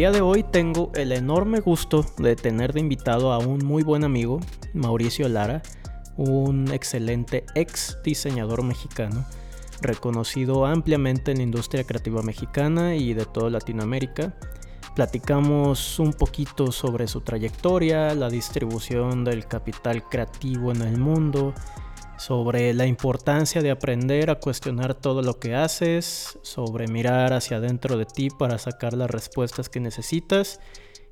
Día de hoy tengo el enorme gusto de tener de invitado a un muy buen amigo, Mauricio Lara, un excelente ex diseñador mexicano, reconocido ampliamente en la industria creativa mexicana y de toda Latinoamérica. Platicamos un poquito sobre su trayectoria, la distribución del capital creativo en el mundo, sobre la importancia de aprender a cuestionar todo lo que haces, sobre mirar hacia adentro de ti para sacar las respuestas que necesitas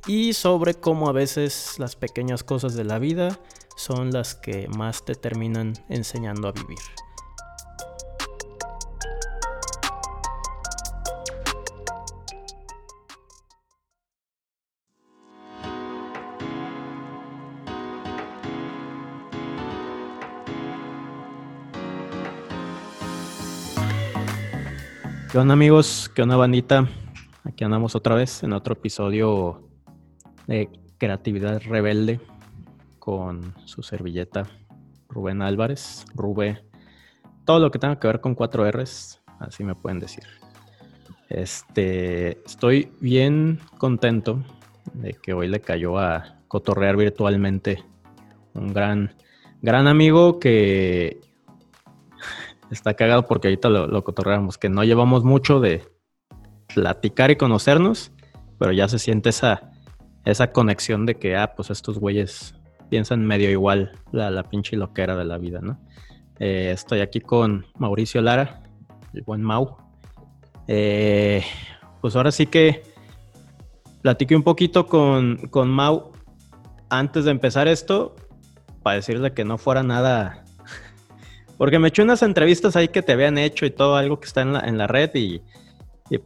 y sobre cómo a veces las pequeñas cosas de la vida son las que más te terminan enseñando a vivir. ¿Qué onda amigos? ¿Qué onda bandita? Aquí andamos otra vez en otro episodio de Creatividad Rebelde con su servilleta Rubén Álvarez. Rubén, todo lo que tenga que ver con 4 R's, así me pueden decir. Este, estoy bien contento de que hoy le cayó a cotorrear virtualmente un gran, gran amigo que está cagado porque ahorita lo, lo cotorreamos, que no llevamos mucho de platicar y conocernos, pero ya se siente esa, esa conexión de que, ah, pues estos güeyes piensan medio igual la, la pinche loquera de la vida, ¿no? Eh, estoy aquí con Mauricio Lara, el buen Mau. Eh, pues ahora sí que platiqué un poquito con, con Mau antes de empezar esto, para decirle que no fuera nada porque me eché unas entrevistas ahí que te habían hecho y todo, algo que está en la, en la red y,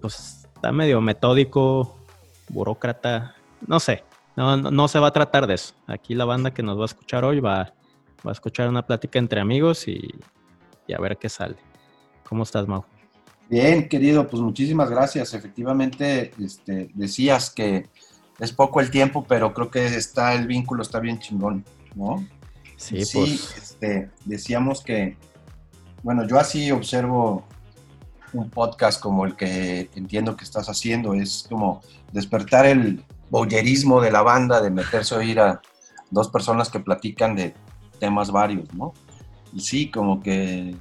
pues está medio metódico, burócrata, no sé, no, no, se va a tratar de eso. Aquí la banda que nos va a escuchar hoy va, va a escuchar una plática entre amigos y, a ver qué sale. ¿Cómo estás, Mau? Bien, querido, pues muchísimas gracias. Efectivamente, este, decías que es poco el tiempo, pero creo que está el vínculo, está bien chingón, ¿no? Sí, pues. Este, decíamos que, bueno, yo así observo un podcast como el que entiendo que estás haciendo, es como despertar el boyerismo de la banda, de meterse a oír a dos personas que platican de temas varios, ¿no? Y sí, como que,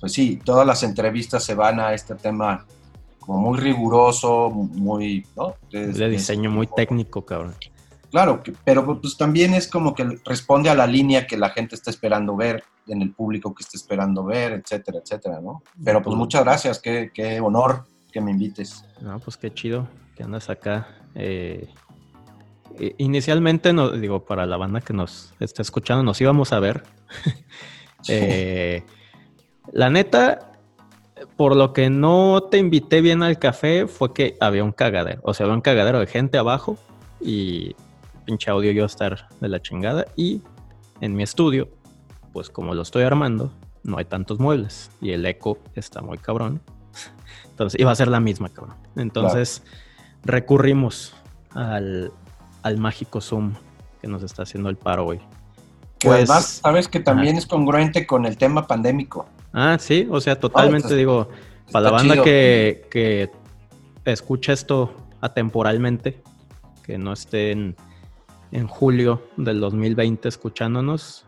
pues sí, todas las entrevistas se van a este tema como muy riguroso, muy, ¿no? de diseño muy técnico, cabrón. Claro, pero pues también es como que responde a la línea que la gente está esperando ver, en el público que está esperando ver, etcétera, etcétera, ¿no? Pero pues muchas gracias, qué, qué honor que me invites. No, pues qué chido que andas acá. Eh, inicialmente, no, digo, para la banda que nos está escuchando, nos íbamos a ver. Eh, la neta, por lo que no te invité bien al café fue que había un cagadero, o sea, había un cagadero de gente abajo y pinche audio yo a estar de la chingada. Y en mi estudio, pues como lo estoy armando, no hay tantos muebles y el eco está muy cabrón. Entonces iba a ser la misma, cabrón. Entonces recurrimos al, al, mágico Zoom que nos está haciendo el paro hoy. Que pues, además, sabes que también es congruente con el tema pandémico. Ah, sí, o sea, totalmente digo, para la banda que, que escucha esto atemporalmente, que no estén en julio del 2020 escuchándonos,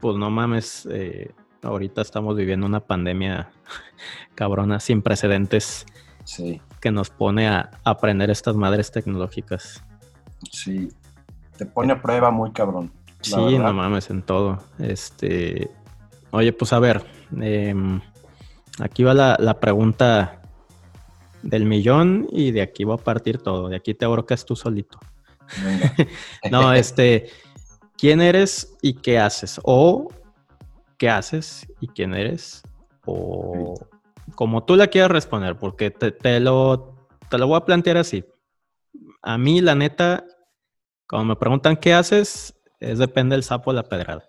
pues no mames, eh, ahorita estamos viviendo una pandemia cabrona sin precedentes sí. que nos pone a aprender estas madres tecnológicas. Sí, te pone a prueba muy cabrón. Sí, no mames, en todo. Este, oye, pues a ver, em, aquí va la, la, pregunta del millón y de aquí va a partir todo. De aquí te abrocas tú solito. no, este, ¿quién eres y qué haces? O qué haces y quién eres. O como tú la quieras responder, porque te, lo, te lo voy a plantear así. A mí, la neta, cuando me preguntan qué haces, es depende del sapo de la pedrada.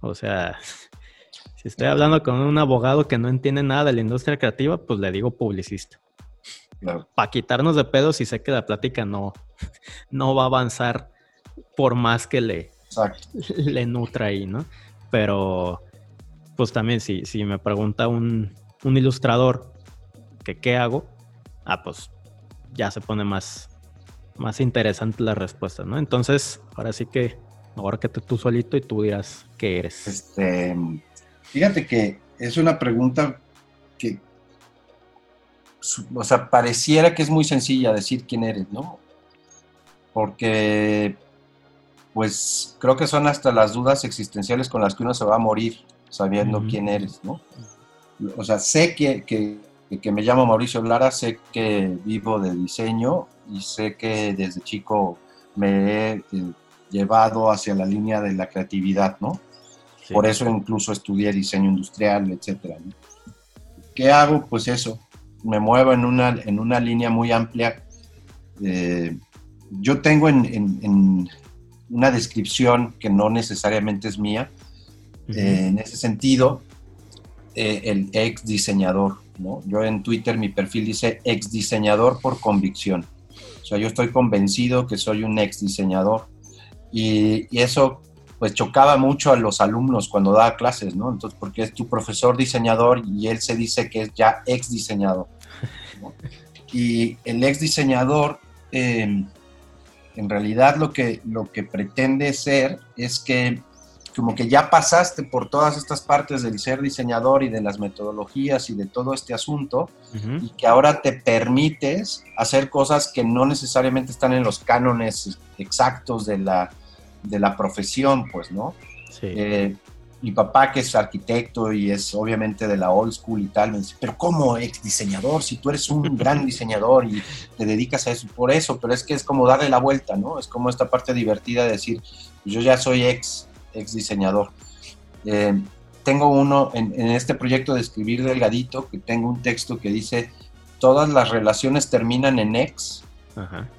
O sea, si estoy hablando con un abogado que no entiende nada de la industria creativa, pues le digo publicista. Para quitarnos de pedos y sé que la plática no, no va a avanzar por más que le, le nutra ahí, ¿no? Pero, pues también si, si me pregunta un, ilustrador que qué hago, ah, pues ya se pone más, más interesante la respuesta, ¿no? Entonces, ahora sí que, ahora que tú solito y tú dirás qué eres. Este, fíjate que es una pregunta que, o sea, pareciera que es muy sencilla decir quién eres, ¿no? Porque, pues, creo que son hasta las dudas existenciales con las que uno se va a morir sabiendo quién eres, ¿no? O sea, sé que, que, que me llamo Mauricio Lara, sé que vivo de diseño y sé que desde chico me he eh, llevado hacia la línea de la creatividad, ¿no? Por eso incluso estudié diseño industrial, etcétera. ¿Qué hago? Pues eso, me muevo en una, en una línea muy amplia. Eh, yo tengo en, una descripción que no necesariamente es mía, eh, en ese sentido, el ex diseñador. ¿no? Yo en Twitter mi perfil dice ex diseñador por convicción. O sea, yo estoy convencido que soy un ex diseñador y, eso pues chocaba mucho a los alumnos cuando daba clases, ¿no? Entonces, porque es tu profesor diseñador y él se dice que es ya ex diseñador. Y el ex diseñador, em, en realidad lo que, lo que pretende ser es que como que ya pasaste por todas estas partes del ser diseñador y de las metodologías y de todo este asunto y que ahora te permites hacer cosas que no necesariamente están en los cánones exactos de la, de la profesión, pues, ¿no? Eh, mi papá, que es arquitecto y es obviamente de la old school y tal, me dice, pero ¿cómo ex diseñador? Si tú eres un gran diseñador y te dedicas a eso, por eso, pero es que es como darle la vuelta, ¿no? Es como esta parte divertida de decir, pues yo ya soy ex ex diseñador. Eh, tengo uno en, este proyecto de escribir delgadito, que tengo un texto que dice, todas las relaciones terminan en ex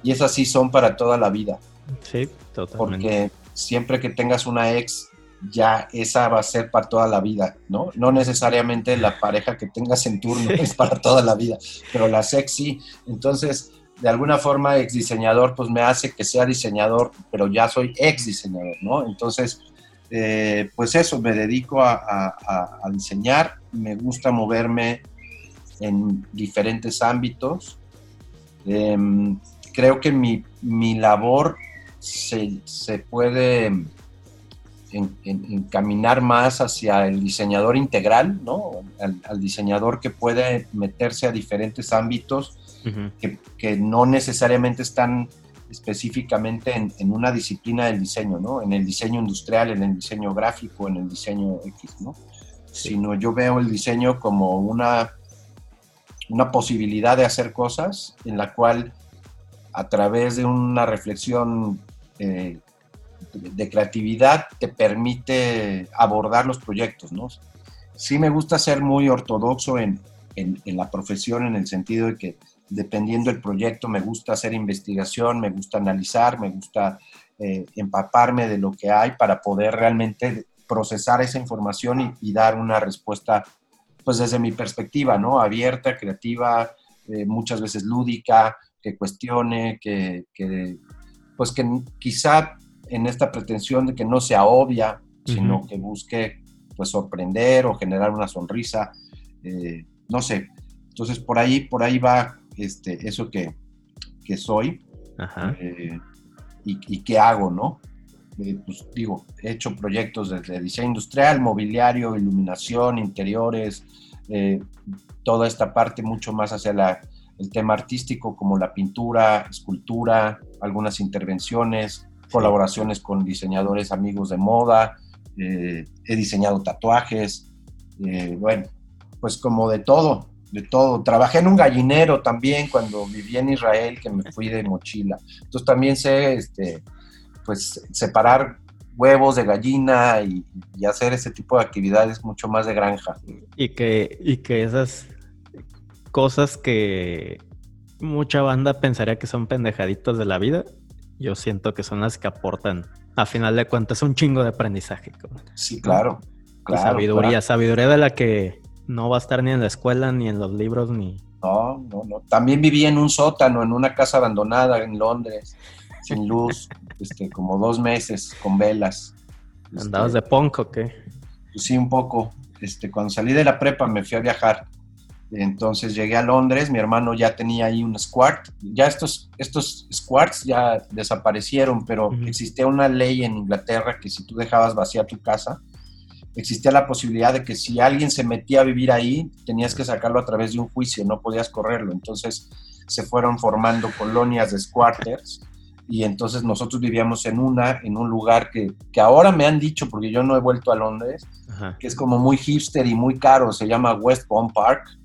y esas sí son para toda la vida. Sí, totalmente. Porque siempre que tengas una ex, ya esa va a ser para toda la vida, ¿no? No necesariamente la pareja que tengas en turno es para toda la vida, pero la ex sí. Entonces, de alguna forma, ex diseñador, pues me hace que sea diseñador, pero ya soy ex diseñador, ¿no? Entonces, eh, pues eso, me dedico a, diseñar, me gusta moverme en diferentes ámbitos. Em, creo que mi, labor se, puede encaminar más hacia el diseñador integral, ¿no? Al, diseñador que puede meterse a diferentes ámbitos que, que, no necesariamente están específicamente en, una disciplina del diseño, ¿no? En el diseño industrial, en el diseño gráfico, en el diseño X, ¿no? Sino yo veo el diseño como una, una posibilidad de hacer cosas en la cual a través de una reflexión eh, de creatividad te permite abordar los proyectos, ¿no? Sí me gusta ser muy ortodoxo en, en, en la profesión en el sentido de que dependiendo del proyecto, me gusta hacer investigación, me gusta analizar, me gusta eh, empaparme de lo que hay para poder realmente procesar esa información y, dar una respuesta, pues desde mi perspectiva, ¿no? Abierta, creativa, eh, muchas veces lúdica, que cuestione, que, pues que quizá en esta pretensión de que no sea obvia, sino que busque pues sorprender o generar una sonrisa, eh, no sé. Entonces por ahí, por ahí va este, eso que, soy eh, y, qué hago, ¿no? Eh, pues digo, he hecho proyectos desde diseño industrial, mobiliario, iluminación, interiores, eh, toda esta parte mucho más hacia el tema artístico como la pintura, escultura, algunas intervenciones, colaboraciones con diseñadores amigos de moda, he diseñado tatuajes, bueno, pues como de todo, de todo. Trabajé en un gallinero también cuando viví en Israel, que me fui de mochila. Entonces también sé, este, pues, separar huevos de gallina y, hacer ese tipo de actividades mucho más de granja. Y que, y que esas cosas que mucha banda pensaría que son pendejaditos de la vida, yo siento que son las que aportan, a final de cuentas, un chingo de aprendizaje. Sí, claro. claro sabiduría, sabiduría de la que no va a estar ni en la escuela, ni en los libros, ni... No, no, no. También viví en un sótano, en una casa abandonada en Londres, sin luz, este, como dos meses, con velas. ¿Andabas este, de punk o qué? Pues sí, un poco. Este, cuando salí de la prepa me fui a viajar. Entonces llegué a Londres, mi hermano ya tenía ahí un squart. Ya estos, estos squarts ya desaparecieron, pero existía una ley en Inglaterra que si tú dejabas vacía tu casa, existía la posibilidad de que si alguien se metía a vivir ahí, tenías que sacarlo a través de un juicio, no podías correrlo. Entonces se fueron formando colonias de squatters y entonces nosotros vivíamos en una, en un lugar que, que ahora me han dicho, porque yo no he vuelto a Londres, que es como muy hipster y muy caro, se llama West Bond Park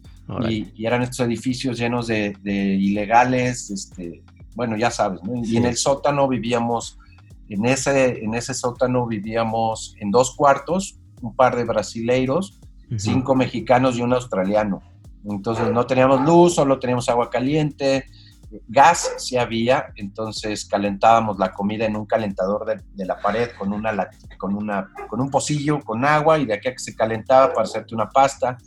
y, eran estos edificios llenos de, ilegales, este, bueno, ya sabes, ¿no? Y en el sótano vivíamos, en ese, en ese sótano vivíamos en dos cuartos, un par de brasileiros, cinco mexicanos y un australiano. Entonces no teníamos luz, solo teníamos agua caliente, gas sí había, entonces calentábamos la comida en un calentador de, la pared con, una, con, una, con un pocillo con agua y de aquí a que se calentaba para hacerte una pasta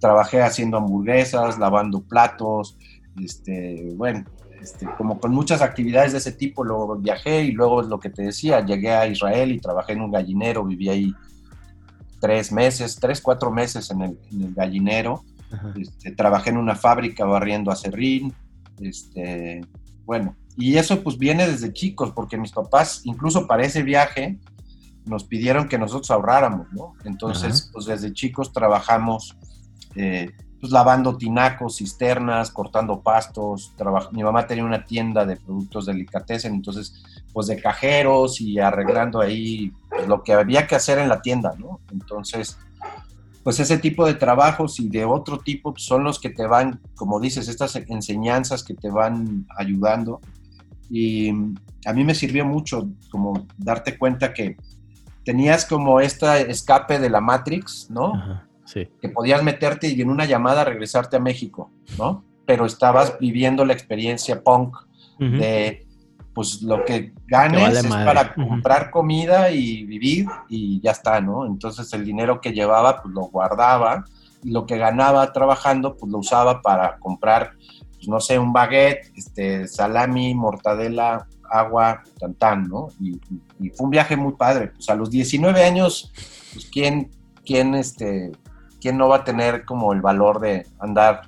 trabajé haciendo hamburguesas, lavando platos, este, bueno, este, como con muchas actividades de ese tipo, luego viajé y luego es lo que te decía, llegué a Israel y trabajé en un gallinero, viví ahí tres meses, tres, cuatro meses en el, gallinero, este, trabajé en una fábrica barriendo acerrín, este, bueno, y eso pues viene desde chicos, porque mis papás, incluso para ese viaje, nos pidieron que nosotros ahorráramos, ¿no? Entonces, pues desde chicos trabajamos eh, pues lavando tinacos, cisternas, cortando pastos. Mi mamá tenía una tienda de productos delicatessen, entonces, pues de cajeros y arreglando ahí pues, lo que había que hacer en la tienda, ¿no? Entonces, pues ese tipo de trabajos y de otro tipo pues, son los que te van, como dices, estas enseñanzas que te van ayudando. Y a mí me sirvió mucho como darte cuenta que tenías como este escape de la Matrix, ¿no? Que podías meterte y en una llamada regresarte a México, ¿no? Pero estabas viviendo la experiencia punk de, pues lo que ganes es para comprar comida y vivir y ya está, ¿no? Entonces el dinero que llevaba, pues lo guardaba y lo que ganaba trabajando, pues lo usaba para comprar, pues, no sé, un baguette, este, salami, mortadela, agua, tan, ¿no? Y, y, fue un viaje muy padre. Pues a los 19 años, pues quién, quién, este, ¿quién no va a tener como el valor de andar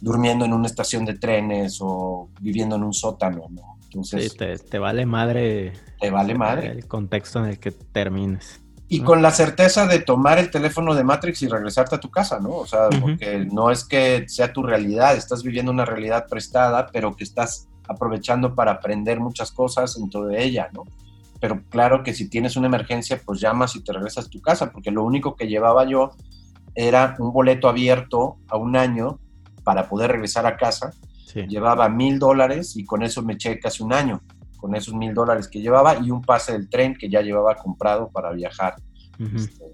durmiendo en una estación de trenes o viviendo en un sótano, ¿no? Entonces, sí, te, vale madre. Te vale madre. El contexto en el que termines. Y con la certeza de tomar el teléfono de Matrix y regresarte a tu casa, ¿no? O sea, porque no es que sea tu realidad, estás viviendo una realidad prestada, pero que estás aprovechando para aprender muchas cosas dentro de ella, ¿no? Pero claro que si tienes una emergencia, pues llamas y te regresas a tu casa, porque lo único que llevaba yo era un boleto abierto a un año para poder regresar a casa. Llevaba mil dólares y con eso me eché casi un año, con esos mil dólares que llevaba y un pase del tren que ya llevaba comprado para viajar. Este,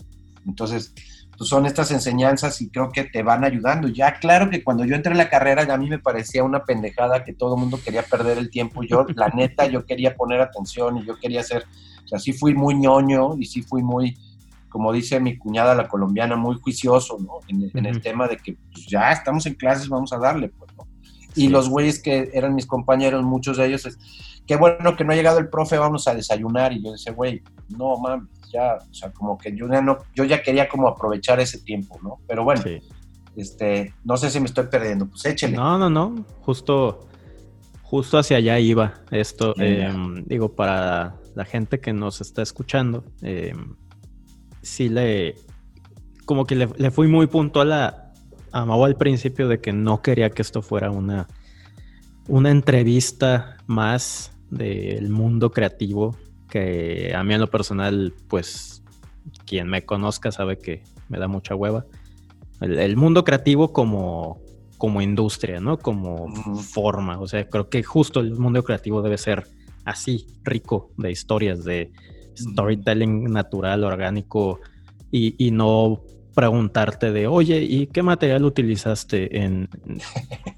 entonces, pues son estas enseñanzas y creo que te van ayudando. Ya claro que cuando yo entré en la carrera a mí me parecía una pendejada que todo el mundo quería perder el tiempo. Yo, la neta, yo quería poner atención y yo quería hacer, o sea, sí fui muy ñoño y sí fui muy, como dice mi cuñada la colombiana, muy juicioso, ¿no? En, el tema de que pues, ya estamos en clases, vamos a darle, pues, ¿no? Y los güeyes que eran mis compañeros, muchos de ellos, es, qué bueno que no ha llegado el profe, vamos a desayunar. Y yo decía, güey, no mames, ya, o sea, como que yo ya no, yo ya quería como aprovechar ese tiempo, ¿no? Pero bueno, este, no sé si me estoy perdiendo, pues échele. No, no, no, justo, justo hacia allá iba esto. Em, digo, para la gente que nos está escuchando, eh, sí le, como que le, fui muy puntual a, a Mau al principio de que no quería que esto fuera una, una entrevista más del mundo creativo, que a mí en lo personal, pues quien me conozca sabe que me da mucha hueva. El, mundo creativo como, como industria, ¿no? Como forma. O sea, creo que justo el mundo creativo debe ser así, rico de historias, de storytelling natural, orgánico y, no preguntarte de, oye, ¿y qué material utilizaste en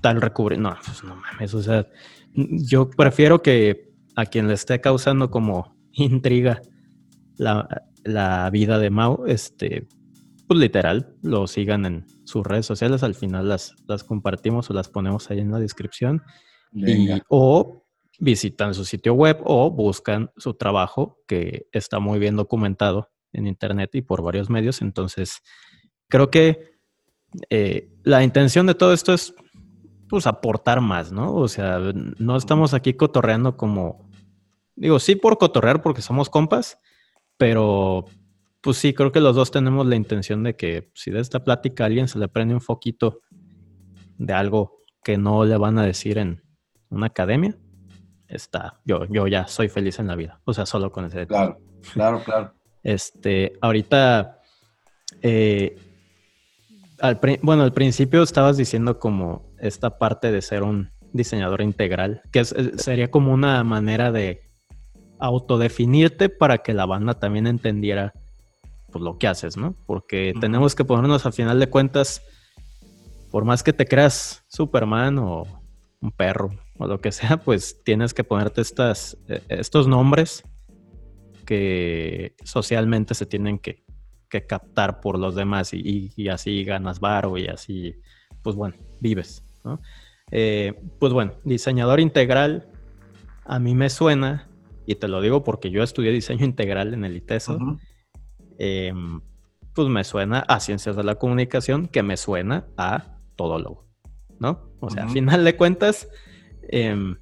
tal recubrimiento? No, pues no mames, o sea, yo prefiero que a quien le esté causando como intriga la, vida de Mao, este, pues literal, lo sigan en sus redes sociales, al final las, las compartimos o las ponemos ahí en la descripción. o visitan su sitio web o buscan su trabajo que está muy bien documentado en internet y por varios medios. Entonces, creo que eh, la intención de todo esto es pues aportar más, ¿no? O sea, no estamos aquí cotorreando como, digo, sí por cotorrear porque somos compas, pero pues sí, creo que los dos tenemos la intención de que si de esta plática a alguien se le prende un foquito de algo que no le van a decir en una academia, está, yo, yo ya soy feliz en la vida. O sea, solo con ese Claro, claro, claro. Este, ahorita, eh, bueno, al principio estabas diciendo como esta parte de ser un diseñador integral, que sería como una manera de autodefinirte para que la banda también entendiera pues, lo que haces, ¿no? Porque tenemos que ponernos a final de cuentas, por más que te creas Superman o un perro o lo que sea, pues tienes que ponerte estas, e, estos nombres que socialmente se tienen que, captar por los demás y, así ganas varo y así, pues bueno, vives. Eh, pues bueno, diseñador integral, a mí me suena, y te lo digo porque yo estudié diseño integral en el ITESO, em, pues me suena a ciencias de la comunicación, que me suena a todólogo, ¿no? O sea, a final de cuentas, em,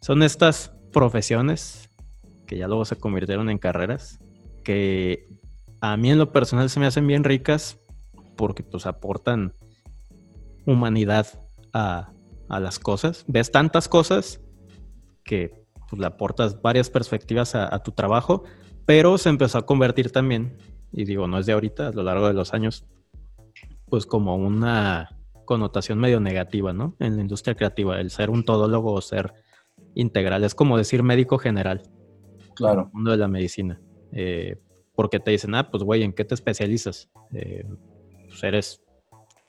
son estas profesiones que ya luego se convirtieron en carreras, que a mí en lo personal se me hacen bien ricas porque pues aportan humanidad a, las cosas. Ves tantas cosas que pues, le aportas varias perspectivas a, tu trabajo, pero se empezó a convertir también, y digo, no es de ahorita, a lo largo de los años, pues como una connotación medio negativa, ¿no? En la industria creativa, el ser un todólogo o ser integral, es como decir médico general. Claro. mundo de la medicina. Eh, porque te dicen, ah, pues güey, ¿en qué te especializas? Eh, pues eres,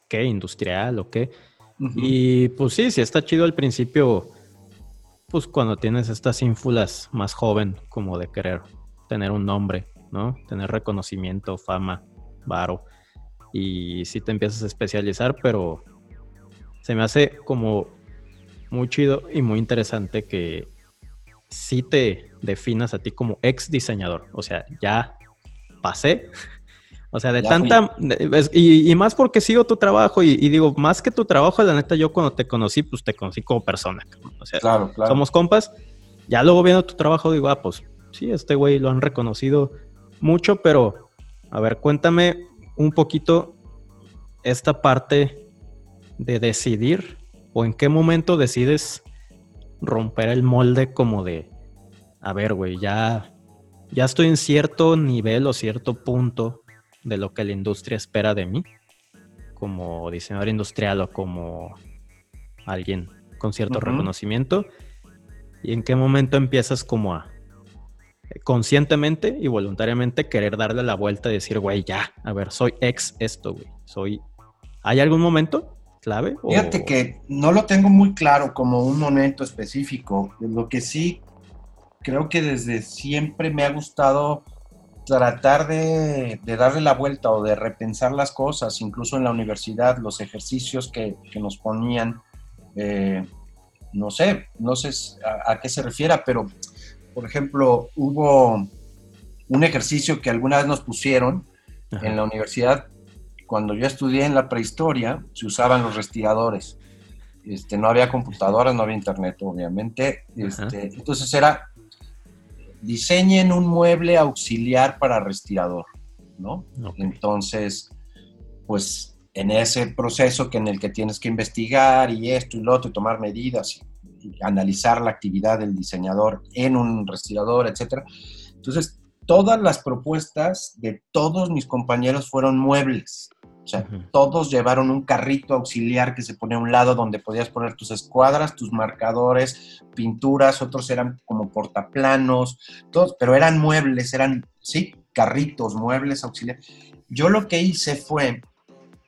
¿qué? ¿Industrial o qué? Y pues sí, sí está chido al principio, pues cuando tienes estas ínfulas más joven, como de querer tener un nombre, ¿no? Tener reconocimiento, fama, varo. Y sí te empiezas a especializar, pero se me hace como muy chido y muy interesante que si te definas a ti como ex diseñador. O sea, ya pasé. O sea, de tanta... y, más porque sigo tu trabajo y, digo, más que tu trabajo, la neta, yo cuando te conocí, pues te conocí como persona. O sea, somos compas. Ya luego viendo tu trabajo, digo, ah, pues sí, este güey lo han reconocido mucho, pero a ver, cuéntame un poquito esta parte de decidir o en qué momento decides romper el molde como de, a ver, güey, ya, ya estoy en cierto nivel o cierto punto de lo que la industria espera de mí, como diseñador industrial o como alguien con cierto reconocimiento, y en qué momento empiezas como a conscientemente y voluntariamente querer darle la vuelta y decir, güey, ya, a ver, soy ex esto, güey, soy... ¿Hay algún momento? Clave? Fíjate que no lo tengo muy claro como un momento específico. Lo que sí creo que desde siempre me ha gustado tratar de, darle la vuelta o de repensar las cosas, incluso en la universidad, los ejercicios que, nos ponían, eh, no sé, no sé a, qué se refiera, pero por ejemplo, hubo un ejercicio que alguna vez nos pusieron en la universidad cuando yo estudié en la prehistoria, se usaban los respiradores. Este, no había computadoras, no había internet, obviamente. Este, entonces era, diseñen un mueble auxiliar para respirador, ¿no? Entonces, pues en ese proceso que en el que tienes que investigar y esto y lo otro, y tomar medidas y, y analizar la actividad del diseñador en un respirador, etcétera. Entonces, todas las propuestas de todos mis compañeros fueron muebles. O sea, todos llevaron un carrito auxiliar que se ponía a un lado donde podías poner tus escuadras, tus marcadores, pinturas, otros eran como portaplanos, todos, pero eran muebles, eran, sí, carritos, muebles auxiliares. Yo lo que hice fue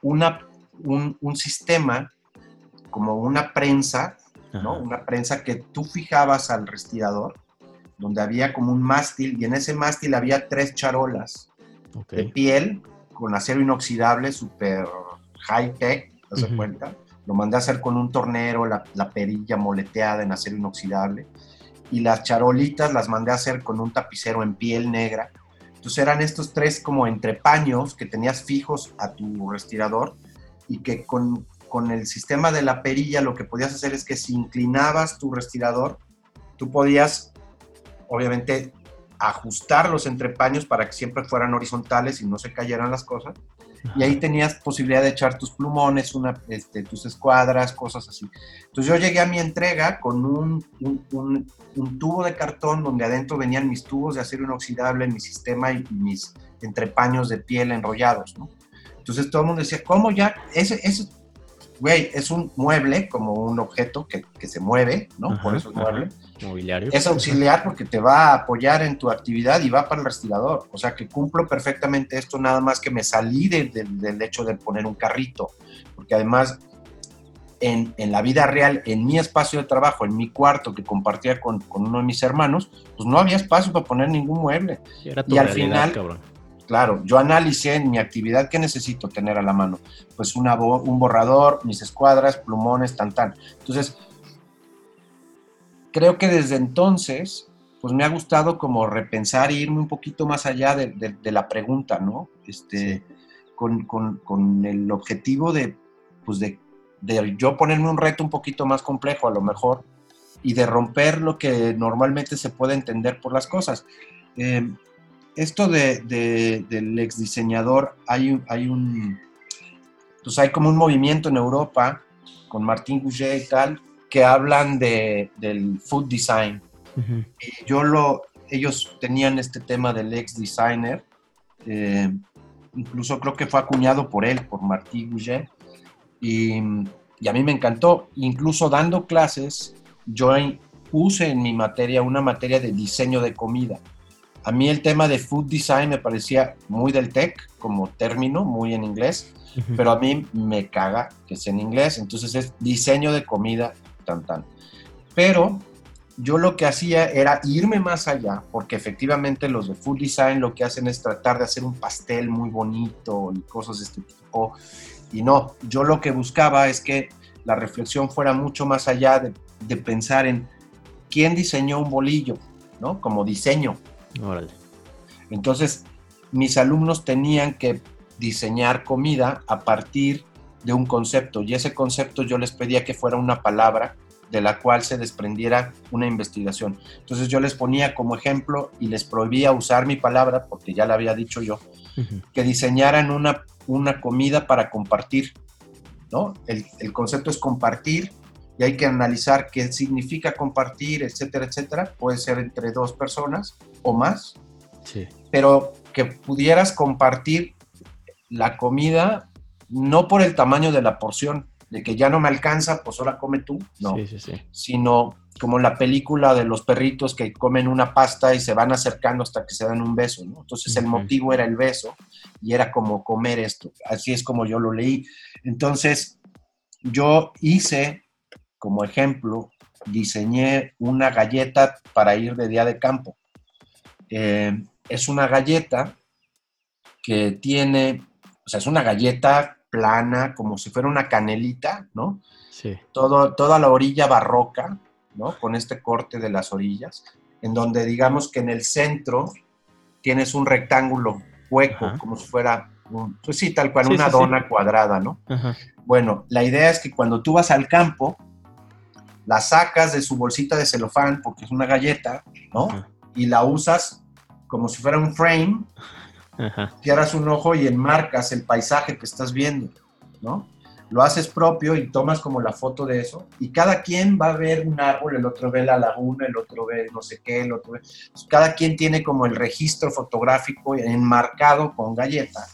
una, un, un sistema, como una prensa, ¿no? Una prensa que tú fijabas al respirador donde había como un mástil y en ese mástil había tres charolas de piel con acero inoxidable, súper high tech, ¿te das cuenta? Lo mandé a hacer con un tornero, la, perilla moleteada en acero inoxidable y las charolitas las mandé a hacer con un tapicero en piel negra. Entonces eran estos tres como entrepaños que tenías fijos a tu respirador y que con, con el sistema de la perilla lo que podías hacer es que si inclinabas tu respirador, tú podías, obviamente, ajustar los entrepaños para que siempre fueran horizontales y no se cayeran las cosas. Y ahí tenías posibilidad de echar tus plumones, una, este, tus escuadras, cosas así. Entonces yo llegué a mi entrega con un, un, un, tubo de cartón donde adentro venían mis tubos de acero inoxidable, mi sistema y mis entrepaños de piel enrollados, ¿no? Entonces todo el mundo decía, ¿cómo ya? Ese, ese güey, es un mueble, como un objeto que, que se mueve, ¿no? Por eso es mueble. Mobiliario. Es auxiliar porque te va a apoyar en tu actividad y va para el respirador. O sea que cumplo perfectamente esto, nada más que me salí del hecho de poner un carrito. Porque además, en, en, la vida real, en mi espacio de trabajo, en mi cuarto que compartía con, con uno de mis hermanos, pues no había espacio para poner ningún mueble. y al final, cabrón Claro, yo analicé en mi actividad qué necesito tener a la mano. Pues una un borrador, mis escuadras, plumones, tan, tan. Entonces, creo que desde entonces, pues me ha gustado como repensar e irme un poquito más allá de, la pregunta, ¿no? Este, con, el objetivo de, pues de, yo ponerme un reto un poquito más complejo a lo mejor y de romper lo que normalmente se puede entender por las cosas. Eh, esto de, del ex diseñador, hay, hay un, pues hay como un movimiento en Europa con Martín Gouget y tal, que hablan de, del food design. y yo lo, ellos tenían este tema del ex designer, eh, incluso creo que fue acuñado por él, por Martín Gouget, y, y a mí me encantó, incluso dando clases, yo puse en mi materia una materia de diseño de comida. A mí el tema de food design me parecía muy del tech como término, muy en inglés, pero a mí me caga que sea en inglés, entonces es diseño de comida, tan tan. Pero yo lo que hacía era irme más allá, porque efectivamente los de food design lo que hacen es tratar de hacer un pastel muy bonito y cosas de este tipo. Y no, yo lo que buscaba es que la reflexión fuera mucho más allá de, de pensar en quién diseñó un bolillo, ¿no? Como diseño, entonces, mis alumnos tenían que diseñar comida a partir de un concepto y ese concepto yo les pedía que fuera una palabra de la cual se desprendiera una investigación. Entonces yo les ponía como ejemplo y les prohibía usar mi palabra, porque ya la había dicho yo, que diseñaran una, una comida para compartir. ¿no? El, el, concepto es compartir y hay que analizar qué significa compartir, etcétera, etcétera. Puede ser entre dos personas o más, sí. pero que pudieras compartir la comida no por el tamaño de la porción, de que ya no me alcanza, pues ahora come tú, no, sí, sí, sino como la película de los perritos que comen una pasta y se van acercando hasta que se dan un beso, ¿no? Entonces el motivo era el beso y era como comer esto, así es como yo lo leí. Entonces yo hice como ejemplo, diseñé una galleta para ir de día de campo. Eh, es una galleta que tiene, o sea, es una galleta plana, como si fuera una canelita, ¿no? Sí. Todo, toda la orilla barroca, ¿no? Con este corte de las orillas, en donde digamos que en el centro tienes un rectángulo hueco, como si fuera, pues sí, tal cual, una dona cuadrada, ¿no? Bueno, la idea es que cuando tú vas al campo, la sacas de su bolsita de celofán, porque es una galleta, ¿no? Y la usas como si fuera un frame, cierras un ojo y enmarcas el paisaje que estás viendo, ¿no? Lo haces propio y tomas como la foto de eso, y cada quien va a ver un árbol, el otro ve la laguna, el otro ve no sé qué, el otro ve... cada quien tiene como el registro fotográfico enmarcado con galleta,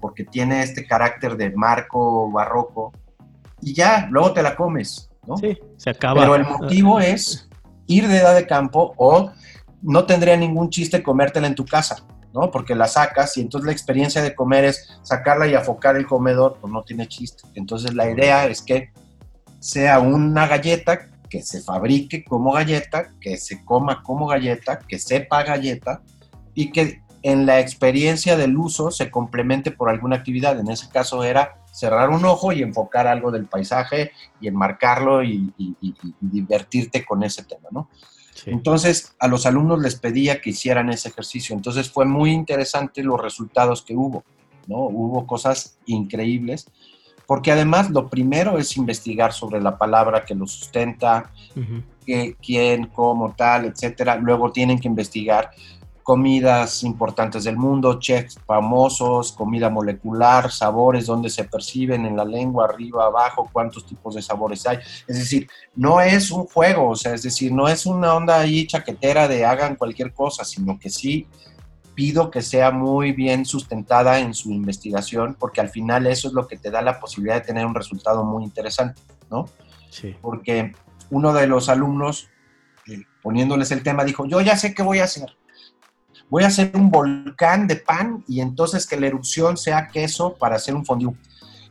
porque tiene este carácter de marco barroco, y ya, luego te la comes, Sí, se acaba. Pero el motivo es ir de edad de campo o no tendría ningún chiste comértela en tu casa, ¿no? Porque la sacas y entonces la experiencia de comer es sacarla y afocar el comedor, pues no tiene chiste. Entonces la idea es que sea una galleta que se fabrique como galleta, que se coma como galleta, que sepa galleta y que en la experiencia del uso se complemente por alguna actividad. En ese caso era cerrar un ojo y enfocar algo del paisaje y enmarcarlo y, divertirte con ese tema, ¿no? Entonces, a los alumnos les pedía que hicieran ese ejercicio. Entonces, fue muy interesante los resultados que hubo, ¿no? Hubo cosas increíbles porque además lo primero es investigar sobre la palabra que lo sustenta, quién, cómo, tal, etcétera. Luego tienen que investigar comidas importantes del mundo, chefs famosos, comida molecular, sabores, dónde se perciben en la lengua, arriba, abajo, cuántos tipos de sabores hay. Es decir, no es un juego, o sea, es decir, no es una onda ahí chaquetera de hagan cualquier cosa, sino que sí pido que sea muy bien sustentada en su investigación, porque al final eso es lo que te da la posibilidad de tener un resultado muy interesante, ¿no? Sí. Porque uno de los alumnos, eh, poniéndoles el tema, dijo, yo ya sé qué voy a hacer voy a hacer un volcán de pan y entonces que la erupción sea queso para hacer un fondue.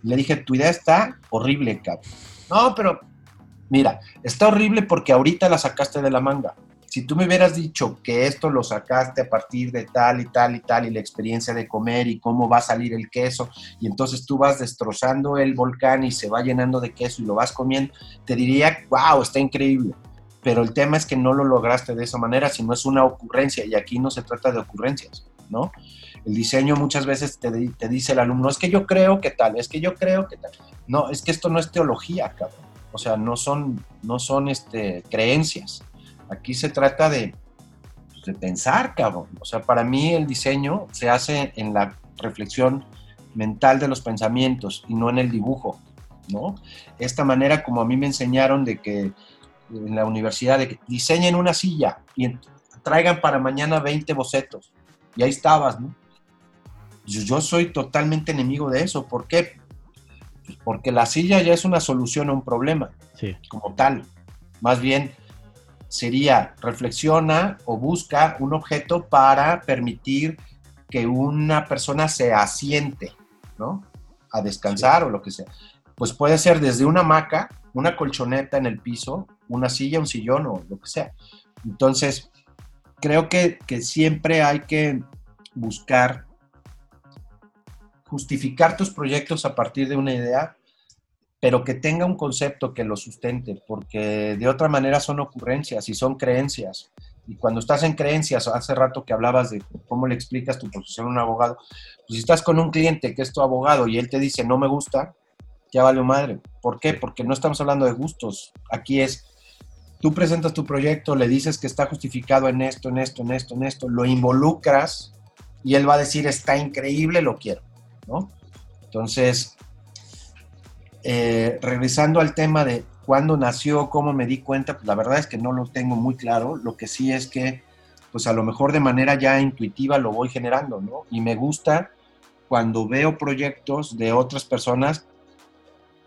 Le dije, tu idea está horrible, cabrón. No, pero mira, está horrible porque ahorita la sacaste de la manga. Si tú me hubieras dicho que esto lo sacaste a partir de tal y tal y tal y la experiencia de comer y cómo va a salir el queso y entonces tú vas destrozando el volcán y se va llenando de queso y lo vas comiendo, te diría, wow, está increíble pero el tema es que no lo lograste de esa manera, sino es una ocurrencia, y aquí no se trata de ocurrencias, ¿no? El diseño muchas veces te, te, dice el alumno, es que yo creo que tal, es que yo creo que tal. No, es que esto no es teología, cabrón. O sea, no son, no son este, creencias. Aquí se trata de, pues, de pensar, cabrón. O sea, para mí el diseño se hace en la reflexión mental de los pensamientos y no en el dibujo, ¿no? Esta manera como a mí me enseñaron de que en la universidad de que diseñen una silla y traigan para mañana 20 bocetos. Y ahí estabas, ¿no? Yo, soy totalmente enemigo de eso. ¿Por qué? Pues porque la silla ya es una solución a un problema, como tal. Más bien sería reflexiona o busca un objeto para permitir que una persona se asiente, ¿no? A descansar o lo que sea. Pues puede ser desde una hamaca, una colchoneta en el piso, una silla, un sillón o lo que sea. Entonces, creo que, siempre hay que buscar justificar tus proyectos a partir de una idea, pero que tenga un concepto que lo sustente, porque de otra manera son ocurrencias y son creencias. Y cuando estás en creencias, hace rato que hablabas de cómo le explicas tu profesión a un abogado, pues si estás con un cliente que es tu abogado y él te dice no me gusta, ya vale madre. ¿Por qué? Porque no estamos hablando de gustos. Aquí es tú presentas tu proyecto, le dices que está justificado en esto, en esto, en esto, en esto, lo involucras y él va a decir, está increíble, lo quiero, ¿no? Entonces, eh, regresando al tema de cuándo nació, cómo me di cuenta, pues la verdad es que no lo tengo muy claro, lo que sí es que, pues a lo mejor de manera ya intuitiva lo voy generando, ¿no? Y me gusta cuando veo proyectos de otras personas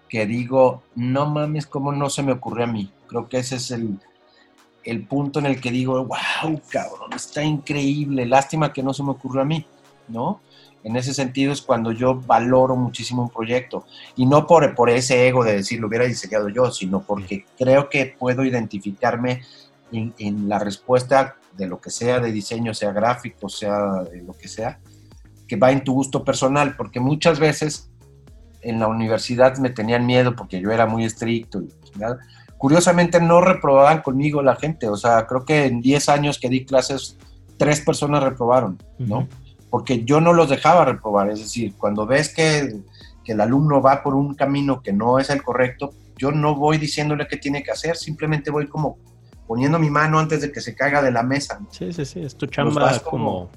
que digo, no mames, ¿cómo no se me ocurrió a mí? Creo que ese es el, punto en el que digo, wow, cabrón, está increíble, lástima que no se me ocurrió a mí, ¿no? En ese sentido es cuando yo valoro muchísimo un proyecto y no por, por ese ego de decir lo hubiera diseñado yo, sino porque creo que puedo identificarme en, en, la respuesta de lo que sea de diseño, sea gráfico, sea de lo que sea, que va en tu gusto personal, porque muchas veces en la universidad me tenían miedo porque yo era muy estricto. Y, Curiosamente no reprobaban conmigo la gente, o sea, creo que en 10 años que di clases, tres personas reprobaron, ¿no? Porque yo no los dejaba reprobar, es decir, cuando ves que, que el alumno va por un camino que no es el correcto, yo no voy diciéndole qué tiene que hacer, simplemente voy como poniendo mi mano antes de que se caiga de la mesa. Sí, sí, sí, es tu chamba como,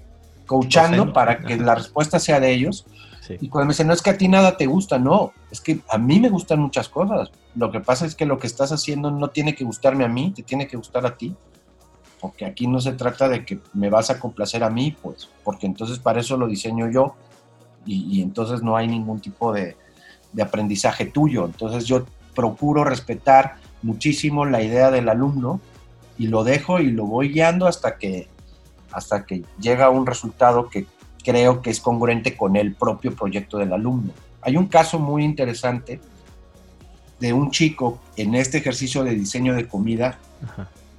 coachando para que la respuesta sea de ellos y cuando me dicen, no es que a ti nada te gusta, no, es que a mí me gustan muchas cosas. Lo que pasa es que lo que estás haciendo no tiene que gustarme a mí, te tiene que gustar a ti. Porque aquí no se trata de que me vas a complacer a mí, pues, porque entonces para eso lo diseño yo y, entonces no hay ningún tipo de, de aprendizaje tuyo. Entonces yo procuro respetar muchísimo la idea del alumno y lo dejo y lo voy guiando hasta que hasta que llega un resultado que creo que es congruente con el propio proyecto del alumno. Hay un caso muy interesante de un chico en este ejercicio de diseño de comida.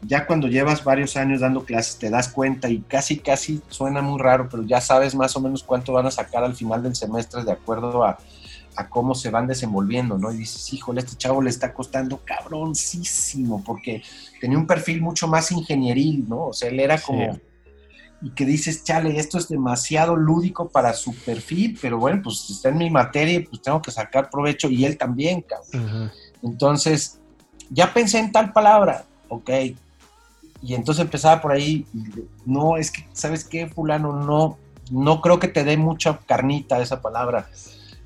Ya cuando llevas varios años dando clases te das cuenta y casi, casi suena muy raro, pero ya sabes más o menos cuánto van a sacar al final del semestre de acuerdo a, cómo se van desenvolviendo, ¿no? Y dices, híjole, este chavo le está costando cabroncísimo porque tenía un perfil mucho más ingenieril, ¿no? O sea, él era como y que dices, chale, esto es demasiado lúdico para su perfil, pero bueno, pues está en mi materia pues tengo que sacar provecho y él también, cabrón. Entonces, ya pensé en tal palabra, ok. Y entonces empezaba por ahí, no, es que, ¿sabes qué, fulano? No, no creo que te dé mucha carnita esa palabra.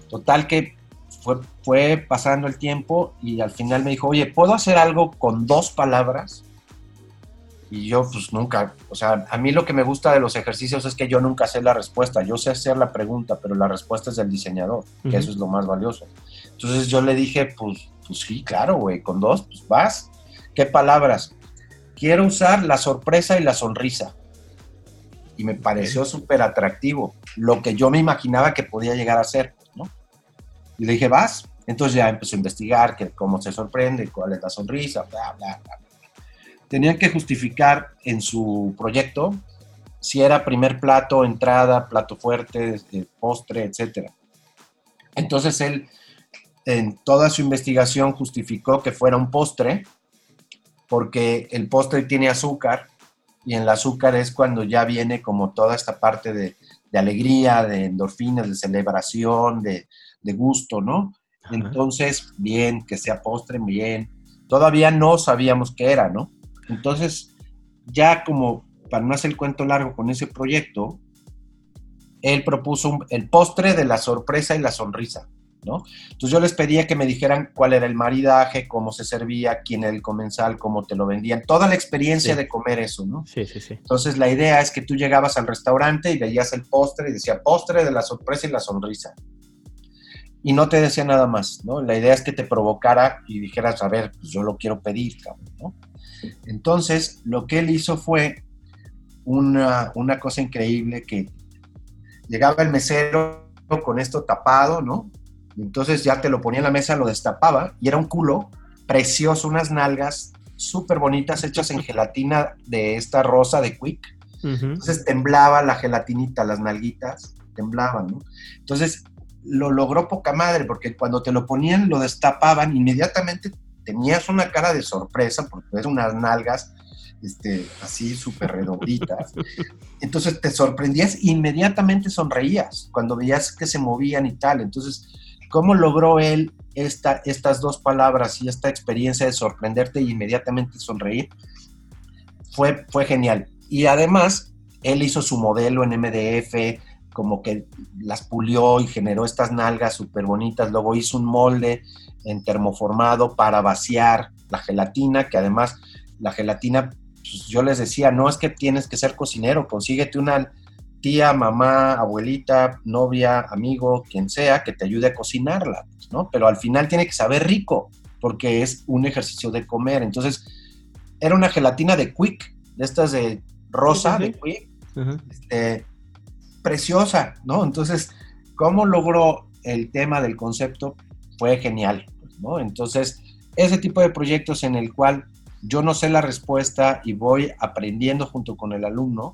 Total que fue, fue pasando el tiempo y al final me dijo, oye, ¿puedo hacer algo con dos palabras? Y yo pues nunca, o sea, a mí lo que me gusta de los ejercicios es que yo nunca sé la respuesta, yo sé hacer la pregunta, pero la respuesta es del diseñador, que eso es lo más valioso. Entonces yo le dije, pues, pues sí, claro, güey, con dos, pues vas. ¿Qué palabras? Quiero usar la sorpresa y la sonrisa. Y me pareció súper atractivo, lo que yo me imaginaba que podía llegar a ser, ¿no? Y le dije, vas. Entonces ya empezó a investigar que cómo se sorprende, cuál es la sonrisa, bla, bla, bla tenían que justificar en su proyecto si era primer plato, entrada, plato fuerte, este, postre, etc. Entonces él, en toda su investigación, justificó que fuera un postre, porque el postre tiene azúcar, y en el azúcar es cuando ya viene como toda esta parte de, alegría, de endorfinas, de celebración, de, de gusto, ¿no? Entonces, bien, que sea postre, bien. Todavía no sabíamos qué era, ¿no? Entonces, ya como para no hacer el cuento largo con ese proyecto, él propuso el postre de la sorpresa y la sonrisa, ¿no? Entonces yo les pedía que me dijeran cuál era el maridaje, cómo se servía, quién era el comensal, cómo te lo vendían, toda la experiencia de comer eso, ¿no? Sí, sí, sí. Entonces la idea es que tú llegabas al restaurante y veías el postre y decía postre de la sorpresa y la sonrisa. Y no te decía nada más, ¿no? La idea es que te provocara y dijeras, a ver, pues yo lo quiero pedir, cabrón, ¿no? Entonces, lo que él hizo fue una, cosa increíble que llegaba el mesero con esto tapado, ¿no? entonces ya te lo ponía en la mesa, lo destapaba y era un culo precioso, unas nalgas súper bonitas hechas en gelatina de esta rosa de Quick. Entonces temblaba la gelatinita, las nalguitas temblaban, ¿no? Entonces lo logró poca madre porque cuando te lo ponían, lo destapaban, inmediatamente tenías una cara de sorpresa porque ves unas nalgas este, así súper redonditas. Entonces te sorprendías, inmediatamente sonreías cuando veías que se movían y tal. Entonces, ¿cómo logró él esta, estas dos palabras y esta experiencia de sorprenderte e inmediatamente sonreír? Fue, fue genial. Y además, él hizo su modelo en MDF, como que las pulió y generó estas nalgas súper bonitas. Luego hizo un molde en termoformado para vaciar la gelatina, que además la gelatina, pues, yo les decía, no es que tienes que ser cocinero, consíguete una tía, mamá, abuelita, novia, amigo, quien sea, que te ayude a cocinarla, ¿no? Pero al final tiene que saber rico, porque es un ejercicio de comer. Entonces, era una gelatina de Quick, de estas de rosa, de Quick, este, preciosa, ¿no? Entonces, ¿cómo logró el tema del concepto? Fue genial. Entonces, ese tipo de proyectos en el cual yo no sé la respuesta y voy aprendiendo junto con el alumno,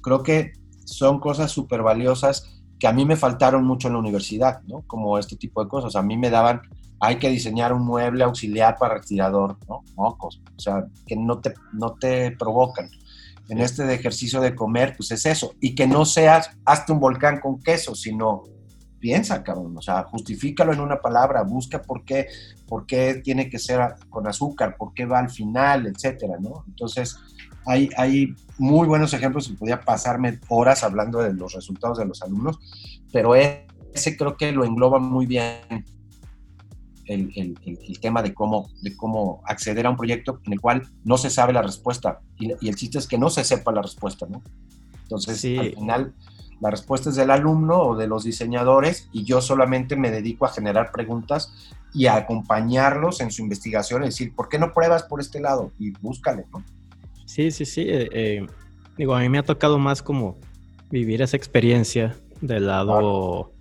creo que son cosas súper valiosas que a mí me faltaron mucho en la universidad, ¿no? Como este tipo de cosas. A mí me daban, hay que diseñar un mueble auxiliar para respirador, ¿no? Mocos, o sea, que no te, no te provocan. En este de ejercicio de comer, pues es eso. Y que no seas, hazte un volcán con queso, sino piensa, cabrón, o sea, justifícalo en una palabra, busca por qué, por qué tiene que ser con azúcar, por qué va al final, etcétera, ¿no? Entonces, hay, hay muy buenos ejemplos y podía pasarme horas hablando de los resultados de los alumnos, pero ese creo que lo engloba muy bien el, el, tema de cómo, de cómo acceder a un proyecto en el cual no se sabe la respuesta y, y el chiste es que no se sepa la respuesta, ¿no? Entonces, al final la respuesta es del alumno o de los diseñadores y yo solamente me dedico a generar preguntas y a acompañarlos en su investigación, es decir, ¿por qué no pruebas por este lado? Y búscale, ¿no? Sí, sí, sí. Eh, eh, digo, a mí me ha tocado más como vivir esa experiencia del lado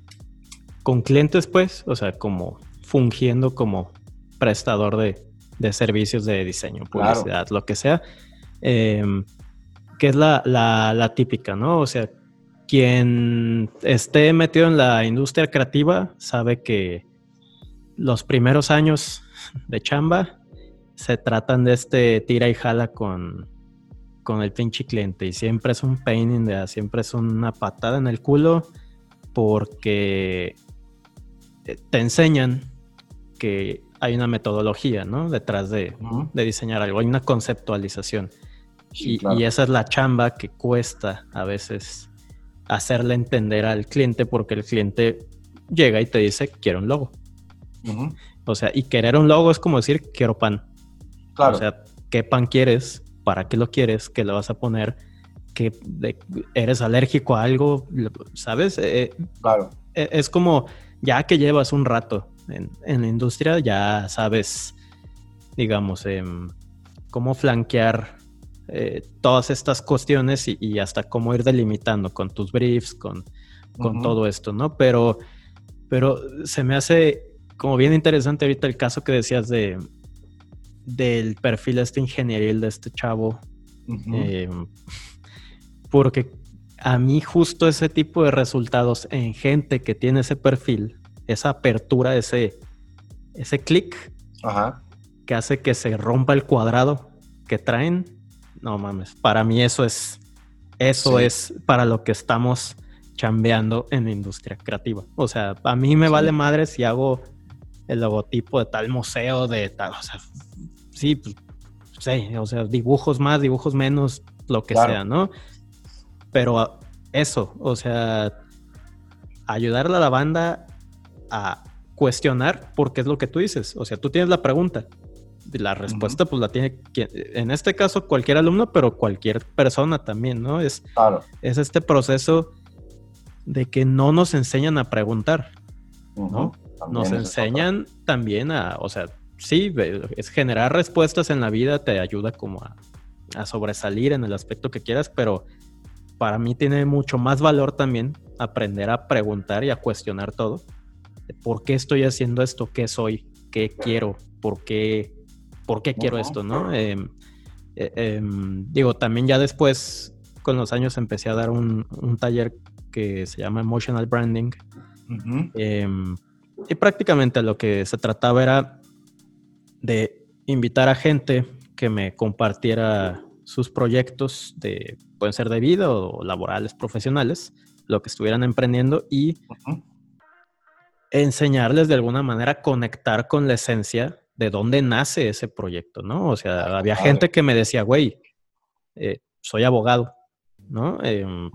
con clientes, pues, o sea, como fungiendo como prestador de, servicios de diseño, publicidad, lo que sea, em, que es la, la, típica, ¿no? O sea, quien esté metido en la industria creativa sabe que los primeros años de chamba se tratan de este tira y jala con, con el pinche cliente y siempre es un pain in the siempre es una patada en el culo porque te enseñan que hay una metodología, ¿no? Detrás de, diseñar algo, hay una conceptualización. y, esa es la chamba que cuesta a veces hacerle entender al cliente porque el cliente llega y te dice, quiero un logo. O sea, y querer un logo es como decir, quiero pan. Claro. O sea, ¿qué pan quieres? ¿Para qué lo quieres? ¿Qué le vas a poner? ¿Que eres alérgico a algo? ¿Sabes? Eh, eh, claro. E, es como, ya que llevas un rato en, la industria, ya sabes, digamos, em, cómo flanquear eh, todas estas cuestiones y, hasta cómo ir delimitando con tus briefs, con, con todo esto, ¿no? Pero, pero se me hace como bien interesante ahorita el caso que decías de del perfil este ingenieril de este chavo. Em, porque a mí justo ese tipo de resultados en gente que tiene ese perfil, esa apertura, ese, ese clic que hace que se rompa el cuadrado que traen, no mames, para mí eso es, eso es para lo que estamos chambeando en la industria creativa. O sea, a mí me vale madre si hago el logotipo de tal museo, de tal, o sea, sí, pues, sí, o sea, dibujos más, dibujos menos, lo que sea, ¿no? Pero eso, o sea, ayudarle a la banda a cuestionar porque es lo que tú dices. O sea, tú tienes la pregunta. La respuesta, pues la tiene, en este caso, cualquier alumno, pero cualquier persona también, ¿no? Es, es este proceso de que no nos enseñan a preguntar, ¿no? Nos enseñan también a, o sea, sí, es generar respuestas en la vida te ayuda como a, a sobresalir en el aspecto que quieras, pero para mí tiene mucho más valor también aprender a preguntar y a cuestionar todo. ¿Por qué estoy haciendo esto? ¿Qué soy? ¿Qué quiero? ¿Por qué, por qué quiero esto? ¿no? Em, eh, em, digo, también ya después, con los años, empecé a dar un, taller que se llama Emotional Branding. Em, y prácticamente lo que se trataba era de invitar a gente que me compartiera sus proyectos de pueden ser de vida o laborales, profesionales, lo que estuvieran emprendiendo y enseñarles de alguna manera a conectar con la esencia de dónde nace ese proyecto, ¿no? O sea, había gente que me decía, güey, eh, soy abogado, ¿no? Em,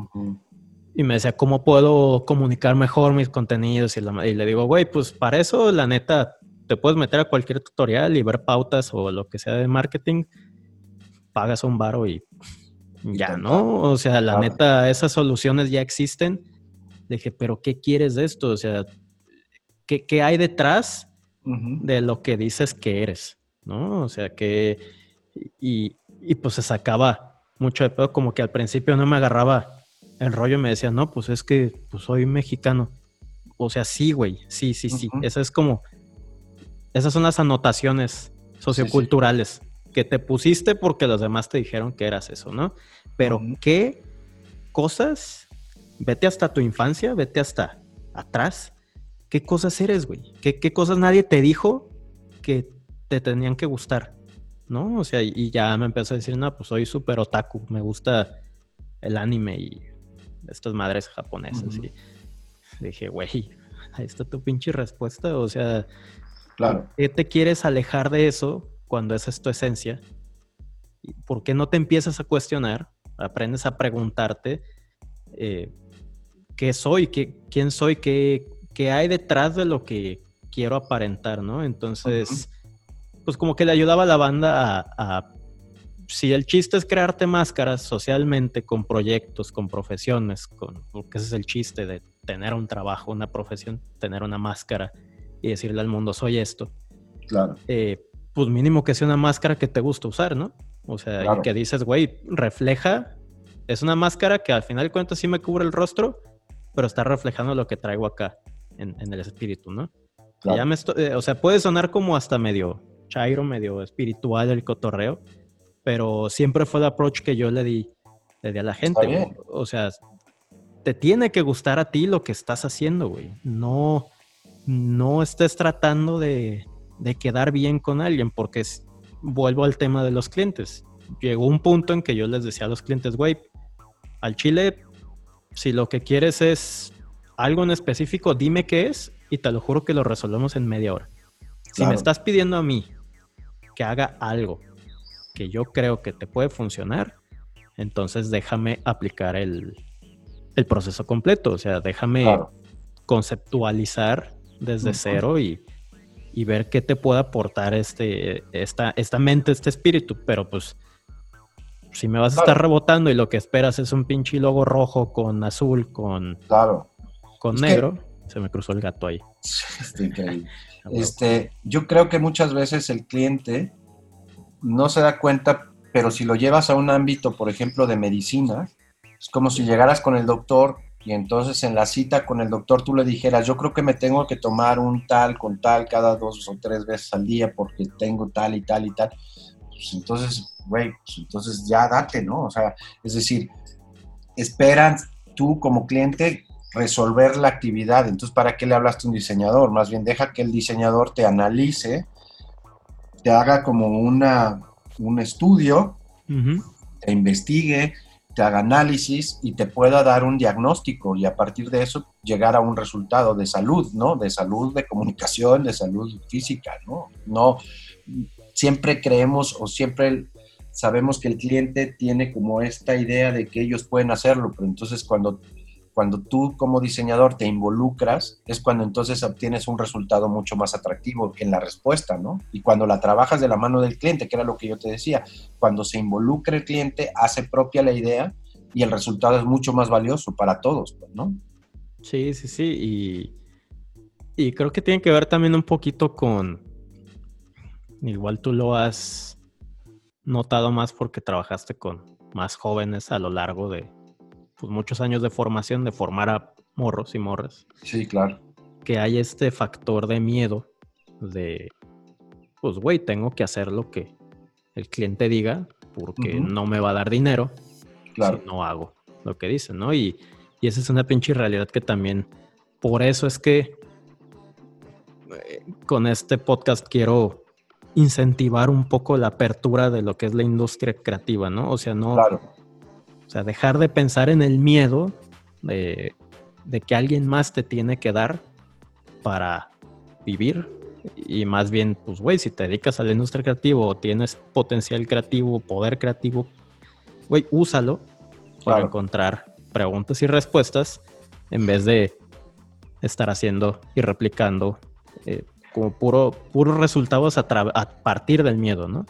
y me decía, ¿cómo puedo comunicar mejor mis contenidos? Y, y le digo, güey, pues para eso, la neta, te puedes meter a cualquier tutorial y ver pautas o lo que sea de marketing, pagas un baro y ya, ¿no? O sea, la neta, esas soluciones ya existen. Le dije, pero ¿qué quieres de esto? O sea, ¿qué, qué hay detrás de lo que dices que eres? ¿No? O sea, que... Y, y pues se sacaba mucho de pedo, como que al principio no me agarraba el rollo, me decía, no, pues es que pues soy mexicano. O sea, sí, güey, sí, sí, sí. Esa es como... Esas son las anotaciones socioculturales que te pusiste porque los demás te dijeron que eras eso, ¿no? Pero ¿qué cosas? Vete hasta tu infancia, vete hasta atrás. ¿Qué cosas eres, güey? ¿Qué, cosas nadie te dijo que te tenían que gustar? ¿No? O sea, y ya me empezó a decir, no, pues soy súper otaku, me gusta el anime y estas madres japonesas. Y dije, güey, ahí está tu pinche respuesta. O sea, claro. ¿qué te quieres alejar de eso cuando esa es tu esencia, ¿por qué no te empiezas a cuestionar? Aprendes a preguntarte eh, qué soy, qué, quién soy, qué, qué, hay detrás de lo que quiero aparentar, ¿no? Entonces, pues como que le ayudaba a la banda a, si el chiste es crearte máscaras socialmente con proyectos, con profesiones, con, porque ese es el chiste de tener un trabajo, una profesión, tener una máscara y decirle al mundo, soy esto. Claro. Eh, pues mínimo que sea una máscara que te gusta usar, ¿no? O sea, que dices, güey, refleja, es una máscara que al final de cuentas sí me cubre el rostro, pero está reflejando lo que traigo acá en, el espíritu, ¿no? Ya me eh, o sea, puede sonar como hasta medio chairo, medio espiritual el cotorreo, pero siempre fue el approach que yo le di, le di a la gente. O sea, te tiene que gustar a ti lo que estás haciendo, güey. No, no estés tratando de, de quedar bien con alguien, porque vuelvo al tema de los clientes. llegó un punto en que yo les decía a los clientes, güey, al chile, si lo que quieres es algo en específico, dime qué es y te lo juro que lo resolvemos en media hora. Si me estás pidiendo a mí que haga algo que yo creo que te puede funcionar, entonces déjame aplicar el, proceso completo. O sea, déjame conceptualizar desde cero y, ver qué te puede aportar este, esta, esta mente, este espíritu. Pero pues, si me vas a estar rebotando y lo que esperas es un pinche logo rojo con azul, con, claro. Con negro, se me cruzó el gato ahí. Este, yo creo que muchas veces el cliente no se da cuenta, pero si lo llevas a un ámbito, por ejemplo, de medicina, es como si llegaras con el doctor y entonces en la cita con el doctor tú le dijeras, yo creo que me tengo que tomar un tal con tal cada dos o tres veces al día porque tengo tal y tal y tal. Pues entonces, güey, pues entonces ya date, ¿no? O sea, es decir, esperan tú como cliente resolver la actividad. Entonces, ¿para qué le hablaste a un diseñador? Más bien deja que el diseñador te analice, te haga como una, un estudio, te investigue, te haga análisis y te pueda dar un diagnóstico y a partir de eso llegar a un resultado de salud, ¿no? De salud, de comunicación, de salud física, ¿no? No, siempre creemos o siempre sabemos que el cliente tiene como esta idea de que ellos pueden hacerlo, pero entonces cuando cuando tú como diseñador te involucras, es cuando entonces obtienes un resultado mucho más atractivo en la respuesta, ¿no? Y cuando la trabajas de la mano del cliente, que era lo que yo te decía, cuando se involucra el cliente, hace propia la idea y el resultado es mucho más valioso para todos, pues, ¿no? Sí, sí, sí. Y, y creo que tiene que ver también un poquito con, igual tú lo has notado más porque trabajaste con más jóvenes a lo largo de, pues, muchos años de formación, de formar a morros y morras. Sí, claro. Que hay este factor de miedo de, pues, güey, tengo que hacer lo que el cliente diga porque no me va a dar dinero claro. si no hago lo que dicen, ¿no? Y, y esa es una pinche realidad que también, por eso es que eh, con este podcast quiero incentivar un poco la apertura de lo que es la industria creativa, ¿no? O sea, no, claro. O sea, dejar de pensar en el miedo de, que alguien más te tiene que dar para vivir y más bien, pues, güey, si te dedicas a la industria creativa o tienes potencial creativo, poder creativo, güey, úsalo para encontrar preguntas y respuestas en vez de estar haciendo y replicando eh, como puro, puros resultados a, partir del miedo, ¿no?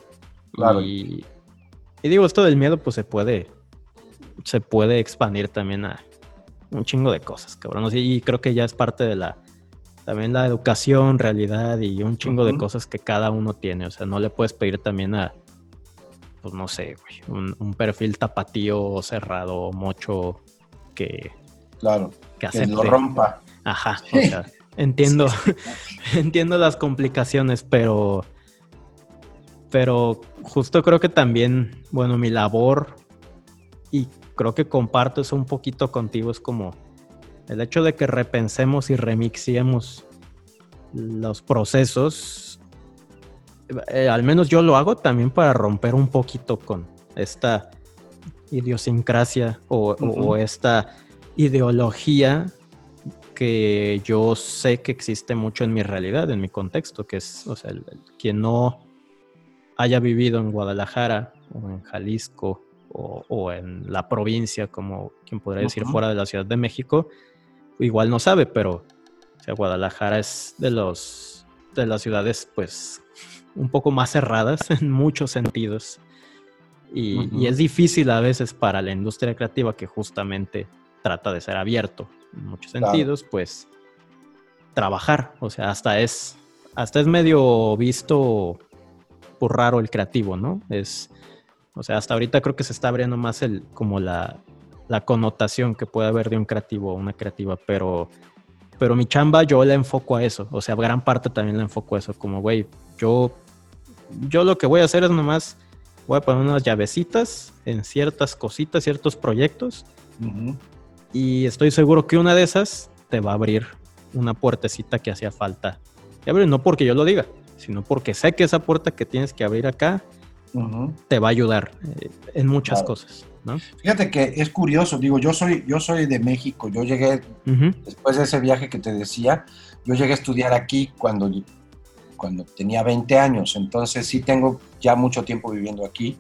Claro. Y, y digo, esto del miedo, pues se puede se puede expandir también a un chingo de cosas, cabrón. Y creo que ya es parte de la, también la educación, realidad y un chingo de cosas que cada uno tiene. O sea, no le puedes pedir también a, pues no sé, un, perfil tapatío cerrado, mocho, que... Claro, que, lo rompa. Ajá, o sea, entiendo, entiendo las complicaciones, pero... Pero justo creo que también, bueno, mi labor y creo que comparto eso un poquito contigo, es como el hecho de que repensemos y remixiemos los procesos, eh, al menos yo lo hago también para romper un poquito con esta idiosincrasia o, esta ideología que yo sé que existe mucho en mi realidad, en mi contexto, que es, o sea, quien no haya vivido en Guadalajara o en Jalisco o, en la provincia, como quien podría decir, fuera de la Ciudad de México, igual no sabe, pero sea, Guadalajara es de los de las ciudades, pues, un poco más cerradas en muchos sentidos. Y, es difícil a veces para la industria creativa que justamente trata de ser abierto en muchos sentidos, pues trabajar. O sea, hasta es, hasta es medio visto por raro el creativo, ¿no? Es o sea, hasta ahorita creo que se está abriendo más el, como la, connotación que puede haber de un creativo o una creativa, pero, pero mi chamba yo le enfoco a eso. O sea, gran parte también le enfoco a eso. Como, güey, yo, yo lo que voy a hacer es nomás, voy a poner unas llavecitas en ciertas cositas, ciertos proyectos. Y estoy seguro que una de esas te va a abrir una puertecita que hacía falta. Y abrir, no porque yo lo diga, sino porque sé que esa puerta que tienes que abrir acá te va a ayudar eh, en muchas cosas. ¿no? Fíjate que es curioso, digo, yo soy, yo soy de México, yo llegué, después de ese viaje que te decía, yo llegué a estudiar aquí cuando, cuando tenía 20 años, entonces sí tengo ya mucho tiempo viviendo aquí,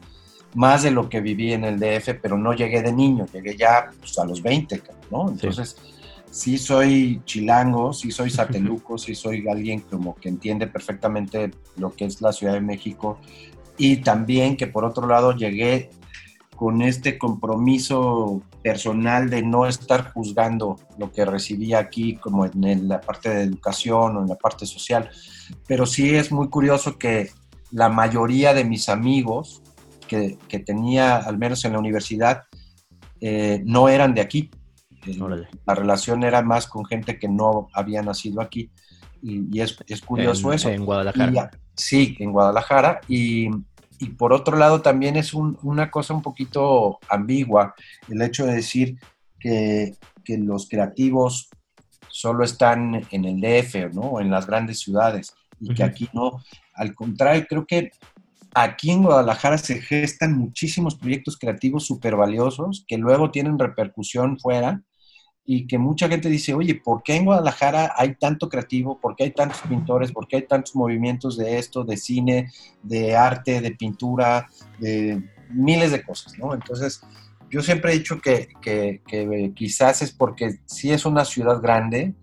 más de lo que viví en el DF, pero no llegué de niño, llegué ya pues, a los 20, ¿no? Entonces sí. soy chilango, sí soy sateluco, sí soy alguien como que entiende perfectamente lo que es la Ciudad de México y también que por otro lado llegué con este compromiso personal de no estar juzgando lo que recibía aquí como en la parte de educación o en la parte social. Pero sí es muy curioso que la mayoría de mis amigos que, tenía, al menos en la universidad, eh, no eran de aquí. Eh, la relación era más con gente que no había nacido aquí. Y, es, curioso eso. En Guadalajara. Sí, en Guadalajara. Y, y por otro lado también es una cosa un poquito ambigua el hecho de decir que, que, los creativos solo están en el DF, ¿no? O en las grandes ciudades y que aquí no. Al contrario, creo que aquí en Guadalajara se gestan muchísimos proyectos creativos súper valiosos que luego tienen repercusión fuera y que mucha gente dice, oye, ¿por qué en Guadalajara hay tanto creativo? ¿Por qué hay tantos pintores? ¿Por qué hay tantos movimientos de esto, de cine, de arte, de pintura, de miles de cosas, ¿no? Entonces, yo siempre he dicho que, que, quizás es porque sí es una ciudad grande,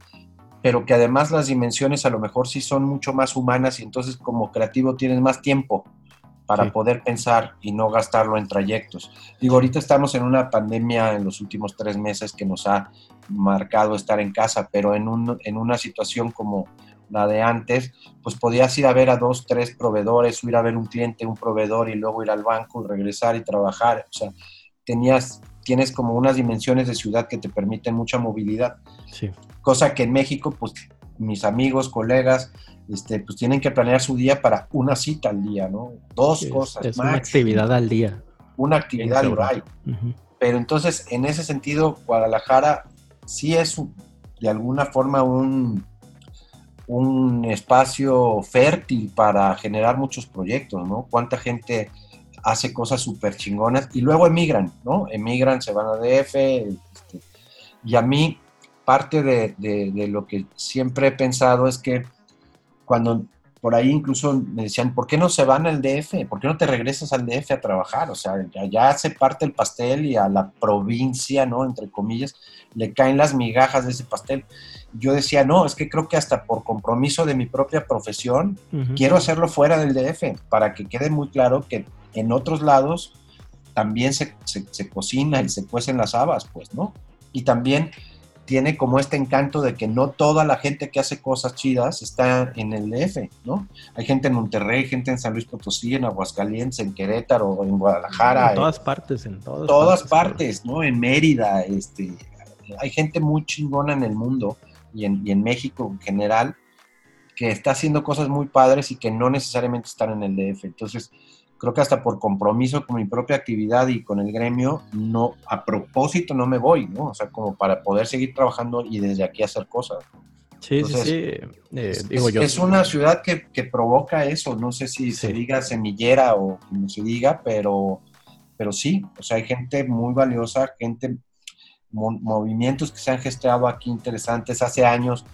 pero que además las dimensiones a lo mejor sí son mucho más humanas y entonces como creativo tienes más tiempo para poder pensar y no gastarlo en trayectos. Digo, ahorita estamos en una pandemia en los últimos tres meses que nos ha marcado estar en casa, pero en, un, en una situación como la de antes, pues podías ir a ver a dos, tres proveedores, o ir a ver un cliente, un proveedor y luego ir al banco, regresar y trabajar. O sea, tenías, tienes como unas dimensiones de ciudad que te permiten mucha movilidad. Sí. Cosa que en México, pues mis amigos, colegas, este, pues tienen que planear su día para una cita al día, ¿no? Dos cosas. Es una actividad al día. Una actividad al día. Pero entonces, en ese sentido, Guadalajara sí es de alguna forma un, un espacio fértil para generar muchos proyectos, ¿no? Cuánta gente hace cosas súper chingonas y luego emigran, ¿no? Emigran, se van a DF. Este, y a mí, parte de, de lo que siempre he pensado es que cuando por ahí incluso me decían, ¿por qué no se van al DF? ¿Por qué no te regresas al DF a trabajar? O sea, ya, se parte el pastel y a la provincia, ¿no? Entre comillas, le caen las migajas de ese pastel. Yo decía, no, es que creo que hasta por compromiso de mi propia profesión, quiero hacerlo fuera del DF, para que quede muy claro que en otros lados también se, se, se cocina y se cuecen las habas, pues, ¿no? Y también tiene como este encanto de que no toda la gente que hace cosas chidas está en el DF, ¿no? Hay gente en Monterrey, gente en San Luis Potosí, en Aguascalientes, en Querétaro, en Guadalajara. En todas partes, en todas, todas partes, ¿no? En Mérida, este, hay gente muy chingona en el mundo y en, y en México en general que está haciendo cosas muy padres y que no necesariamente están en el DF. Entonces, creo que hasta por compromiso con mi propia actividad y con el gremio, no, a propósito no me voy, ¿no? O sea, como para poder seguir trabajando y desde aquí hacer cosas. Sí, sí, sí. Eh, digo yo. es, una ciudad que, que, provoca eso, no sé si se diga semillera o como se diga, pero, pero sí, o sea, hay gente muy valiosa, gente, movimientos que se han gestado aquí interesantes hace años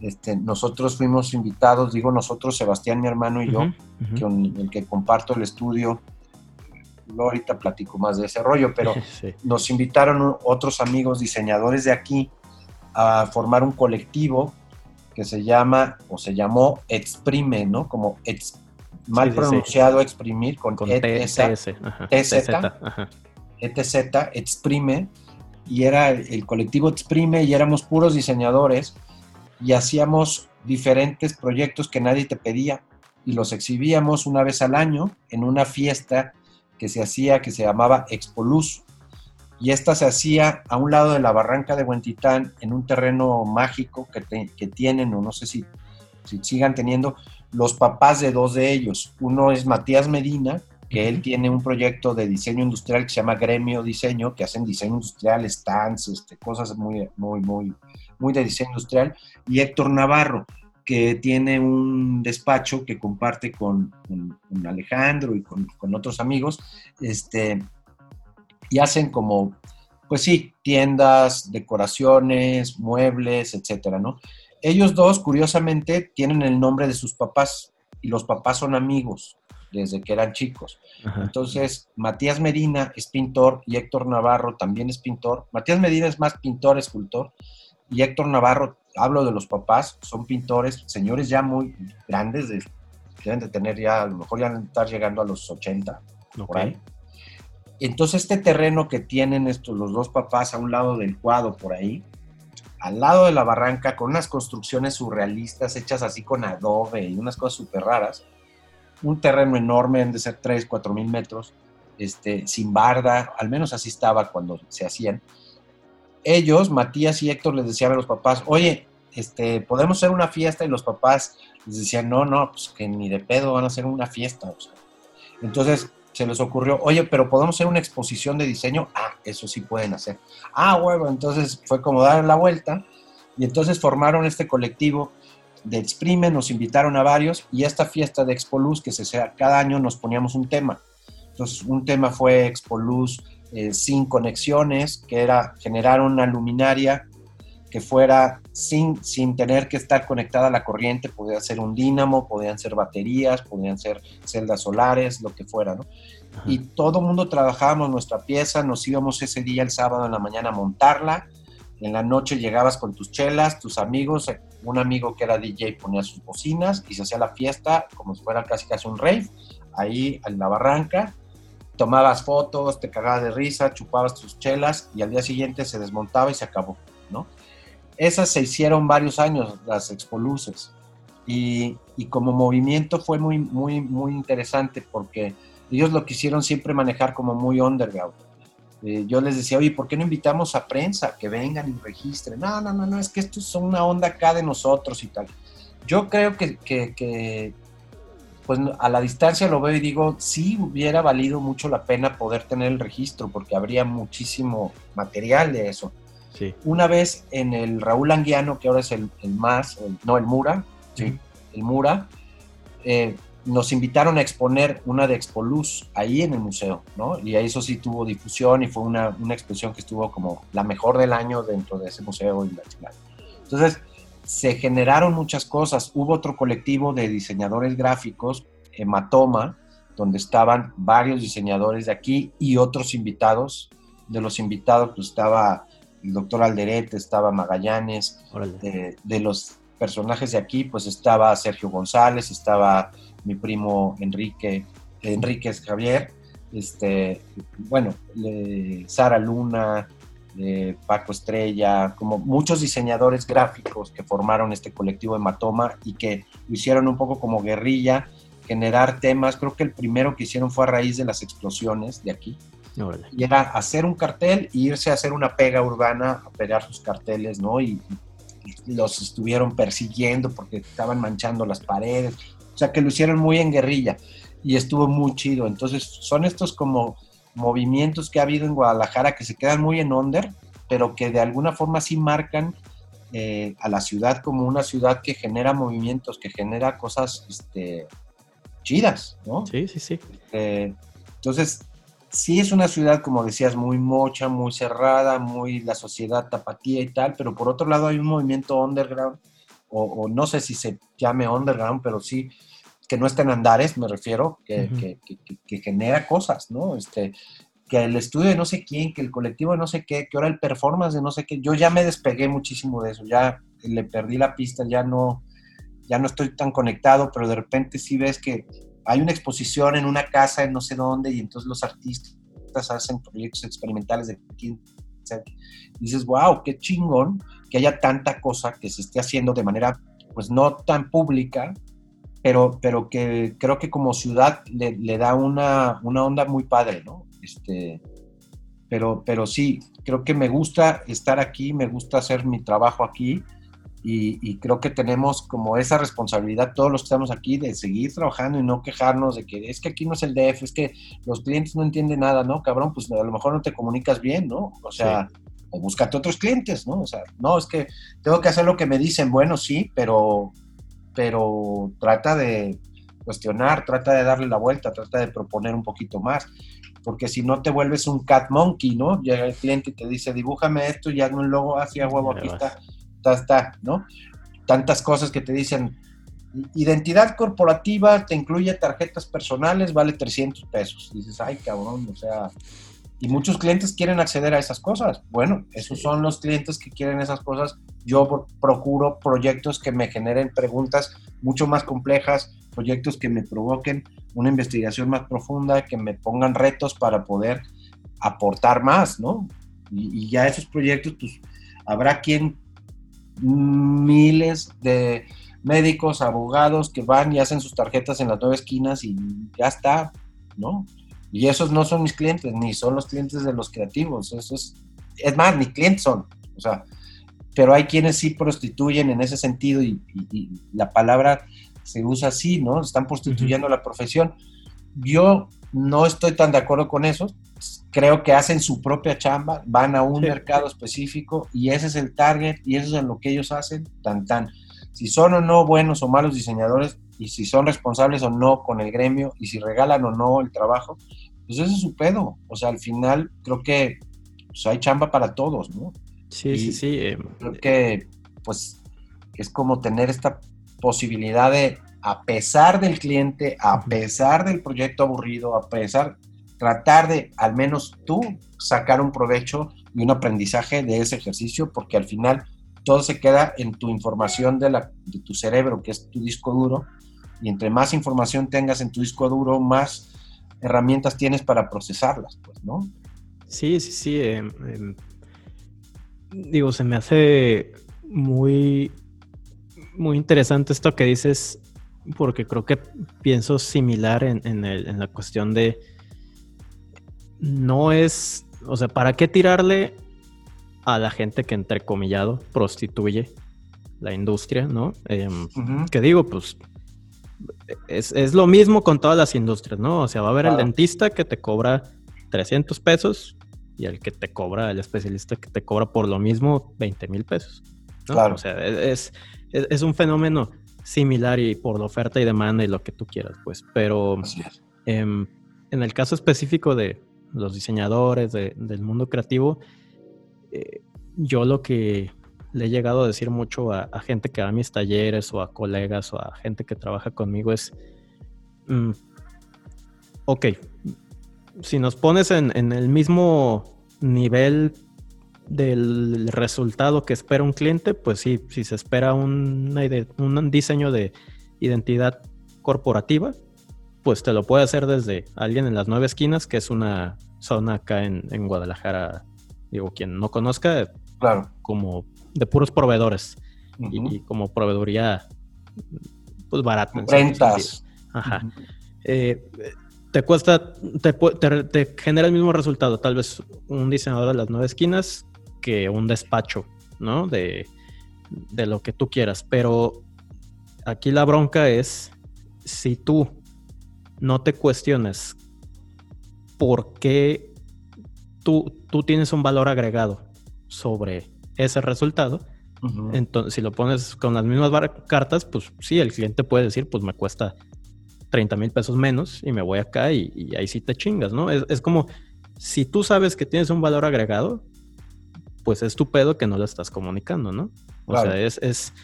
este, nosotros fuimos invitados, digo nosotros, Sebastián, mi hermano y yo, con el que comparto el estudio. ahorita platico más de ese rollo, pero nos invitaron otros amigos diseñadores de aquí a formar un colectivo que se llama o se llamó Exprime, ¿no? Como mal pronunciado exprimir con, con ETZ, ETZ, Exprime, y era el colectivo Exprime y éramos puros diseñadores y hacíamos diferentes proyectos que nadie te pedía y los exhibíamos una vez al año en una fiesta que se hacía que se llamaba Expoluz. Y esta se hacía a un lado de la barranca de Huentitán, en un terreno mágico que, que tienen, o no sé si, si sigan teniendo, los papás de dos de ellos. Uno es Matías Medina, que él tiene un proyecto de diseño industrial que se llama Gremio Diseño, que hacen diseño industrial, stands, este, cosas muy, muy, muy, muy de diseño industrial, y Héctor Navarro, que tiene un despacho que comparte con, Alejandro y con, otros amigos, este, y hacen como, pues sí, tiendas, decoraciones, muebles, etcétera, ¿no? Ellos dos, curiosamente, tienen el nombre de sus papás y los papás son amigos desde que eran chicos. Entonces, Matías Medina es pintor y Héctor Navarro también es pintor. Matías Medina es más pintor, escultor, y Héctor Navarro, hablo de los papás, son pintores, señores ya muy grandes, deben de tener ya, a lo mejor ya estar llegando a los 80, por ahí. Entonces, este terreno que tienen estos, los dos papás a un lado del cuadro por ahí, al lado de la barranca, con unas construcciones surrealistas hechas así con adobe y unas cosas súper raras, un terreno enorme, de ser 3, 4 mil metros, este, sin barda, al menos así estaba cuando se hacían. Ellos, Matías y Héctor, les decían a los papás, oye, este, podemos hacer una fiesta y los papás les decían, no, no, pues que ni de pedo van a hacer una fiesta. Entonces se les ocurrió, oye, pero podemos hacer una exposición de diseño. Ah, eso sí pueden hacer. Ah, bueno, entonces fue como dar la vuelta y entonces formaron este colectivo de Exprime, nos invitaron a varios y esta fiesta de Expoluz, que se sea, cada año nos poníamos un tema. Entonces, un tema fue Expoluz eh, sin conexiones, que era generar una luminaria que fuera sin, sin tener que estar conectada a la corriente, podía ser un dínamo, podían ser baterías, podían ser celdas solares, lo que fuera, ¿no? Y todo el mundo trabajábamos nuestra pieza, nos íbamos ese día, el sábado en la mañana, a montarla, en la noche llegabas con tus chelas, tus amigos, un amigo que era DJ ponía sus bocinas y se hacía la fiesta como si fuera casi casi un rave, ahí en la barranca, tomabas fotos, te cagabas de risa, chupabas tus chelas y al día siguiente se desmontaba y se acabó, ¿no? Esas se hicieron varios años, las expoluces, y, y como movimiento fue muy, muy, muy interesante porque ellos lo quisieron siempre manejar como muy underground eh, yo les decía, oye, ¿por qué no invitamos a prensa que vengan y registren? No, no, no, no, es que esto es una onda acá de nosotros y tal. Yo creo que, que, pues a la distancia lo veo y digo, sí hubiera valido mucho la pena poder tener el registro, porque habría muchísimo material de eso. Sí. Una vez en el Raúl Anguiano, que ahora es el, el más, no, el Mura, sí, el Mura, eh, nos invitaron a exponer una de Expoluz ahí en el museo, ¿no? Y eso sí tuvo difusión y fue una, una exposición que estuvo como la mejor del año dentro de ese museo. Y la Entonces, se generaron muchas cosas. Hubo otro colectivo de diseñadores gráficos, Hematoma, donde estaban varios diseñadores de aquí y otros invitados. De los invitados, pues estaba el doctor Alderete, estaba Magallanes, de, de los personajes de aquí, pues estaba Sergio González, estaba mi primo Enrique, Enríquez Javier, este, bueno, Sara Luna, Paco Estrella, como muchos diseñadores gráficos que formaron este colectivo Hematoma y que lo hicieron un poco como guerrilla, generar temas. Creo que el primero que hicieron fue a raíz de las explosiones de aquí. Y era hacer un cartel e irse a hacer una pega urbana, a pegar sus carteles, ¿no? Y, y los estuvieron persiguiendo porque estaban manchando las paredes. O sea, que lo hicieron muy en guerrilla y estuvo muy chido. Entonces, son estos como movimientos que ha habido en Guadalajara que se quedan muy en under, pero que de alguna forma sí marcan eh, a la ciudad como una ciudad que genera movimientos, que genera cosas este, chidas, ¿no? Sí, sí, sí. Eh, entonces, sí es una ciudad, como decías, muy mocha, muy cerrada, muy la sociedad tapatía y tal, pero por otro lado hay un movimiento underground, o, o no sé si se llame underground, pero sí que no está en Andares, me refiero, que, genera cosas, ¿no? Este, que el estudio de no sé quién, que el colectivo de no sé qué, que ahora el performance de no sé qué, yo ya me despegué muchísimo de eso, ya le perdí la pista, ya no, ya no estoy tan conectado, pero de repente sí ves que hay una exposición en una casa en no sé dónde y entonces los artistas hacen proyectos experimentales de quién y dices, wow, qué chingón que haya tanta cosa que se esté haciendo de manera pues no tan pública, pero, pero que creo que como ciudad le, le da una, una, onda muy padre, ¿no? Este, pero, pero sí, creo que me gusta estar aquí, me gusta hacer mi trabajo aquí y, y, creo que tenemos como esa responsabilidad todos los que estamos aquí de seguir trabajando y no quejarnos de que es que aquí no es el DF, es que los clientes no entienden nada, ¿no? Cabrón, pues a lo mejor no te comunicas bien, ¿no? O sea, o búscate otros clientes, ¿no? O sea, no, es que tengo que hacer lo que me dicen, bueno, sí, pero pero trata de cuestionar, trata de darle la vuelta, trata de proponer un poquito más, porque si no te vuelves un cat monkey, ¿no? Llega el cliente y te dice, dibújame esto y hazme un logo hacia huevo, aquí está, está, está, ¿no? Tantas cosas que te dicen, identidad corporativa te incluye tarjetas personales, vale 300 pesos. dices, ay, cabrón, o sea, y muchos clientes quieren acceder a esas cosas. Bueno, esos son los clientes que quieren esas cosas. Yo procuro proyectos que me generen preguntas mucho más complejas, proyectos que me provoquen una investigación más profunda, que me pongan retos para poder aportar más, ¿no? Y, y ya esos proyectos, pues habrá quien miles de médicos, abogados que van y hacen sus tarjetas en las nueve esquinas y ya está, ¿no? Y esos no son mis clientes, ni son los clientes de los creativos. Eso es, es más, ni clientes son. O sea, pero hay quienes sí prostituyen en ese sentido y, la palabra se usa así, ¿no? Están prostituyendo la profesión. Yo no estoy tan de acuerdo con eso. Creo que hacen su propia chamba, van a un mercado específico y ese es el target y eso es lo que ellos hacen, tan tan. Si son o no buenos o malos diseñadores, y si son responsables o no con el gremio y si regalan o no el trabajo, pues eso es su pedo. O sea, al final creo que pues, hay chamba para todos, ¿no? Sí, sí, sí. Eh, creo que pues es como tener esta posibilidad de, a pesar del cliente, a pesar del proyecto aburrido, a pesar, tratar de al menos tú sacar un provecho y un aprendizaje de ese ejercicio, porque al final todo se queda en tu información de, la, de tu cerebro, que es tu disco duro, y entre más información tengas en tu disco duro, más herramientas tienes para procesarlas, pues, ¿no? Sí, sí, sí. Em, em, digo, se me hace muy, muy interesante esto que dices, porque creo que pienso similar en, en la cuestión de no es, o sea, ¿para qué tirarle a la gente que entrecomillado prostituye la industria, ¿no? Em, que digo, pues es, lo mismo con todas las industrias, ¿no? O sea, va a haber el dentista que te cobra 300 pesos y el que te cobra, el especialista que te cobra por lo mismo 20 mil pesos. Claro. O sea, es, es, un fenómeno similar y por la oferta y demanda y lo que tú quieras, pues. Pero em, en el caso específico de los diseñadores, del mundo creativo, eh, yo lo que le he llegado a decir mucho a, gente que va a mis talleres o a colegas o a gente que trabaja conmigo es, mm, ok, si nos pones en, el mismo nivel del resultado que espera un cliente, pues sí, si se espera un diseño de identidad corporativa, pues te lo puede hacer desde alguien en las nueve esquinas, que es una zona acá en, en Guadalajara. Digo, quien no conozca, claro. como de puros proveedores y, como proveeduría pues barata. Rentas. Ajá. Eh, te cuesta, te, genera el mismo resultado, tal vez un diseñador de las nueve esquinas que un despacho, ¿no? De, de lo que tú quieras. Pero aquí la bronca es si tú no te cuestiones por qué tú, tú tienes un valor agregado sobre ese resultado. Entonces, si lo pones con las mismas cartas, pues sí, el cliente puede decir, pues me cuesta 30 mil pesos menos y me voy acá y, ahí sí te chingas, ¿no? Es, como, si tú sabes que tienes un valor agregado, pues es tu pedo que no lo estás comunicando, ¿no? O sea, es, es,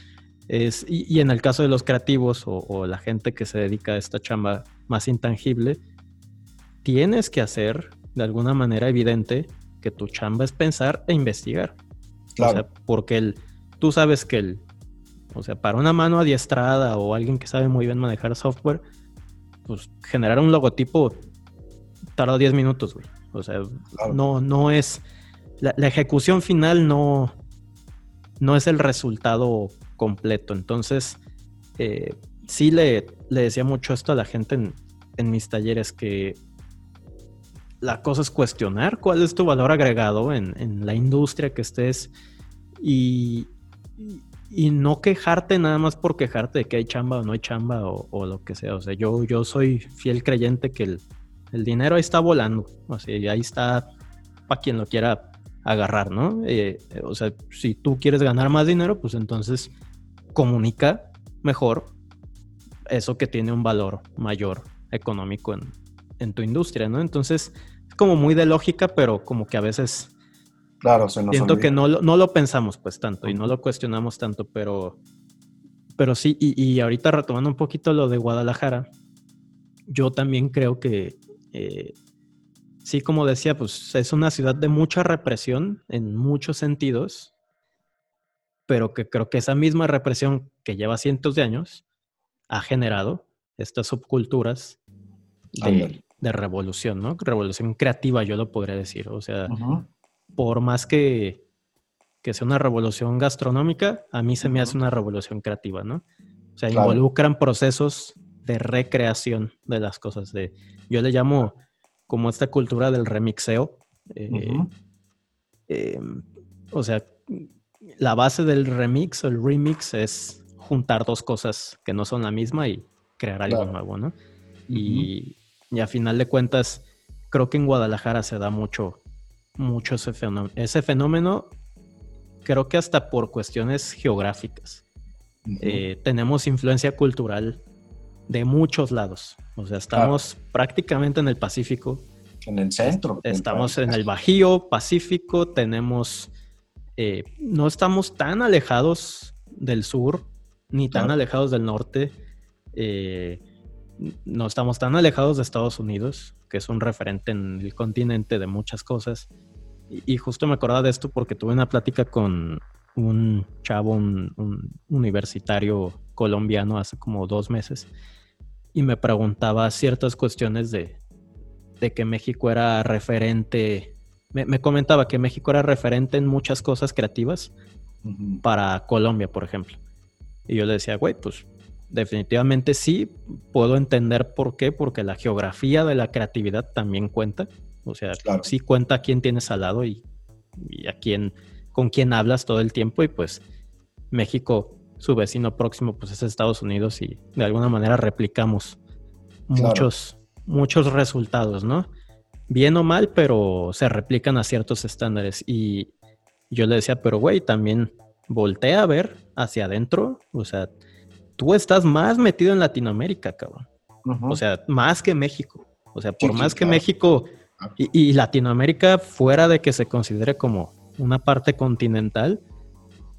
es y, en el caso de los creativos o, la gente que se dedica a esta chamba más intangible, tienes que hacer de alguna manera evidente que tu chamba es pensar e investigar. O sea, porque el, tú sabes que el, o sea, para una mano adiestrada o alguien que sabe muy bien manejar software, pues generar un logotipo tarda 10 minutos, güey. O sea, no, no es, la, ejecución final no, no es el resultado completo. Entonces, eh, sí le, le, decía mucho esto a la gente en, en mis talleres que la cosa es cuestionar cuál es tu valor agregado en, la industria que estés y, y, no quejarte nada más por quejarte de que hay chamba o no hay chamba o, lo que sea. O sea, yo, yo soy fiel creyente que el, dinero ahí está volando. O ahí está para quien lo quiera agarrar, ¿no? Eh, o sea, si tú quieres ganar más dinero, pues entonces comunica mejor eso que tiene un valor mayor económico en, en tu industria, ¿no? Entonces, es como muy de lógica, pero como que a veces... Claro, se nos Siento que no, no lo pensamos pues tanto y no lo cuestionamos tanto, pero, pero sí, y, y ahorita retomando un poquito lo de Guadalajara, yo también creo que, eh, sí, como decía, pues es una ciudad de mucha represión en muchos sentidos, pero que creo que esa misma represión que lleva cientos de años ha generado estas subculturas de, de revolución, ¿no? Revolución creativa, yo lo podría decir. O sea, por más que, que, sea una revolución gastronómica, a mí se me hace una revolución creativa, ¿no? O sea, involucran procesos de recreación de las cosas. De, yo le llamo como esta cultura del remixeo. Eh, em, o sea, la base del remix o el remix es juntar dos cosas que no son la misma y crear algo nuevo, ¿no? Y y a final de cuentas, creo que en Guadalajara se da mucho, mucho ese fenómeno. Ese fenómeno, creo que hasta por cuestiones geográficas. Eh, tenemos influencia cultural de muchos lados. O sea, estamos prácticamente en el Pacífico. En el centro. Estamos en el Bajío, Pacífico, tenemos... Eh, no estamos tan alejados del sur, ni tan alejados del norte. Eh, no estamos tan alejados de Estados Unidos, que es un referente en el continente de muchas cosas. Y, justo me acordaba de esto porque tuve una plática con un chavo, un, universitario colombiano hace como dos meses, y me preguntaba ciertas cuestiones de, que México era referente, me, comentaba que México era referente en muchas cosas creativas para Colombia, por ejemplo. Y yo le decía, güey, pues definitivamente sí, puedo entender por qué, porque la geografía de la creatividad también cuenta. O sea, sí cuenta a quién tienes al lado y, a quién, con quién hablas todo el tiempo. Y pues México, su vecino próximo, pues es Estados Unidos y de alguna manera replicamos muchos, muchos resultados, ¿no? Bien o mal, pero se replican a ciertos estándares. Y yo le decía, pero güey, también voltea a ver hacia adentro, o sea, tú estás más metido en Latinoamérica, cabrón. O sea, más que México. O sea, por más que México y, Latinoamérica, fuera de que se considere como una parte continental,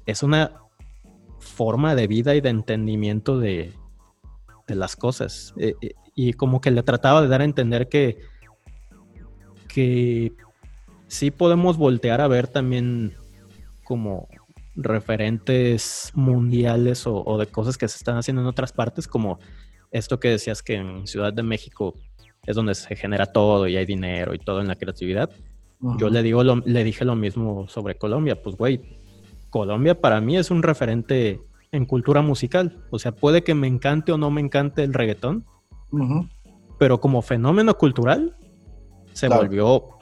es una forma de vida y de entendimiento de, las cosas. Eh, eh, y como que le trataba de dar a entender que, que sí podemos voltear a ver también como referentes mundiales o, de cosas que se están haciendo en otras partes, como esto que decías que en Ciudad de México es donde se genera todo y hay dinero y todo en la creatividad. Yo le digo le dije lo mismo sobre Colombia, pues güey, Colombia para mí es un referente en cultura musical, o sea, puede que me encante o no me encante el reggaetón, pero como fenómeno cultural se volvió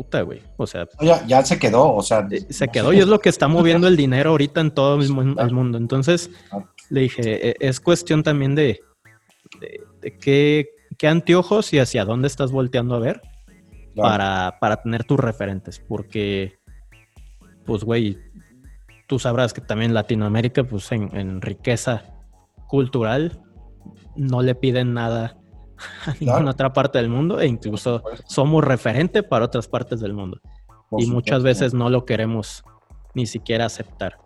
puta, güey. O sea. Ya, se quedó, o sea. Eh, se quedó y es lo que está moviendo el dinero ahorita en todo el, mundo. Entonces, le dije, e, es cuestión también de, de, qué, anteojos y hacia dónde estás volteando a ver para, tener tus referentes. Porque, pues, güey, tú sabrás que también Latinoamérica, pues, en, en riqueza cultural, no le piden nada a ninguna otra parte del mundo e incluso somos referente para otras partes del mundo. y muchas veces no lo queremos ni siquiera aceptar.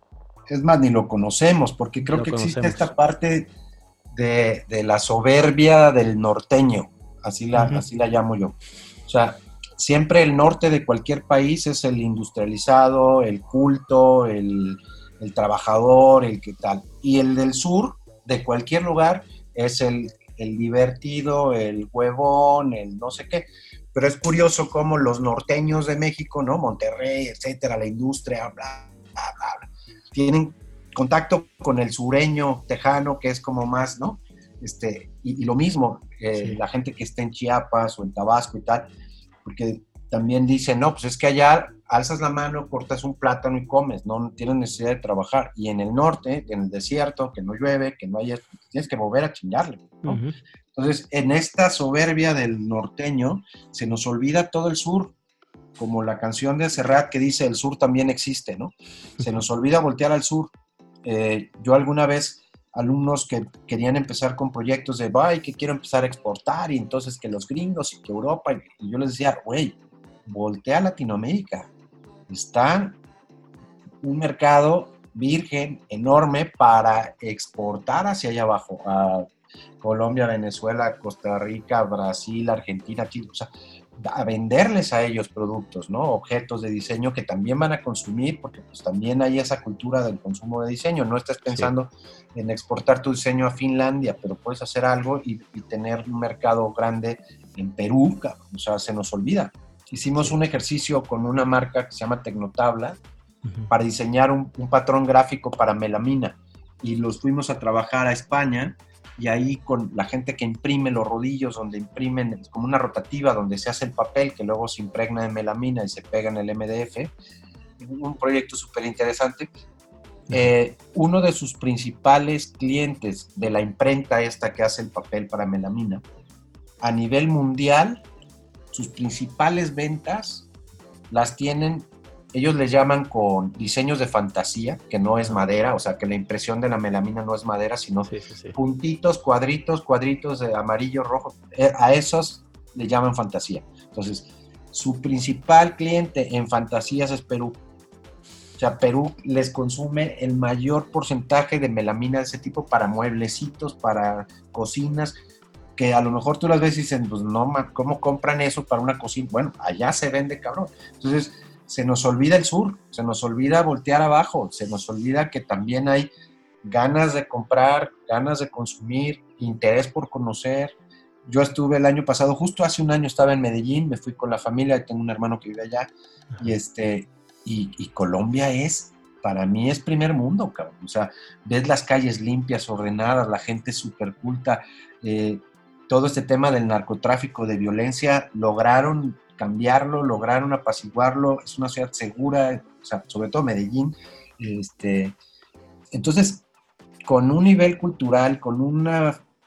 Es más, ni lo conocemos, porque creo que existe esta parte de, la soberbia del norteño, así la, así la llamo yo. O sea, siempre el norte de cualquier país es el industrializado, el culto, el, el trabajador, el que tal. Y el del sur, de cualquier lugar, es el el divertido, el huevón, el no sé qué. Pero es curioso cómo los norteños de México, ¿no? Monterrey, etcétera, la industria, bla, bla, bla, tienen contacto con el sureño tejano, que es como más, ¿no? Este, y, lo mismo, eh, la gente que está en Chiapas o en Tabasco y tal, porque también dicen, no, pues es que allá alzas la mano, cortas un plátano y comes, no tienes necesidad de trabajar. Y en el norte, en el desierto, que no llueve, que no haya, tienes que volver a chingarle. Entonces, en esta soberbia del norteño, se nos olvida todo el sur, como la canción de Serrat que dice, el sur también existe, ¿no? Se nos olvida voltear al sur. Eh, yo alguna vez alumnos que querían empezar con proyectos de, ay, que quiero empezar a exportar, y entonces que los gringos y que Europa, y yo les decía, güey, voltea a Latinoamérica. Está un mercado virgen enorme para exportar hacia allá abajo, a Colombia, Venezuela, Costa Rica, Brasil, Argentina, Chile, o sea, a venderles a ellos productos, ¿no? Objetos de diseño que también van a consumir, porque pues también hay esa cultura del consumo de diseño. No estás pensando en exportar tu diseño a Finlandia, pero puedes hacer algo y, tener un mercado grande en Perú, o sea, se nos olvida. Hicimos un ejercicio con una marca que se llama Tecnotabla para diseñar un, un patrón gráfico para melamina y los fuimos a trabajar a España y ahí con la gente que imprime los rodillos, donde imprimen como una rotativa, donde se hace el papel que luego se impregna en melamina y se pega en el MDF. Un proyecto súper interesante. Eh, uno de sus principales clientes de la imprenta esta que hace el papel para melamina, a nivel mundial, sus principales ventas las tienen ellos le llaman con diseños de fantasía, que no es madera, o sea, que la impresión de la melamina no es madera, sino puntitos, cuadritos, cuadritos de amarillo, rojo. Eh, a esos le llaman fantasía. Entonces, su principal cliente en fantasías es Perú. O sea, Perú les consume el mayor porcentaje de melamina de ese tipo para mueblecitos, para cocinas, que a lo mejor tú las ves y dicen, pues no, ¿cómo compran eso para una cocina? Bueno, allá se vende, cabrón. Entonces, se nos olvida el sur, se nos olvida voltear abajo, se nos olvida que también hay ganas de comprar, ganas de consumir, interés por conocer. Yo estuve el año pasado, justo hace un año estaba en Medellín, me fui con la familia, tengo un hermano que vive allá, y este, y, Colombia es, para mí es primer mundo, cabrón. O sea, ves las calles limpias, ordenadas, la gente súper culta, eh, todo este tema del narcotráfico, de violencia, lograron cambiarlo, lograron apaciguarlo, es una ciudad segura, sobre todo Medellín. Este, entonces, con un nivel cultural, con un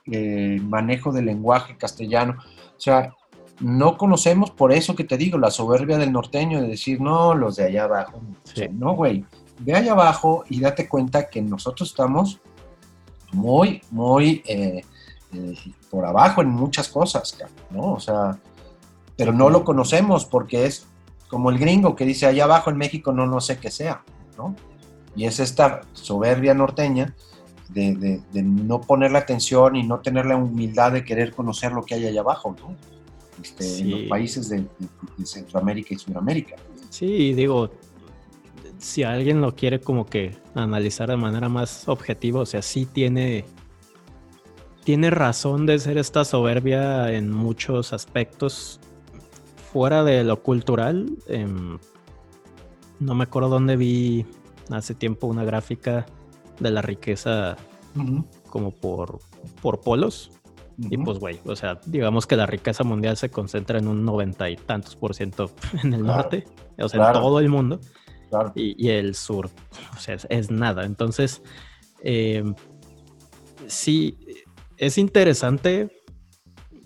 eh, manejo del lenguaje castellano, o sea, no conocemos por eso que te digo, la soberbia del norteño de decir, no, los de allá abajo. no, güey, ve allá abajo y date cuenta que nosotros estamos muy, muy eh, eh, por abajo en muchas cosas, ¿no? O sea, pero no lo conocemos porque es como el gringo que dice allá abajo en México no, no sé qué sea, ¿no? Y es esta soberbia norteña de, no poner la atención y no tener la humildad de querer conocer lo que hay allá abajo, ¿no? Este, En los países de, Centroamérica y Sudamérica. Sí, digo, si alguien lo quiere como que analizar de manera más objetiva, o sea, sí tiene, tiene razón de ser esta soberbia en muchos aspectos, fuera de lo cultural, em, no me acuerdo dónde vi hace tiempo una gráfica de la riqueza como por, por polos. Y pues, güey, o sea, digamos que la riqueza mundial se concentra en un noventa y tantos por ciento en el norte, o sea, en todo el mundo. Y, el sur, o sea, es, nada. Entonces, em, sí, es interesante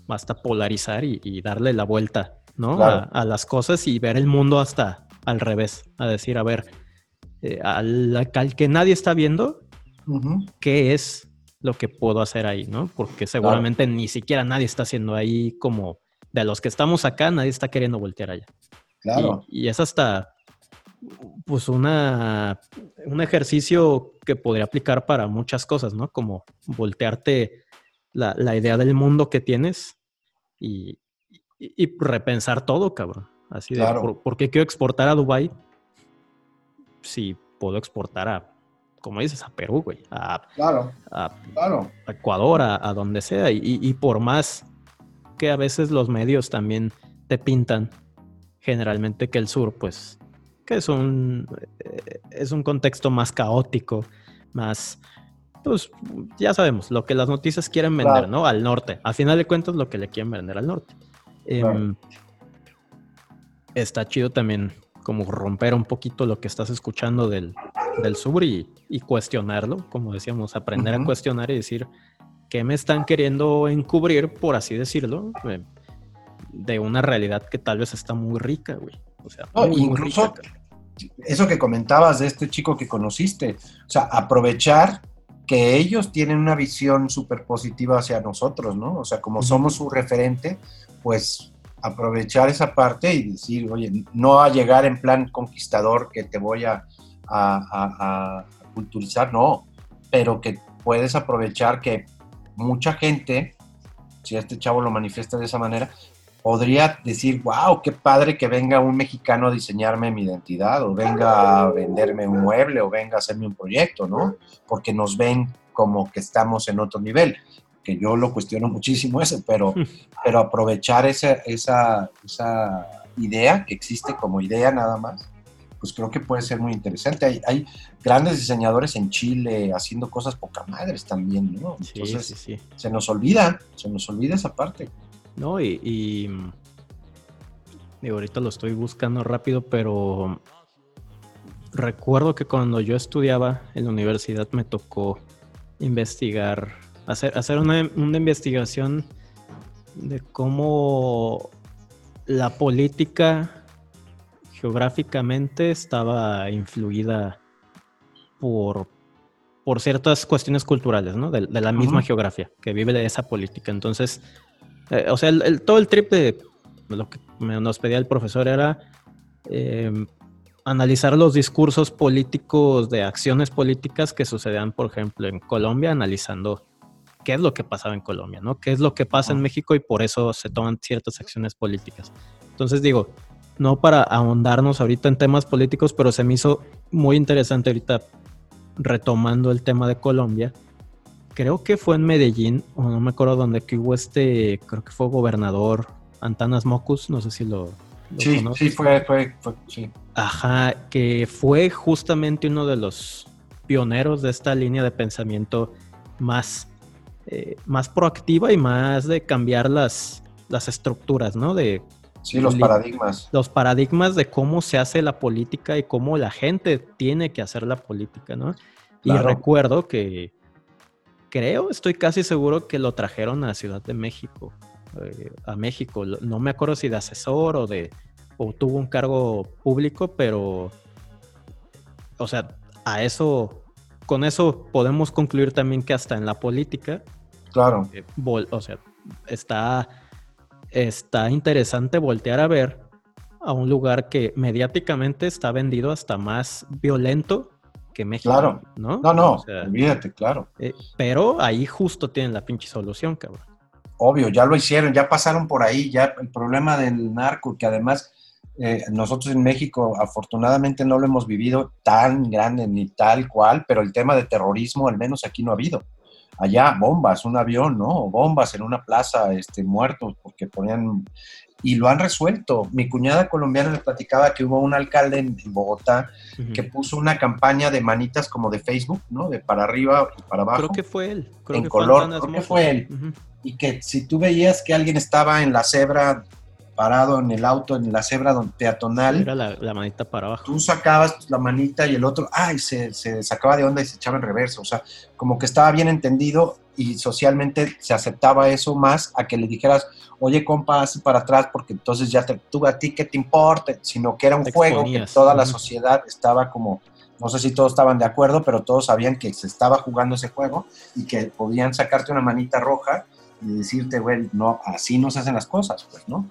hasta polarizar y darle la vuelta ¿no? A, las cosas y ver el mundo hasta al revés, a decir, a ver, eh, al, que nadie está viendo, ¿qué es lo que puedo hacer ahí, ¿no? Porque seguramente ni siquiera nadie está haciendo ahí como de los que estamos acá, nadie está queriendo voltear allá. Claro. Y, es hasta pues una, un ejercicio que podría aplicar para muchas cosas, ¿no? Como voltearte la, la idea del mundo que tienes y, y, repensar todo, cabrón. Así de, ¿por, qué quiero exportar a Dubai si puedo exportar a, como dices, a Perú, güey? A, claro, a, Ecuador, a, donde sea. Y, por más que a veces los medios también te pintan, generalmente que el sur, pues, que es un, eh, es un contexto más caótico, más pues ya sabemos, lo que las noticias quieren vender, ¿no? Al norte. A final de cuentas, lo que le quieren vender al norte. Em, está chido también como romper un poquito lo que estás escuchando del, sur y, cuestionarlo, como decíamos, aprender a cuestionar y decir qué me están queriendo encubrir, por así decirlo, em, de una realidad que tal vez está muy rica, güey. O sea, incluso eso que comentabas de este chico que conociste, o sea, aprovechar porque ellos tienen una visión súper positiva hacia nosotros, ¿no? O sea, como somos su referente, pues aprovechar esa parte y decir, oye, no a llegar en plan conquistador que te voy a, a, culturizar, no, pero que puedes aprovechar que mucha gente, si este chavo lo manifiesta de esa manera, podría decir, wow, qué padre que venga un mexicano a diseñarme mi identidad, o venga a venderme un mueble, o venga a hacerme un proyecto, ¿no? Porque nos ven como que estamos en otro nivel, que yo lo cuestiono muchísimo eso, pero, pero aprovechar esa, esa, esa idea que existe como idea nada más, pues creo que puede ser muy interesante. Hay, hay grandes diseñadores en Chile haciendo cosas poca madres también, ¿no? Entonces, sí, sí, se nos olvida, se nos olvida esa parte. No, y, y, ahorita lo estoy buscando rápido, pero recuerdo que cuando yo estudiaba en la universidad me tocó investigar, hacer, hacer una, una investigación de cómo la política geográficamente estaba influida por, por ciertas cuestiones culturales, ¿no? De, la misma geografía que vive de esa política. Entonces, eh, o sea, el, todo el trip de lo que nos pedía el profesor era em, analizar los discursos políticos de acciones políticas que sucedían, por ejemplo, en Colombia, analizando qué es lo que pasaba en Colombia, ¿no? ¿Qué es lo que pasa en México y por eso se toman ciertas acciones políticas? Entonces digo, no para ahondarnos ahorita en temas políticos, pero se me hizo muy interesante ahorita retomando el tema de Colombia, creo que fue en Medellín, o no me acuerdo dónde, que hubo este, creo que fue gobernador Antanas Mocus, no sé si lo... sí, sí, fue, fue, fue, sí. Ajá, que fue justamente uno de los pioneros de esta línea de pensamiento más, eh, más proactiva y más de cambiar las, las estructuras, ¿no? De, sí, los paradigmas. Los paradigmas de cómo se hace la política y cómo la gente tiene que hacer la política, ¿no? Y recuerdo que creo, estoy casi seguro que lo trajeron a Ciudad de México, eh, a México. No me acuerdo si de asesor o de o tuvo un cargo público, pero, o sea, a eso, con eso podemos concluir también que hasta en la política, claro, eh, o sea, está, está interesante voltear a ver a un lugar que mediáticamente está vendido hasta más violento que México. Claro. ¿no? No, no, olvídate, claro. Eh, pero ahí justo tienen la pinche solución, cabrón. Obvio, ya lo hicieron, ya pasaron por ahí, ya el problema del narco, que además eh, nosotros en México afortunadamente no lo hemos vivido tan grande ni tal cual, pero el tema de terrorismo al menos aquí no ha habido. Allá bombas, un avión, ¿no? Bombas en una plaza, este, muertos porque ponían y lo han resuelto. Mi cuñada colombiana me platicaba que hubo un alcalde en, Bogotá que puso una campaña de manitas como de Facebook, ¿no? De para arriba y para abajo. Creo que fue él. en color, creo que fue él. Y que si tú veías que alguien estaba en la cebra parado en el auto, en la cebra peatonal. Era la, manita para abajo. Tú sacabas la manita y el otro, ay, se, se, sacaba de onda y se echaba en reverso. O sea, como que estaba bien entendido y socialmente se aceptaba eso más a que le dijeras, oye, compa, haz para atrás porque entonces ya te, tú a ti qué te importa, sino que era un juego que toda la sociedad estaba como, no sé si todos estaban de acuerdo, pero todos sabían que se estaba jugando ese juego y que podían sacarte una manita roja y decirte, güey, no, así no se hacen las cosas, pues, ¿no?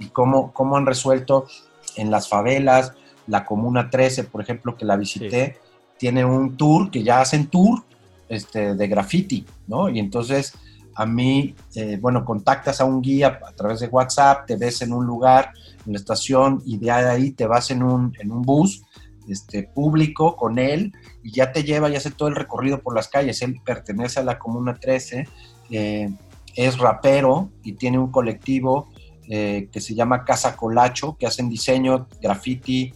Y cómo, cómo han resuelto en las favelas, la Comuna 13, por ejemplo, que la visité, tiene un tour, que ya hacen tour este, de graffiti, ¿no? Y entonces a mí, eh, bueno, contactas a un guía a través de WhatsApp, te ves en un lugar, en la estación, y de ahí te vas en un, en un bus este, público con él y ya te lleva y hace todo el recorrido por las calles. Él pertenece a la Comuna 13, eh, es rapero y tiene un colectivo eh, que se llama Casa Colacho, que hacen diseño, graffiti,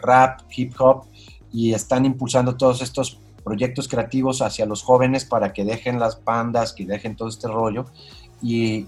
rap, hip hop y están impulsando todos estos proyectos creativos hacia los jóvenes para que dejen las bandas, que dejen todo este rollo. Y,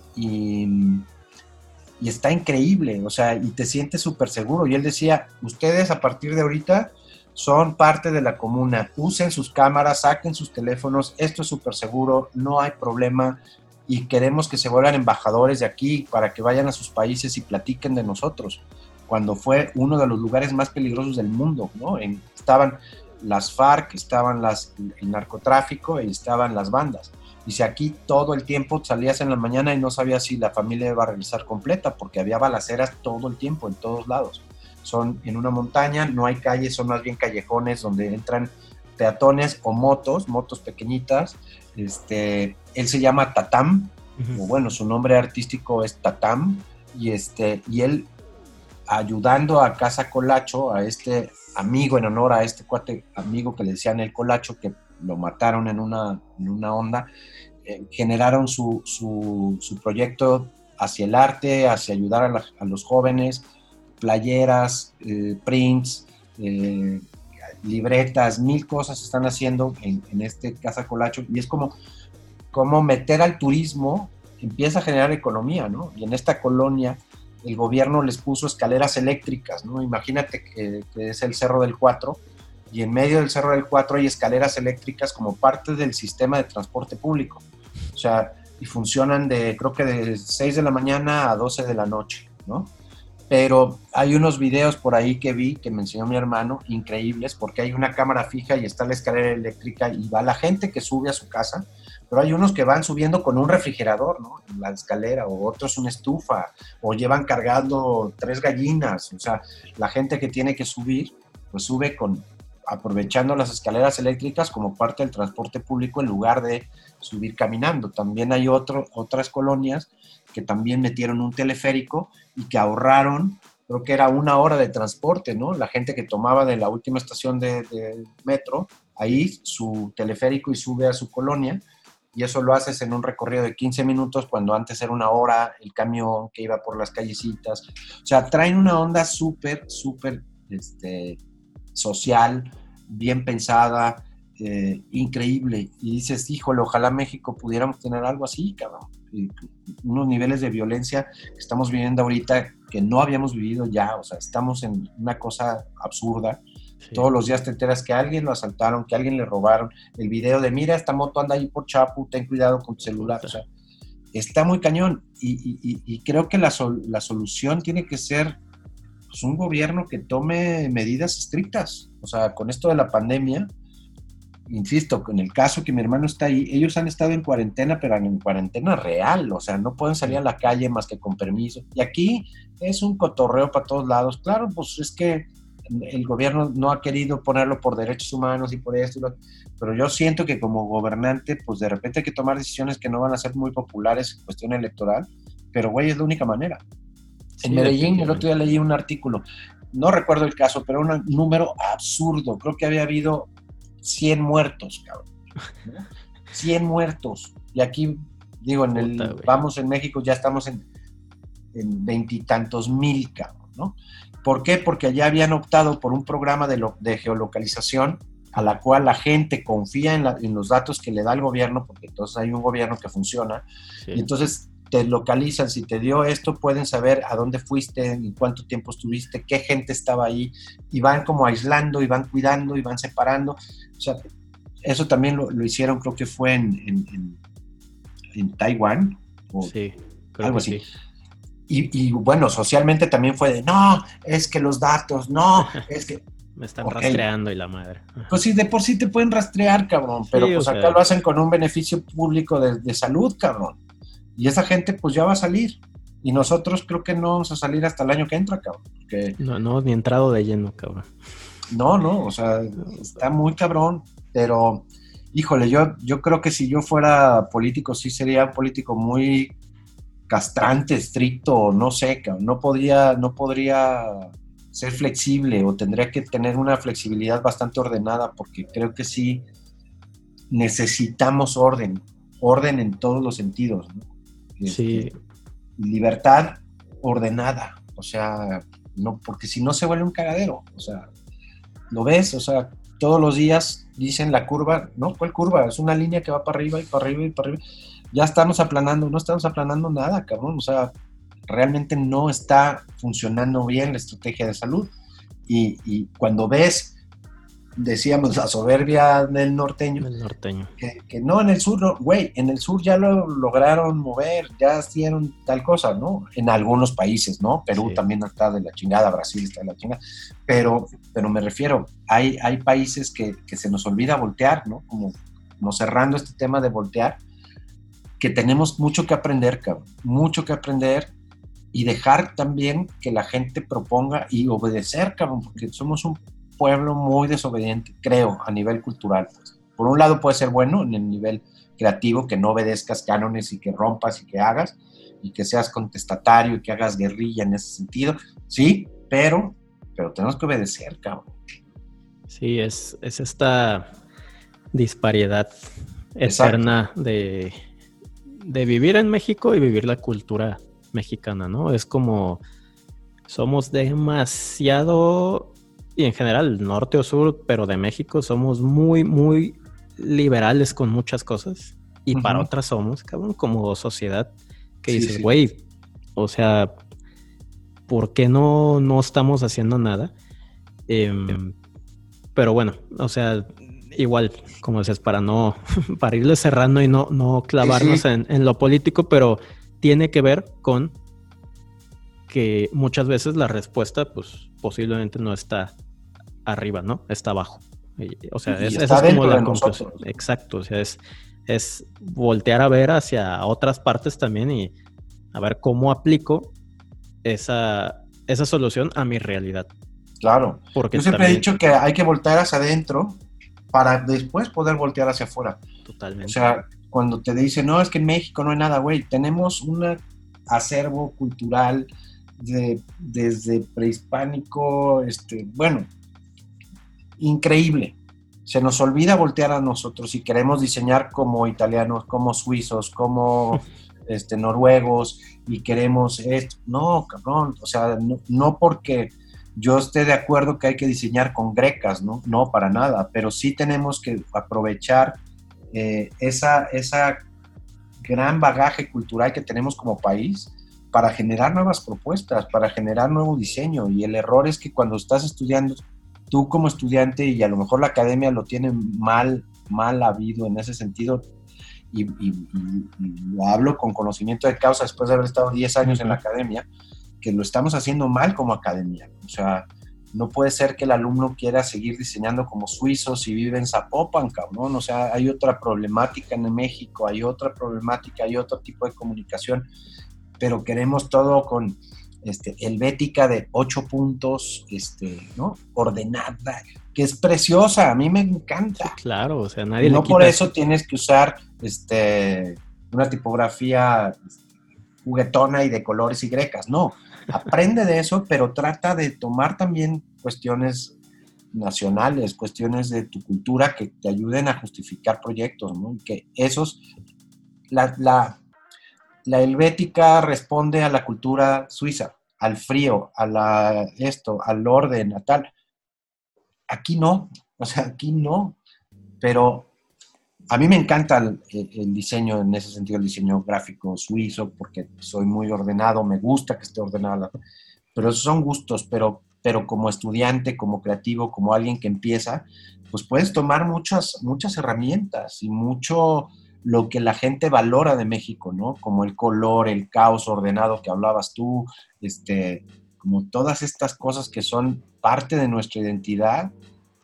está increíble, o sea, y te sientes súper seguro. Y él decía, ustedes a partir de ahorita son parte de la comuna, usen sus cámaras, saquen sus teléfonos, esto es súper seguro, no hay problema y queremos que se vuelvan embajadores de aquí para que vayan a sus países y platiquen de nosotros, cuando fue uno de los lugares más peligrosos del mundo, ¿no? estaban las FARC, estaban las, el narcotráfico y estaban las bandas. Dice, aquí todo el tiempo salías en la mañana y no sabías si la familia iba a regresar completa, porque había balaceras todo el tiempo, en todos lados. Son en una montaña, no hay calles, son más bien callejones donde entran peatones o motos, motos pequeñitas. Este, él se llama Tatam, o bueno, su nombre artístico es Tatam, y, este, y él ayudando a Casa Colacho, a este amigo en honor a este cuate amigo que le decían el Colacho, que lo mataron en una, en una onda, eh, generaron su, su, proyecto hacia el arte, hacia ayudar a, los jóvenes, playeras, eh, prints, eh, libretas, mil cosas están haciendo en, en, este Casa Colacho y es como, como meter al turismo empieza a generar economía, ¿no? Y en esta colonia el gobierno les puso escaleras eléctricas, ¿no? Imagínate que, es el Cerro del Cuatro, y en medio del Cerro del Cuatro hay escaleras eléctricas como parte del sistema de transporte público. O sea, y funcionan de, creo que de 6 de la mañana a 12 de la noche, ¿no? Pero hay unos videos por ahí que vi, que me enseñó mi hermano, increíbles, porque hay una cámara fija y está la escalera eléctrica y va la gente que sube a su casa, pero hay unos que van subiendo con un refrigerador, ¿no? En la escalera, o otros una estufa, o llevan cargando tres gallinas, o sea, la gente que tiene que subir, pues sube con, aprovechando las escaleras eléctricas como parte del transporte público en lugar de subir caminando. También hay otro, otras colonias que también metieron un teleférico y que ahorraron, creo que era una hora de transporte, ¿no? La gente que tomaba de la última estación de, metro, ahí su teleférico y sube a su colonia y eso lo haces en un recorrido de 15 minutos cuando antes era una hora el camión que iba por las callecitas. O sea, traen una onda súper, súper este, social, bien pensada, eh, increíble. Y dices, híjole, ojalá México pudiéramos tener algo así, cabrón. unos niveles de violencia que estamos viviendo ahorita que no habíamos vivido ya, o sea, estamos en una cosa absurda. Todos los días te enteras que alguien lo asaltaron, que alguien le robaron. El video de, mira, esta moto anda ahí por Chapu, ten cuidado con tu celular. O sea, está muy cañón. Y, creo que la, la solución tiene que ser pues, un gobierno que tome medidas estrictas. O sea, con esto de la pandemia, insisto, en el caso que mi hermano está ahí, ellos han estado en cuarentena, pero en cuarentena real, o sea, no pueden salir a la calle más que con permiso. Y aquí es un cotorreo para todos lados. Claro, pues es que el gobierno no ha querido ponerlo por derechos humanos y por esto, pero yo siento que como gobernante, pues de repente hay que tomar decisiones que no van a ser muy populares en cuestión electoral, pero güey, es la única manera en Medellín, el otro día leí un artículo, no recuerdo el caso, pero un número absurdo. Creo que había habido 100 muertos, cabrón. 100 muertos. Y aquí, digo, en el, vamos en México, ya estamos en veintitantos mil, cabrón, ¿no? ¿Por qué? Porque allá habían optado por un programa de, de geolocalización a la cual la gente confía en, los datos que le da el gobierno, porque entonces hay un gobierno que funciona, y entonces te localizan, si te dio esto, pueden saber a dónde fuiste, en cuánto tiempo estuviste, qué gente estaba ahí, y van como aislando, y van cuidando, y van separando. O sea, eso también lo, hicieron, creo que fue en, en, Taiwán, o sí, algo así. Y, bueno, socialmente también fue de, no, es que los datos, no, es que... Me están rastreando y la madre. Pues sí, de por sí te pueden rastrear, cabrón, pero pues acá lo hacen con un beneficio público de, de salud, cabrón. Y esa gente pues ya va a salir. Y nosotros creo que no vamos a salir hasta el año que entra, cabrón. No, no, ni entrado de lleno, cabrón. No, no, o sea, está muy cabrón, pero híjole, yo, yo creo que si yo fuera político, sí sería un político muy castrante, estricto, no sé, no podría, no podría ser flexible o tendría que tener una flexibilidad bastante ordenada porque creo que sí necesitamos orden, orden en todos los sentidos. ¿no? sí. Este, libertad ordenada, o sea, no, porque si no se vuelve un cagadero, o sea, lo ves, o sea, todos los días dicen la curva, no, ¿cuál curva? Es una línea que va para arriba y para arriba y para arriba. Ya estamos aplanando, no estamos aplanando nada, cabrón, o sea, realmente no está funcionando bien la estrategia de salud. Y, y cuando ves decíamos la soberbia del norteño. El norteño. Que, no, en el sur, güey, en el sur ya lo lograron mover, ya hicieron tal cosa, ¿no? En algunos países, ¿no? Perú también está de la chingada, Brasil está de la chingada, pero, pero me refiero, hay, hay países que, que se nos olvida voltear, ¿no? Como, como cerrando este tema de voltear, que tenemos mucho que aprender, cabrón, mucho que aprender y dejar también que la gente proponga y obedecer, cabrón, porque somos un pueblo muy desobediente, creo, a nivel cultural. Pues. Por un lado puede ser bueno en el nivel creativo, que no obedezcas cánones y que rompas y que hagas, y que seas contestatario y que hagas guerrilla en ese sentido, sí, pero, pero tenemos que obedecer, cabrón. Sí, es, es esta disparidad eterna de, de vivir en México y vivir la cultura mexicana, ¿no? Es como somos demasiado, y en general, norte o sur, pero de México somos muy, muy liberales con muchas cosas. Y para otras somos, cabrón, como sociedad, que dices, güey, o sea, ¿por qué no, no estamos haciendo nada? Em, pero bueno, o sea, igual, como dices, para no, para irle cerrando y no, no clavarnos en, en, lo político, pero tiene que ver con que muchas veces la respuesta, pues posiblemente no está arriba, ¿no? Está abajo. O sea, es, esa es como la conclusión. Exacto, o sea, es, es voltear a ver hacia otras partes también y a ver cómo aplico esa, esa solución a mi realidad. Claro. Porque Yo siempre he dicho que hay que voltear hacia adentro para después poder voltear hacia afuera. Totalmente. O sea, cuando te dicen, no, es que en México no hay nada, güey, tenemos un acervo cultural de, desde prehispánico, este, bueno, increíble. Se nos olvida voltear a nosotros y queremos diseñar como italianos, como suizos, como este, noruegos y queremos esto. No, cabrón, o sea, no, porque yo esté de acuerdo que hay que diseñar con grecas, ¿no? No, para nada, pero sí tenemos que aprovechar eh, esa, esa gran bagaje cultural que tenemos como país para generar nuevas propuestas, para generar nuevo diseño. Y el error es que cuando estás estudiando, tú como estudiante, y a lo mejor la academia lo tiene mal, mal habido en ese sentido, y, lo hablo con conocimiento de causa después de haber estado 10 años en la academia, que lo estamos haciendo mal como academia. O sea, no puede ser que el alumno quiera seguir diseñando como suizo si vive en Zapopan, cabrón. O sea, hay otra problemática en México, hay otra problemática, hay otro tipo de comunicación, pero queremos todo con este, helvética de ocho puntos, este, ¿no? Ordenada, que es preciosa, a mí me encanta. claro, o sea, nadie No por eso tienes que usar este, una tipografía juguetona y de colores y grecas, no aprende de eso, pero trata de tomar también cuestiones nacionales, cuestiones de tu cultura que te ayuden a justificar proyectos, ¿no? Que esos, la, la, la helvética responde a la cultura suiza, al frío, a la esto, al orden, a tal. Aquí no, o sea, aquí no, pero a mí me encanta el, diseño, en ese sentido, el diseño gráfico suizo, porque soy muy ordenado, me gusta que esté ordenado, pero esos son gustos, pero, pero como estudiante, como creativo, como alguien que empieza, pues puedes tomar muchas, muchas herramientas y mucho lo que la gente valora de México, ¿no? Como el color, el caos ordenado que hablabas tú, este, como todas estas cosas que son parte de nuestra identidad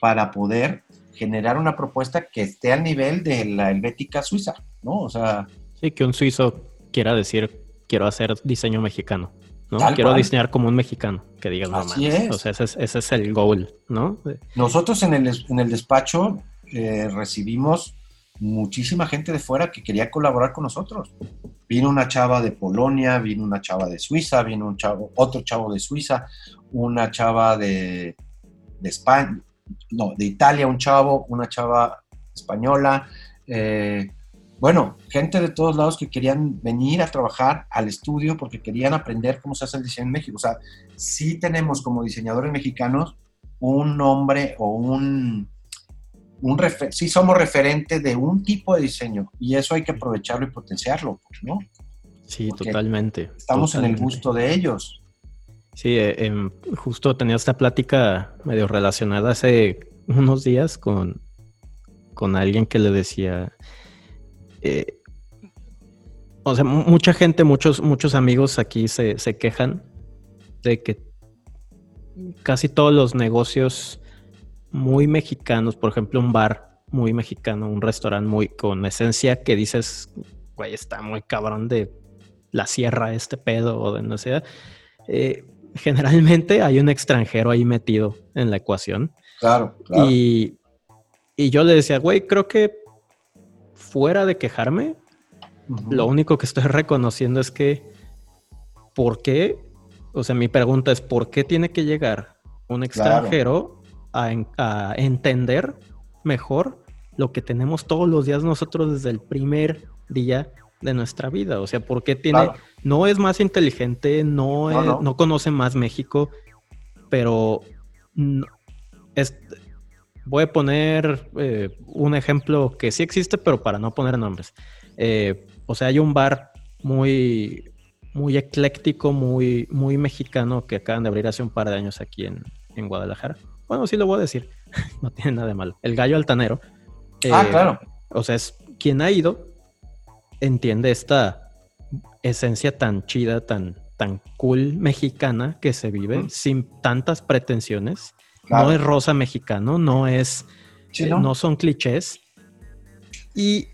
para poder generar una propuesta que esté al nivel de la helvética suiza, ¿no? O sea... Sí, que un suizo quiera decir, quiero hacer diseño mexicano, ¿no? Quiero diseñar como un mexicano, que digas Así es. O sea, ese es, el goal, ¿no? Nosotros en el, en el despacho eh, recibimos muchísima gente de fuera que quería colaborar con nosotros. Vino una chava de Polonia, vino una chava de Suiza, vino un chavo, otro chavo de Suiza, una chava de, de España, no, de Italia un chavo, una chava española, eh, bueno, gente de todos lados que querían venir a trabajar al estudio porque querían aprender cómo se hace el diseño en México. O sea, sí tenemos como diseñadores mexicanos un nombre o un, un sí somos referente de un tipo de diseño y eso hay que aprovecharlo y potenciarlo, ¿no? Sí, totalmente. Estamos en el gusto de ellos. Sí, eh, em, justo tenía esta plática medio relacionada hace unos días con, con alguien que le decía, eh, o sea, mucha gente, muchos, muchos amigos aquí se, se quejan de que casi todos los negocios muy mexicanos, por ejemplo, un bar muy mexicano, un restaurante muy con esencia que dices, güey, está muy cabrón de la sierra este pedo o de no sé. Eh, generalmente hay un extranjero ahí metido en la ecuación. Claro, claro. Y, y yo le decía, güey, creo que fuera de quejarme, lo único que estoy reconociendo es que, ¿por qué? O sea, mi pregunta es, ¿por qué tiene que llegar un extranjero a, a, entender mejor lo que tenemos todos los días nosotros desde el primer día de nuestra vida? O sea, ¿por qué tiene, no es más inteligente, no, no. conoce más México, pero es, voy a poner eh, un ejemplo que sí existe, pero para no poner nombres. Eh, o sea, hay un bar muy, muy ecléctico, muy, muy mexicano que acaban de abrir hace un par de años aquí en, Guadalajara. Bueno, sí lo voy a decir, no tiene nada de malo. El gallo altanero. ah, eh, claro. O sea, es quien ha ido, entiende esta esencia tan chida, tan, tan cool mexicana que se vive sin tantas pretensiones. No es rosa mexicano, no es, no son clichés. Y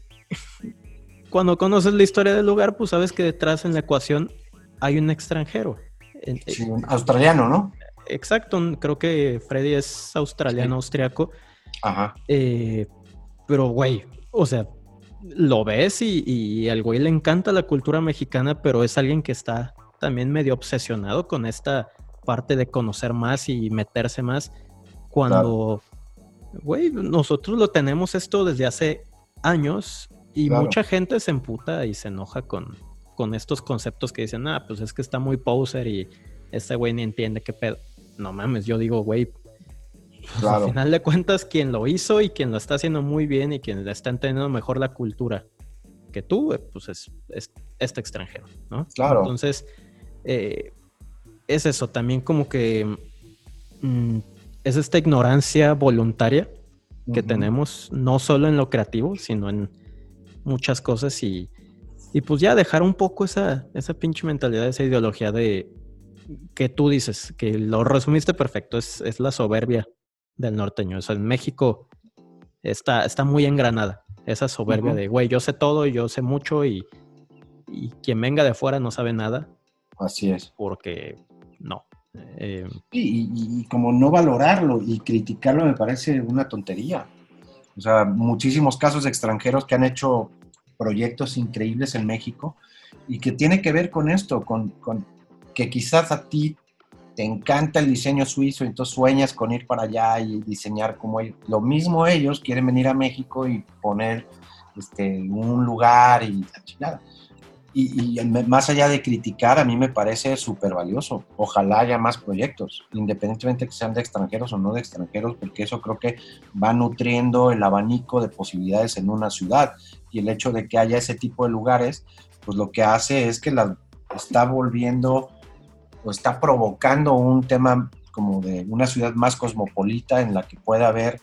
cuando conoces la historia del lugar, pues sabes que detrás en la ecuación hay un extranjero. Sí, un australiano, ¿no? Exacto, creo que Freddy es australiano, austriaco. Ajá. Eh, pero, güey, o sea, lo ves y, y, al güey le encanta la cultura mexicana, pero es alguien que está también medio obsesionado con esta parte de conocer más y meterse más. Cuando, güey, nosotros lo tenemos esto desde hace años y mucha gente se emputa y se enoja con, con estos conceptos que dicen, ah, pues es que está muy poser y este güey ni entiende qué pedo. No mames, yo digo, güey, pues, al final de cuentas, quien lo hizo y quien lo está haciendo muy bien y quien está entendiendo mejor la cultura que tú, eh, pues es, este extranjero, ¿no? Claro. Entonces, eh, es eso, también como que mm, es esta ignorancia voluntaria que tenemos, no solo en lo creativo, sino en muchas cosas y, y pues ya dejar un poco esa, esa pinche mentalidad, esa ideología de que tú dices, que lo resumiste perfecto, es, es la soberbia del norteño. O sea, en México está, está muy engranada esa soberbia de, güey, yo sé todo, yo sé mucho y, y, quien venga de afuera no sabe nada. Así es. Porque no. Eh, y, y, como no valorarlo y criticarlo me parece una tontería. O sea, muchísimos casos de extranjeros que han hecho proyectos increíbles en México y que tiene que ver con esto, con, que quizás a ti te encanta el diseño suizo y entonces sueñas con ir para allá y diseñar como ellos. Lo mismo ellos quieren venir a México y poner este, un lugar y la y, más allá de criticar, a mí me parece súper valioso. Ojalá haya más proyectos, independientemente que sean de extranjeros o no de extranjeros, porque eso creo que va nutriendo el abanico de posibilidades en una ciudad. Y el hecho de que haya ese tipo de lugares, pues lo que hace es que la está volviendo o está provocando un tema como de una ciudad más cosmopolita en la que pueda haber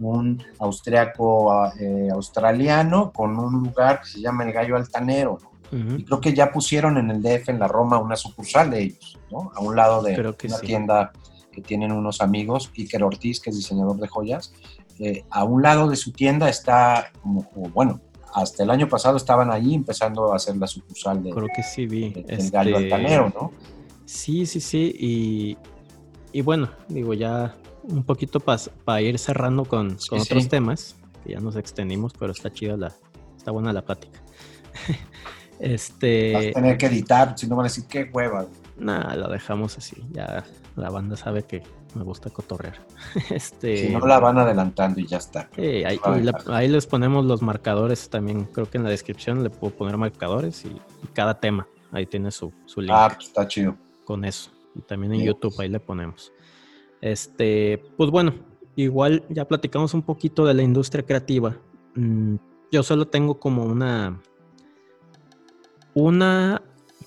un austriaco eh, australiano con un lugar que se llama el Gallo Altanero, ¿no? Y creo que ya pusieron en el DF, en la Roma, una sucursal de ellos, ¿no? A un lado de una tienda que tienen unos amigos, Iker Ortiz, que es diseñador de joyas. Eh, a un lado de su tienda está, como, bueno, hasta el año pasado estaban ahí empezando a hacer la sucursal de, creo que sí vi. del este, gallo altanero, ¿no? Sí, sí, sí. Y, y bueno, digo, ya un poquito para ir cerrando con, con otros temas, que ya nos extendimos, pero está chida la, está buena la plática. Este. Vas a tener que editar, si no van a decir qué hueva. Nada, lo dejamos así. Ya la banda sabe que me gusta cotorrear. Este. Si no la van adelantando y ya está. ahí, les ponemos los marcadores también. Creo que en la descripción le puedo poner marcadores y, cada tema. Ahí tiene su, su link. Ah, pues está chido. Con eso. Y también en YouTube ahí le ponemos. Este, pues bueno, igual ya platicamos un poquito de la industria creativa. Mm, yo solo tengo como una una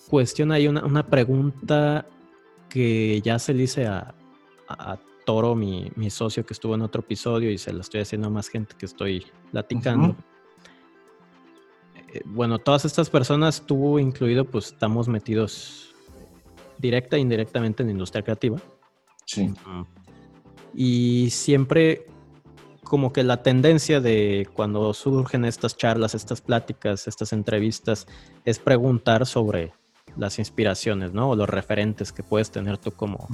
cuestión ahí, una, pregunta que ya se le hice a, Toro, mi, socio que estuvo en otro episodio y se lo estoy haciendo a más gente que estoy platicando. Eh, bueno, todas estas personas, tú incluido, pues estamos metidos directa e indirectamente en la industria creativa. Sí. Y siempre como que la tendencia de cuando surgen estas charlas, estas pláticas, estas entrevistas, es preguntar sobre las inspiraciones, ¿no? O los referentes que puedes tener tú como...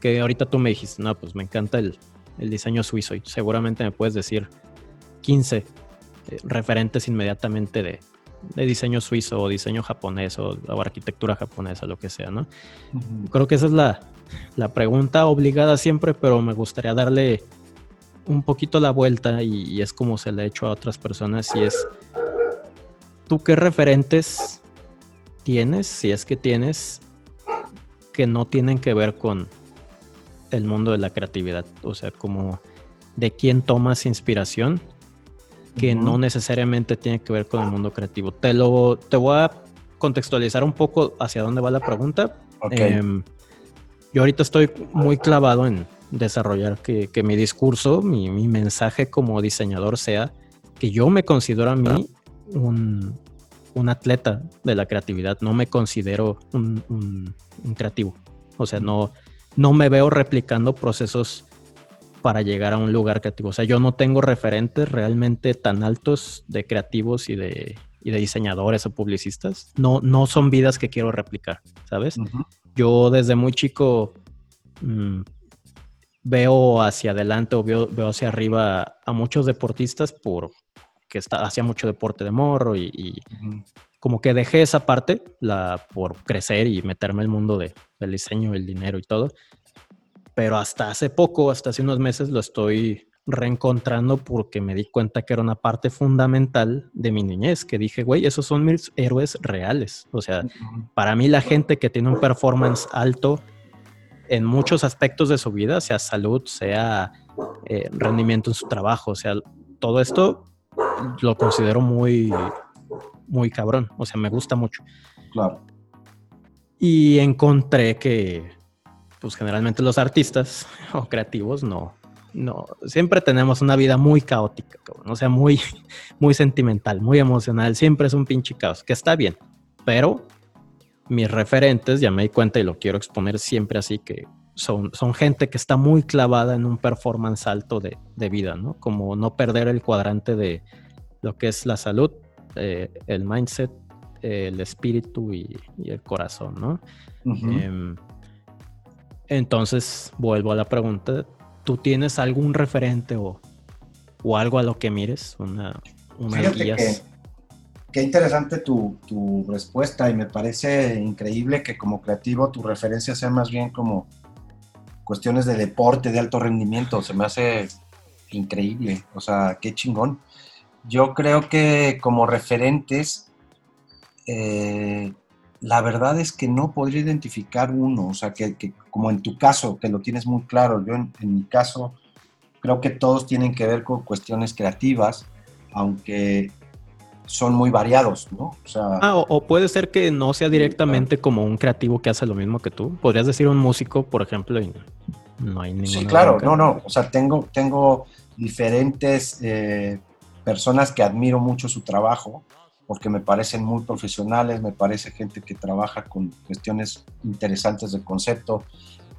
Que ahorita tú me dijiste, no, pues me encanta el, diseño suizo y seguramente me puedes decir 15 eh, referentes inmediatamente de, diseño suizo o diseño japonés o, arquitectura japonesa, lo que sea, ¿no? Creo que esa es la, la pregunta obligada siempre, pero me gustaría darle un poquito la vuelta y, es como se le ha hecho a otras personas y es, ¿tú qué referentes tienes, si es que tienes, que no tienen que ver con el mundo de la creatividad? O sea, como de quién tomas inspiración que no necesariamente tiene que ver con el mundo creativo. Te lo te voy a contextualizar un poco hacia dónde va la pregunta. Em, yo ahorita estoy muy clavado en desarrollar que, mi discurso, mi, mensaje como diseñador sea que yo me considero a mí un, atleta de la creatividad, no me considero un, creativo. O sea, no, no me veo replicando procesos para llegar a un lugar creativo. O sea, yo no tengo referentes realmente tan altos de creativos y de, de diseñadores o publicistas. No, no son vidas que quiero replicar, ¿sabes? Yo desde muy chico mm, veo hacia adelante o veo, hacia arriba a muchos deportistas por que está, hacía mucho deporte de morro y, como que dejé esa parte la, por crecer y meterme en el mundo de, del diseño, el dinero y todo. Pero hasta hace poco, hasta hace unos meses, lo estoy reencontrando porque me di cuenta que era una parte fundamental de mi niñez, que dije, güey, esos son mis héroes reales. O sea, para mí la gente que tiene un performance alto, en muchos aspectos de su vida, sea salud, sea eh, rendimiento en su trabajo, o sea, todo esto lo considero muy, muy cabrón, o sea, me gusta mucho. Claro. Y encontré que, pues generalmente los artistas o creativos no, no, siempre tenemos una vida muy caótica, o sea, muy, muy sentimental, muy emocional, siempre es un pinche caos, que está bien, pero mis referentes, ya me di cuenta y lo quiero exponer siempre así, que son, son gente que está muy clavada en un performance alto de, vida, ¿no? Como no perder el cuadrante de lo que es la salud, eh, el mindset, el espíritu y, el corazón, ¿no? Entonces, vuelvo a la pregunta, ¿tú tienes algún referente o, o algo a lo que mires? Una, una guía? qué interesante tu, respuesta y me parece increíble que como creativo tu referencia sea más bien como cuestiones de deporte, de alto rendimiento. Se me hace increíble, o sea, qué chingón. Yo creo que como referentes, eh, la verdad es que no podría identificar uno, o sea, que, como en tu caso, que lo tienes muy claro, yo en mi caso creo que todos tienen que ver con cuestiones creativas, aunque son muy variados, ¿no? O, sea, ah, o, puede ser que no sea directamente como un creativo que hace lo mismo que tú. Podrías decir un músico, por ejemplo, y no hay ninguna. Sí, claro, no, no. O sea, tengo, tengo diferentes eh, personas que admiro mucho su trabajo porque me parecen muy profesionales, me parece gente que trabaja con cuestiones interesantes de concepto.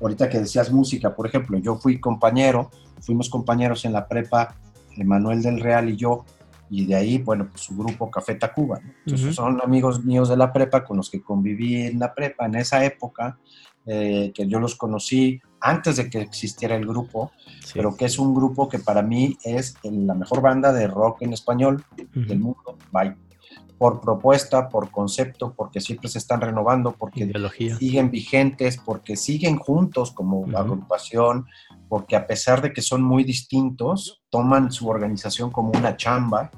Ahorita que decías música, por ejemplo, yo fui compañero, fuimos compañeros en la prepa, Emanuel del Real y yo, y de ahí, bueno, pues su grupo Café Tacuba. Entonces son amigos míos de la prepa con los que conviví en la prepa en esa época, eh, que yo los conocí antes de que existiera el grupo, pero que es un grupo que para mí es la mejor banda de rock en español del mundo. Bye por propuesta, por concepto, porque siempre se están renovando, porque siguen vigentes, porque siguen juntos como agrupación, porque a pesar de que son muy distintos, toman su organización como una chamba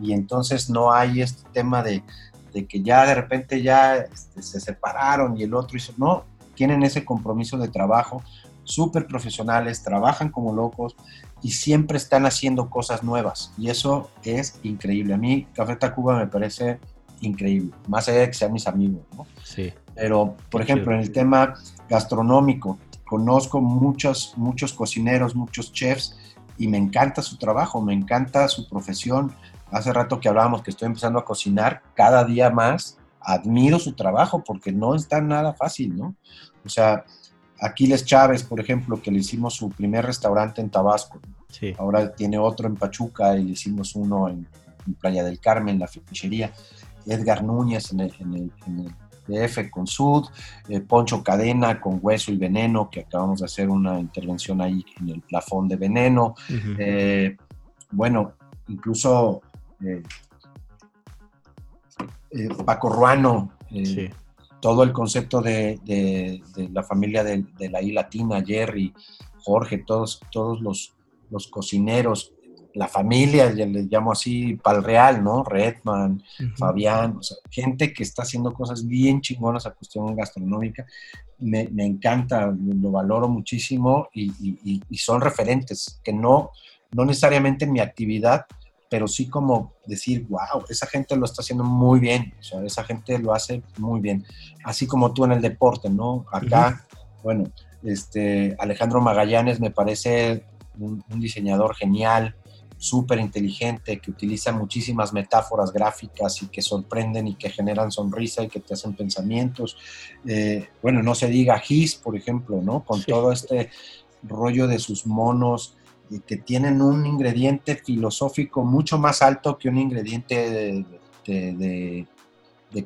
y entonces no hay este tema de, que ya de repente ya este, se separaron y el otro hizo, no, tienen ese compromiso de trabajo, súper profesionales, trabajan como locos y siempre están haciendo cosas nuevas. Y eso es increíble. A mí Café Tacuba me parece increíble, más allá de que sean mis amigos, ¿no? Sí. Pero, por ejemplo, en el tema gastronómico, conozco muchos, muchos cocineros, muchos chefs y me encanta su trabajo, me encanta su profesión. Hace rato que hablábamos que estoy empezando a cocinar cada día más, admiro su trabajo porque no está nada fácil, ¿no? O sea, Aquiles Chávez, por ejemplo, que le hicimos su primer restaurante en Tabasco. Sí. Ahora tiene otro en Pachuca y le hicimos uno en, Playa del Carmen, la fichería. Edgar Núñez en el, en el DF con Sud, eh, Poncho Cadena con Hueso y Veneno, que acabamos de hacer una intervención ahí en el plafón de Veneno. Eh, bueno, incluso eh, Paco Ruano, todo el concepto de, la familia de, la I Latina, Jerry, Jorge, todos, todos los, los cocineros la familia, ya le llamo así, Pal Real, ¿no? Redman, Fabián, o sea, gente que está haciendo cosas bien chingonas a cuestión gastronómica. Me, encanta, lo valoro muchísimo y, son referentes, que no, no necesariamente en mi actividad, pero sí como decir, wow, esa gente lo está haciendo muy bien, o sea, esa gente lo hace muy bien, así como tú en el deporte, ¿no? Acá, bueno, este, Alejandro Magallanes me parece un diseñador genial, súper inteligente, que utiliza muchísimas metáforas gráficas y que sorprenden y que generan sonrisa y que te hacen pensamientos. Eh, bueno, no se diga Gis, por ejemplo, ¿no? Con todo este rollo de sus monos y que tienen un ingrediente filosófico mucho más alto que un ingrediente de,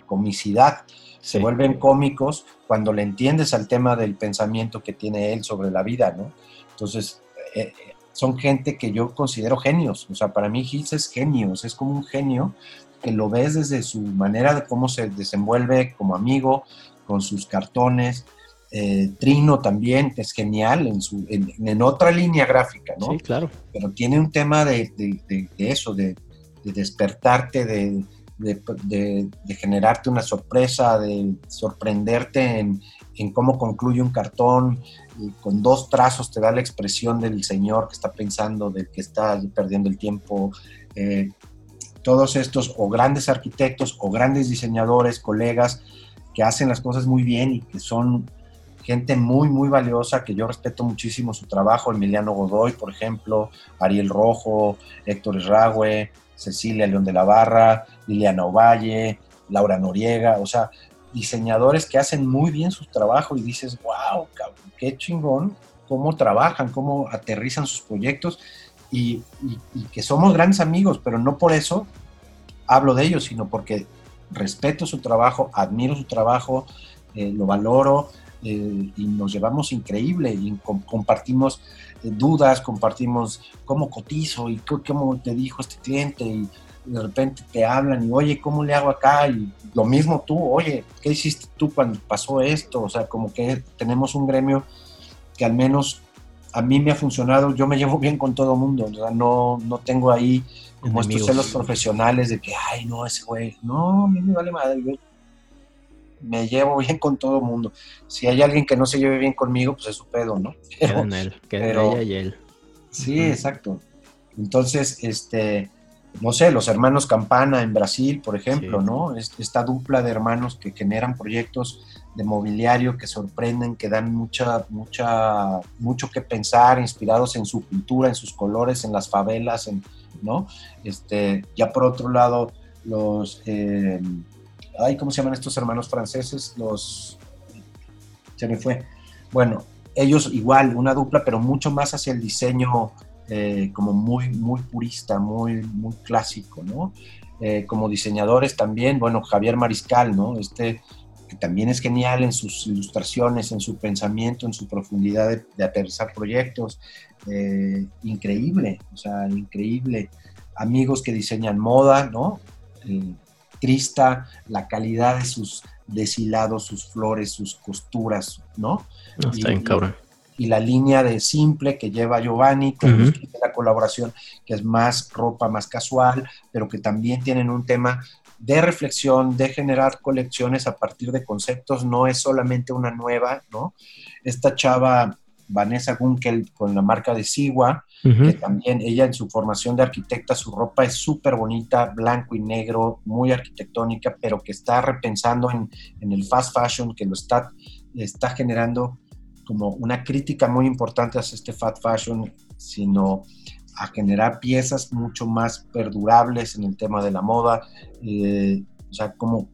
comicidad. Se vuelven cómicos cuando le entiendes al tema del pensamiento que tiene él sobre la vida, ¿no? Entonces, eh, son gente que yo considero genios. O sea, para mí Hills es genios, es como un genio que lo ves desde su manera de cómo se desenvuelve como amigo, con sus cartones. Eh, Trino también es genial en, su, en, otra línea gráfica, ¿no? Sí, claro. Pero tiene un tema de, de, eso, de, despertarte, de, generarte una sorpresa, de sorprenderte en, en cómo concluye un cartón, con dos trazos te da la expresión del señor que está pensando, del que está perdiendo el tiempo. Eh, todos estos o grandes arquitectos o grandes diseñadores, colegas que hacen las cosas muy bien y que son gente muy, muy valiosa, que yo respeto muchísimo su trabajo, Emiliano Godoy, por ejemplo, Ariel Rojo, Héctor Esragüe, Cecilia León de la Barra, Liliana Ovalle, Laura Noriega, o sea, diseñadores que hacen muy bien su trabajo y dices, wow, qué chingón, cómo trabajan, cómo aterrizan sus proyectos y, que somos grandes amigos, pero no por eso hablo de ellos, sino porque respeto su trabajo, admiro su trabajo, eh, lo valoro eh, y nos llevamos increíble y compartimos eh, dudas, compartimos cómo cotizo y cómo te dijo este cliente y de repente te hablan y, oye, ¿cómo le hago acá? Y lo mismo tú, oye, ¿qué hiciste tú cuando pasó esto? O sea, como que tenemos un gremio que al menos a mí me ha funcionado, yo me llevo bien con todo el mundo, o sea, no, no tengo ahí como estos celos profesionales de que, ay, no, ese güey, no, a mí me vale madre, yo me llevo bien con todo el mundo. Si hay alguien que no se lleve bien conmigo, pues es su pedo, ¿no? Queda en él, queda ella y él. Sí, exacto. Entonces, este, no sé, los hermanos Campana en Brasil, por ejemplo, ¿no? Esta dupla de hermanos que generan proyectos de mobiliario que sorprenden, que dan mucha, mucha, mucho que pensar, inspirados en su cultura, en sus colores, en las favelas, en, ¿no? Este, ya por otro lado, los, eh, ay, ¿cómo se llaman estos hermanos franceses? Los, se me fue. Bueno, ellos igual, una dupla, pero mucho más hacia el diseño eh, como muy, muy purista, muy, muy clásico, ¿no? Eh, como diseñadores también, bueno, Javier Mariscal, ¿no? Este que también es genial en sus ilustraciones, en su pensamiento, en su profundidad de, aterrizar proyectos, eh, increíble, o sea, increíble. Amigos que diseñan moda, ¿no? Trista, la calidad de sus deshilados, sus flores, sus costuras, ¿no? no está bien, cabrón y la línea de simple que lleva Giovanni con la colaboración, que es más ropa, más casual, pero que también tienen un tema de reflexión, de generar colecciones a partir de conceptos, no es solamente una nueva, ¿no? Esta chava, Vanessa Gunkel, con la marca de Sigua, que también ella en su formación de arquitecta, su ropa es súper bonita, blanco y negro, muy arquitectónica, pero que está repensando en, en el fast fashion, que lo está, está generando como una crítica muy importante hacia este fat fashion, sino a generar piezas mucho más perdurables en el tema de la moda. Eh, o sea, como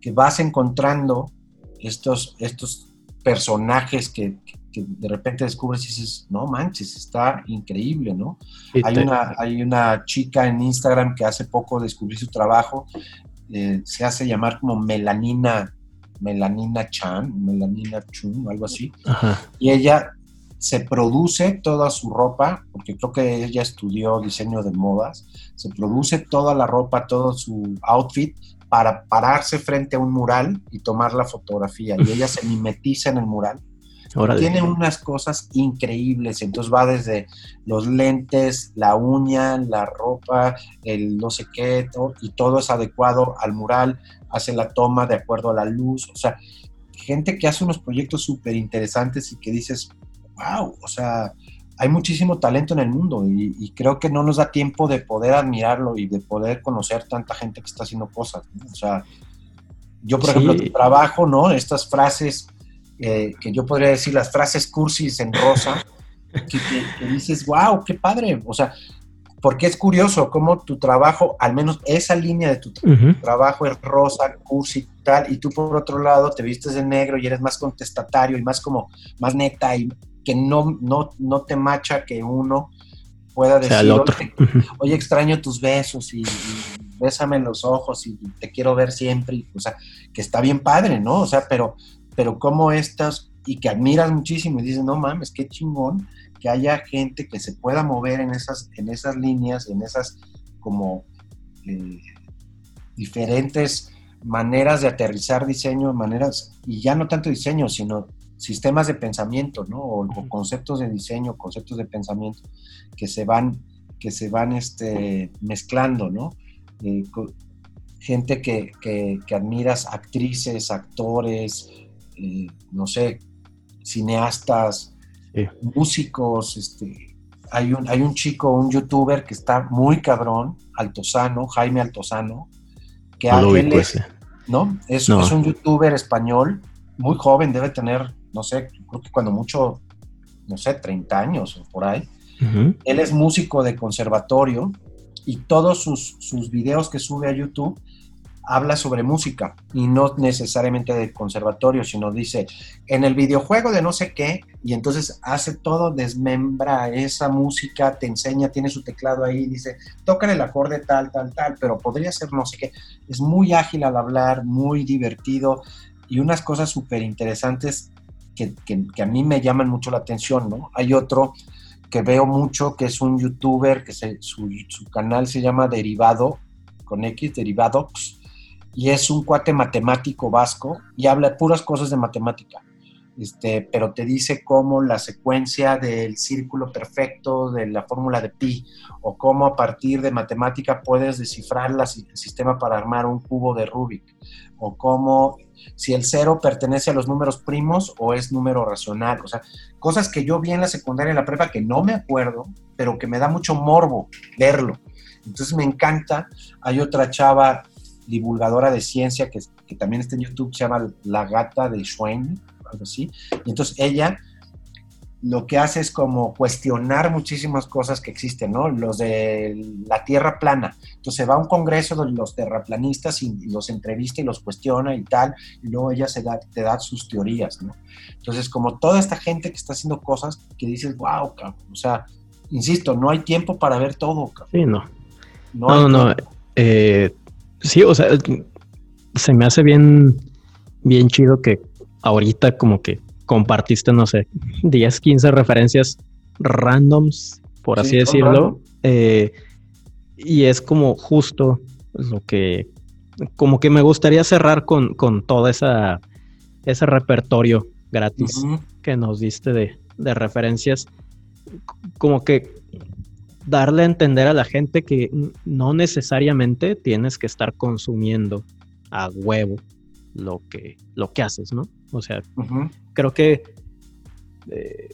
que vas encontrando estos, estos personajes que, de repente descubres y dices, no manches, está increíble, ¿no? Hay, una, hay una chica en Instagram que hace poco descubrí su trabajo, eh, se hace llamar como Melanina, Melanina Chan, Melanina Chun, algo así, y ella se produce toda su ropa, porque creo que ella estudió diseño de modas, se produce toda la ropa, todo su outfit para pararse frente a un mural y tomar la fotografía. Y ella se mimetiza en el mural. Tiene unas cosas increíbles, entonces va desde los lentes, la uña, la ropa, el no sé qué, y todo es adecuado al mural, hace la toma de acuerdo a la luz, o sea, gente que hace unos proyectos súper interesantes y que dices, wow, o sea, hay muchísimo talento en el mundo y, creo que no nos da tiempo de poder admirarlo y de poder conocer tanta gente que está haciendo cosas. O sea, yo, por ejemplo, trabajo, ¿no? Estas frases eh, que yo podría decir, las frases cursis en rosa, que, dices, wow, qué padre. O sea, porque es curioso cómo tu trabajo, al menos esa línea de tu trabajo es rosa, cursi y tal, y tú por otro lado te vistes de negro y eres más contestatario y más como, más neta y que no, no, no te macha que uno pueda decir, oye, extraño tus besos y, bésame en los ojos y te quiero ver siempre, o sea, que está bien padre, ¿no? O sea, pero, pero como estas, y que admiras muchísimo y dices, no mames, qué chingón que haya gente que se pueda mover en esas, en esas líneas, en esas como eh, diferentes maneras de aterrizar diseño, maneras, y ya no tanto diseño, sino sistemas de pensamiento, ¿no? O, conceptos de diseño, conceptos de pensamiento que se van, que se van este, mezclando, ¿no? Eh, gente que, admiras, actrices, actores, eh, no sé, cineastas, músicos, este, hay un, hay un chico, un youtuber que está muy cabrón, Altozano, Jaime Altozano, que no es, ¿no? Es, es un youtuber español, muy joven, debe tener no sé, creo que cuando mucho, no sé, 30 años o por ahí. Él es músico de conservatorio y todos sus, sus videos que sube a YouTube habla sobre música y no necesariamente de conservatorio, sino dice en el videojuego de no sé qué, y entonces hace todo, desmembra esa música, te enseña, tiene su teclado ahí, dice, toca el acorde tal, tal, tal, pero podría ser no sé qué. Es muy ágil al hablar, muy divertido y unas cosas súper interesantes que, a mí me llaman mucho la atención, ¿no? Hay otro que veo mucho, que es un youtuber, que se, su, canal se llama Derivado, con X, Derivadox, y es un cuate matemático vasco y habla puras cosas de matemática. Este, pero te dice cómo la secuencia del círculo perfecto de la fórmula de pi o cómo a partir de matemática puedes descifrar el sistema para armar un cubo de Rubik o cómo si el cero pertenece a los números primos o es número racional, o sea, cosas que yo vi en la secundaria, en la prepa, que no me acuerdo, pero que me da mucho morbo verlo. Entonces me encanta. Hay otra chava divulgadora de ciencia que, que también está en YouTube, se llama La Gata de Schwein, algo así. Y entonces ella lo que hace es como cuestionar muchísimas cosas que existen, ¿no? Los de la Tierra plana. Entonces va a un congreso de los terraplanistas y, los entrevista y los cuestiona y tal, y luego ella se da, te da sus teorías, ¿no? Entonces, como toda esta gente que está haciendo cosas que dices, wow, cabrón, o sea, insisto, no hay tiempo para ver todo, cabrón. Sí, no. No, no, eh, sí, o sea, se me hace bien, bien chido que ahorita como que compartiste, no sé, 10, 15 referencias randoms, por así decirlo. Eh, y es como justo lo que, como que me gustaría cerrar con, con todo esa, ese repertorio gratis que nos diste de, de referencias. Como que darle a entender a la gente que no necesariamente tienes que estar consumiendo a huevo lo que, lo que haces, ¿no? O sea, creo que, eh,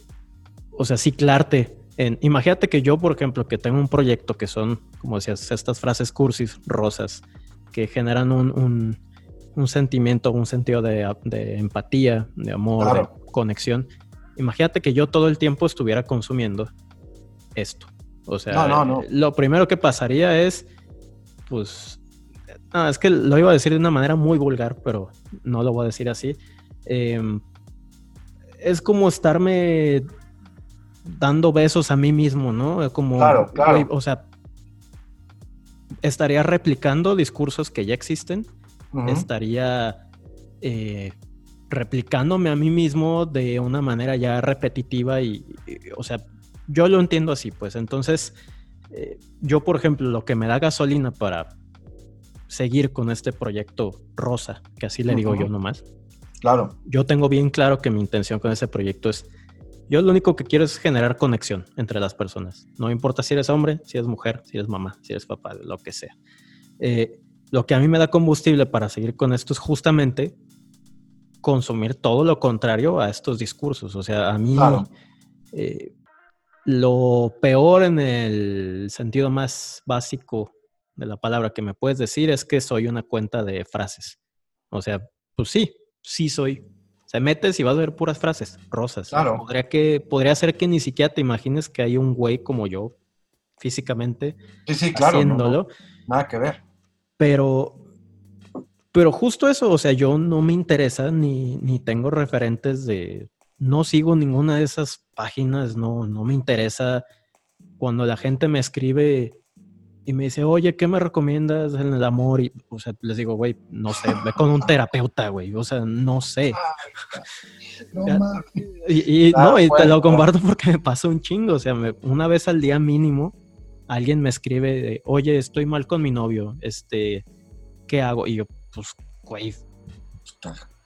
o sea, ciclarte. En, imagínate que yo, por ejemplo, que tengo un proyecto que son, como decías, estas frases cursis rosas que generan un, un, sentimiento, un sentido de, empatía, de amor, de conexión. imagínate que yo todo el tiempo estuviera consumiendo esto. O sea, lo primero que pasaría es, pues, no, es que lo iba a decir de una manera muy vulgar, pero no lo voy a decir así. Em, es como estarme dando besos a mí mismo, ¿no? Como, claro, claro. o sea, estaría replicando discursos que ya existen, estaría eh, replicándome a mí mismo de una manera ya repetitiva y, o sea, yo lo entiendo así, pues entonces, eh, yo por ejemplo, lo que me da gasolina para seguir con este proyecto rosa, que así le digo yo nomás. Claro. Yo tengo bien claro que mi intención con ese proyecto es, yo lo único que quiero es generar conexión entre las personas. No importa si eres hombre, si eres mujer, si eres mamá, si eres papá, lo que sea. Eh, lo que a mí me da combustible para seguir con esto es justamente consumir todo lo contrario a estos discursos. O sea, a mí eh, lo peor en el sentido más básico de la palabra que me puedes decir es que soy una cuenta de frases. O sea, pues sí, sí soy. Se metes y vas a ver puras frases rosas. Claro. Podría, que, podría ser que ni siquiera te imagines que hay un güey como yo físicamente haciéndolo. nada que ver. Pero pero justo eso, o sea, yo no me interesa ni, ni tengo referentes de, no sigo ninguna de esas páginas, no, no me interesa cuando la gente me escribe y me dice, oye, ¿qué me recomiendas en el amor? Y, o sea, les digo, güey, no sé, ve con un terapeuta, güey, o sea, no sé. No, y, y no, y te lo comparto porque me pasa un chingo, o sea, una vez al día mínimo, alguien me escribe, oye, estoy mal con mi novio, este, ¿qué hago? Y yo, pues, güey.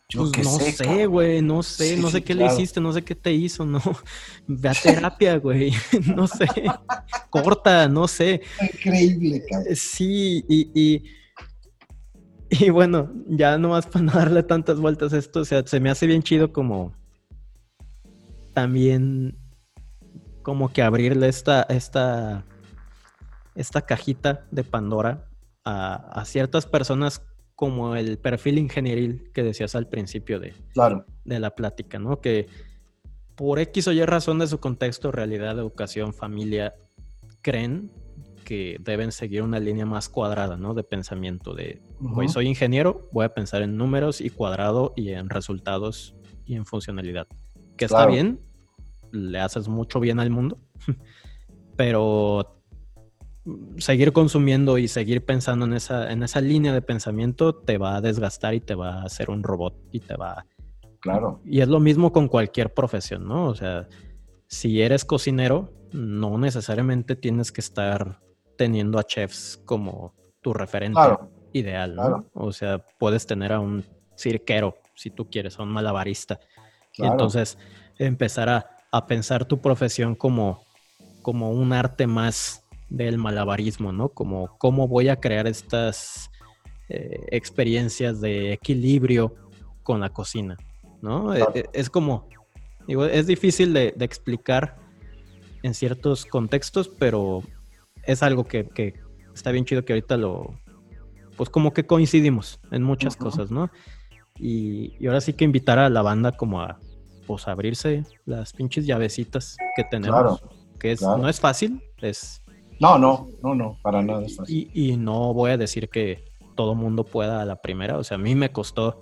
Yo pues, no sé, güey, no sé, no sé qué le hiciste, no sé qué te hizo, no. Ve a terapia, güey, no sé. Corta, no sé. Increíble, cabrón. Sí, y, y, y bueno, ya nomás para no darle tantas vueltas a esto, o sea, se me hace bien chido como también como que abrirle esta, esta, esta cajita de Pandora a, a ciertas personas como el perfil ingenieril que decías al principio de, claro. de la plática, ¿no? Que por X o Y razón de su contexto, realidad, educación, familia, creen que deben seguir una línea más cuadrada, ¿no? De pensamiento de, uh soy ingeniero, voy a pensar en números y cuadrado y en resultados y en funcionalidad. Que está bien, le haces mucho bien al mundo, pero seguir consumiendo y seguir pensando en esa, en esa línea de pensamiento te va a desgastar y te va a hacer un robot y te va... Claro. Y es lo mismo con cualquier profesión, ¿no? O sea, si eres cocinero, no necesariamente tienes que estar teniendo a chefs como tu referente ideal, ¿no? O sea, puedes tener a un cirquero, si tú quieres, a un malabarista. Y entonces empezar a, a pensar tu profesión como, como un arte más del malabarismo, ¿no? Como cómo voy a crear estas eh, experiencias de equilibrio con la cocina, ¿no? E, e, es, como, digo, es difícil de, explicar en ciertos contextos, pero es algo que, está bien chido que ahorita lo, pues como que coincidimos en muchas cosas, ¿no? Y, ahora sí que invitar a la banda como a, pues, abrirse las pinches llavecitas que tenemos, que es, no es fácil, es no, no, no, no, para nada Y, no voy a decir que todo mundo pueda a la primera. O sea, a mí me costó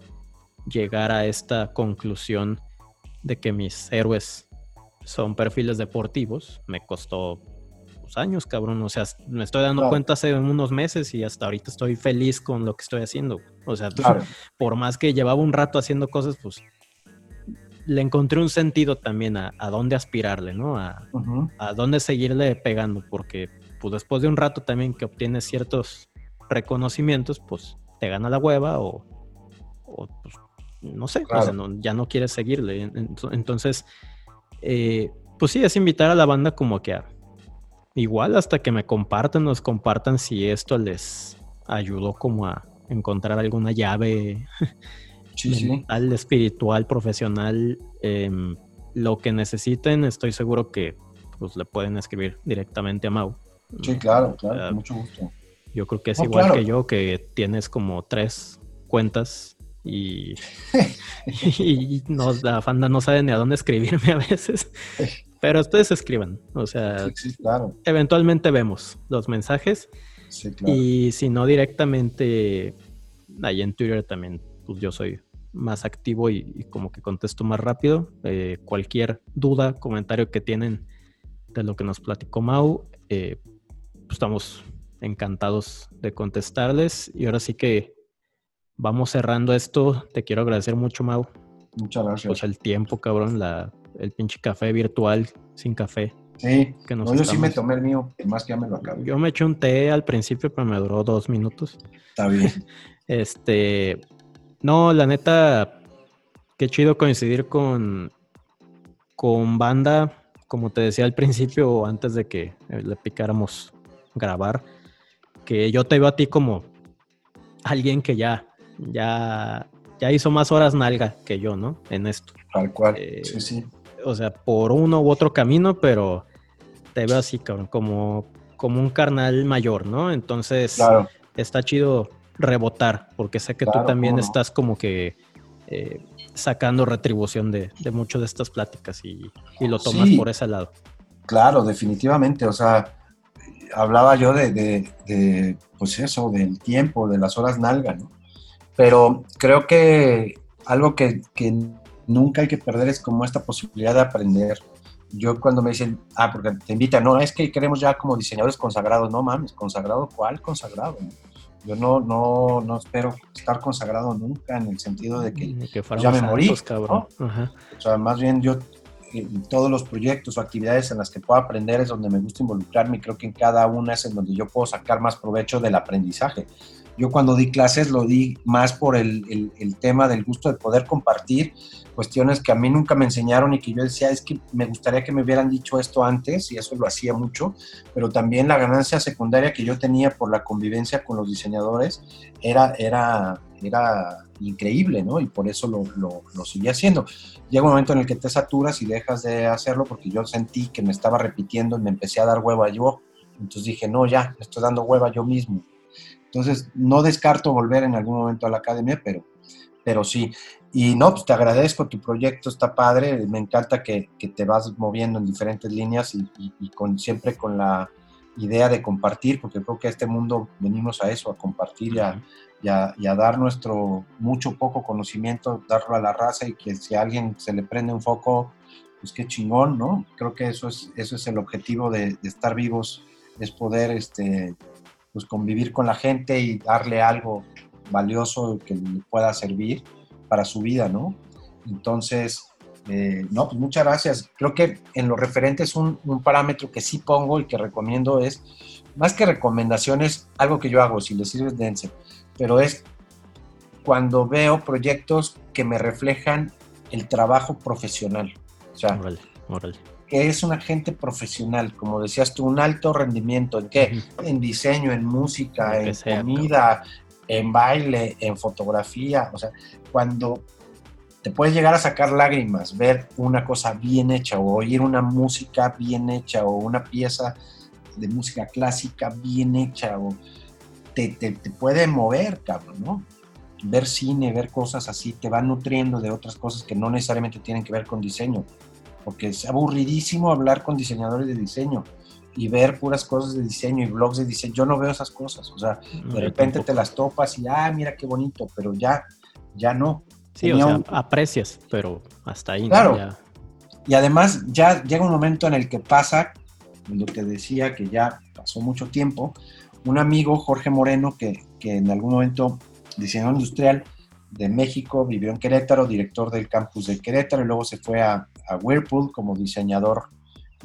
llegar a esta conclusión de que mis héroes son perfiles deportivos. Me costó pues, años, cabrón. O sea, me estoy dando cuenta hace unos meses y hasta ahorita estoy feliz con lo que estoy haciendo. O sea, por más que llevaba un rato haciendo cosas, pues le encontré un sentido también a, dónde aspirarle, ¿no? A, a dónde seguirle pegando, porque pues después de un rato también que obtienes ciertos reconocimientos, pues te gana la hueva o, pues, no sé, ya no quieres seguirle. Entonces, eh, pues sí, es invitar a la banda como que a, igual hasta que me compartan, nos compartan si esto les ayudó como a encontrar alguna llave mental, espiritual, profesional, em, lo que necesiten, estoy seguro que pues le pueden escribir directamente a Mau. Sí, claro, claro, con mucho gusto. Yo creo que es igual que yo, que tienes como tres cuentas y, y, la fanda no sabe ni a dónde escribirme a veces. Pero ustedes escriban, o sea, eventualmente vemos los mensajes. Y si no directamente, ahí en Twitter también, pues yo soy más activo y, como que contesto más rápido. Eh, cualquier duda, comentario que tienen de lo que nos platicó Mau, eh, estamos encantados de contestarles. Y ahora sí que vamos cerrando esto. Te quiero agradecer mucho, Mau. Muchas gracias. Pues el tiempo, cabrón, la, el pinche café virtual sin café. Sí, que yo sí me tomé el mío, más que ya me lo acabé. Yo me eché un té al principio, pero me duró dos minutos. Está bien. este, no, la neta, qué chido coincidir con, con banda, como te decía al principio, antes de que le picáramos grabar, que yo te veo a ti como alguien que ya, ya, ya hizo más horas nalga que yo, ¿no? En esto. Tal cual. Eh, sí, sí. O sea, por uno u otro camino, pero te veo así, cabrón, como, como un carnal mayor, ¿no? Entonces, está chido rebotar, porque sé que tú también estás como que eh, sacando retribución de, de muchas de estas pláticas y, lo tomas por ese lado. Claro, definitivamente. O sea, hablaba yo de, de, pues eso, del tiempo, de las horas nalga, ¿no? Pero creo que algo que, que nunca hay que perder es como esta posibilidad de aprender. Yo cuando me dicen, ah, porque te invitan, no, es que queremos ya como diseñadores consagrados, no mames, consagrado, ¿cuál consagrado? Yo no, no, no espero estar consagrado nunca en el sentido de que, ya me morí. Cabrón. O sea, más bien yo todos los proyectos o actividades en las que puedo aprender es donde me gusta involucrarme y creo que en cada una es en donde yo puedo sacar más provecho del aprendizaje. Yo cuando di clases lo di más por el, el, tema del gusto de poder compartir cuestiones que a mí nunca me enseñaron y que yo decía, es que me gustaría que me hubieran dicho esto antes y eso lo hacía mucho, pero también la ganancia secundaria que yo tenía por la convivencia con los diseñadores era, era, era increíble, ¿no? Y por eso lo, lo, lo haciendo. Llega un momento en el que te saturas y dejas de hacerlo porque yo sentí que me estaba repitiendo y me empecé a dar hueva yo. Entonces dije, no, ya, estoy dando hueva yo mismo. Entonces, no descarto volver en algún momento a la academia, pero, pero sí. Y no, pues te agradezco, tu proyecto está padre, me encanta que, que te vas moviendo en diferentes líneas y, y, con, siempre con la idea de compartir, porque creo que a este mundo venimos a eso, a compartir y a, y a, y a, dar nuestro mucho poco conocimiento, darlo a la raza y que si a alguien se le prende un foco, pues qué chingón, ¿no? Creo que eso es, eso es el objetivo de, de estar vivos, es poder este, pues convivir con la gente y darle algo valioso que le pueda servir para su vida, ¿no? Entonces, eh, no, pues muchas gracias. Creo que en lo referente es un, parámetro que sí pongo y que recomiendo es, más que recomendaciones, algo que yo hago, si les sirve, dense, pero es cuando veo proyectos que me reflejan el trabajo profesional. O sea, que es un agente profesional, como decías tú, un alto rendimiento. ¿En qué? En diseño, en música, en comida, en baile, en fotografía. O sea, cuando te puedes llegar a sacar lágrimas, ver una cosa bien hecha o oír una música bien hecha o una pieza de música clásica bien hecha o te, te, te puede mover, cabrón, ¿no? Ver cine, ver cosas así, te va nutriendo de otras cosas que no necesariamente tienen que ver con diseño porque es aburridísimo hablar con diseñadores de diseño y ver puras cosas de diseño y blogs de diseño. Yo no veo esas cosas, o sea, de repente te las topas y, ah, mira qué bonito, pero ya, ya no. Sí, o sea, aprecias, pero hasta ahí. Claro. Y además ya llega un momento en el que pasa, lo que decía que ya pasó mucho tiempo, un amigo, Jorge Moreno, que, que en algún momento diseñador industrial, de México, vivió en Querétaro, director del campus de Querétaro, y luego se fue a, Whirlpool como diseñador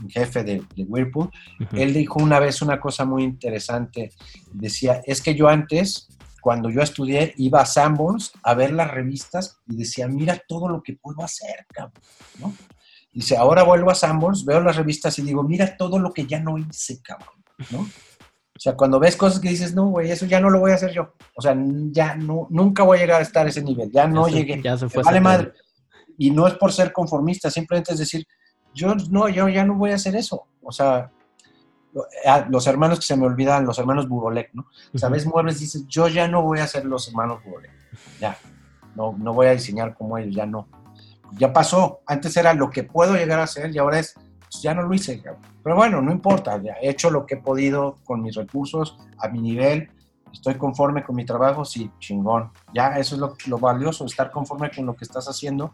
jefe de, Whirlpool. Él dijo una vez una cosa muy interesante, decía, es que yo antes, cuando yo estudié, iba a Sanborns a ver las revistas y decía, mira todo lo que puedo hacer, cabrón, ¿no? Dice, ahora vuelvo a Sanborns, veo las revistas y digo, mira todo lo que ya no hice, cabrón, ¿no? O sea, cuando ves cosas que dices, no, güey, eso ya no lo voy a hacer yo. O sea, ya no, nunca voy a llegar a estar a ese nivel. Ya no llegué. Ya se fue. Vale madre. Y no es por ser conformista, simplemente es decir, yo no, yo ya no voy a hacer eso. O sea, los hermanos que se me olvidan, los hermanos Burolek, ¿no? O sea, ves muebles y dices, yo ya no voy a hacer los hermanos Burolek. Ya. no, no voy a diseñar como ellos, ya no. Ya pasó, antes era lo que puedo llegar a hacer y ahora es, pues ya no lo hice. Pero bueno, no importa, ya he hecho lo que he podido con mis recursos, a mi nivel, estoy conforme con mi trabajo, sí, chingón. Ya eso es lo, lo valioso, estar conforme con lo que estás haciendo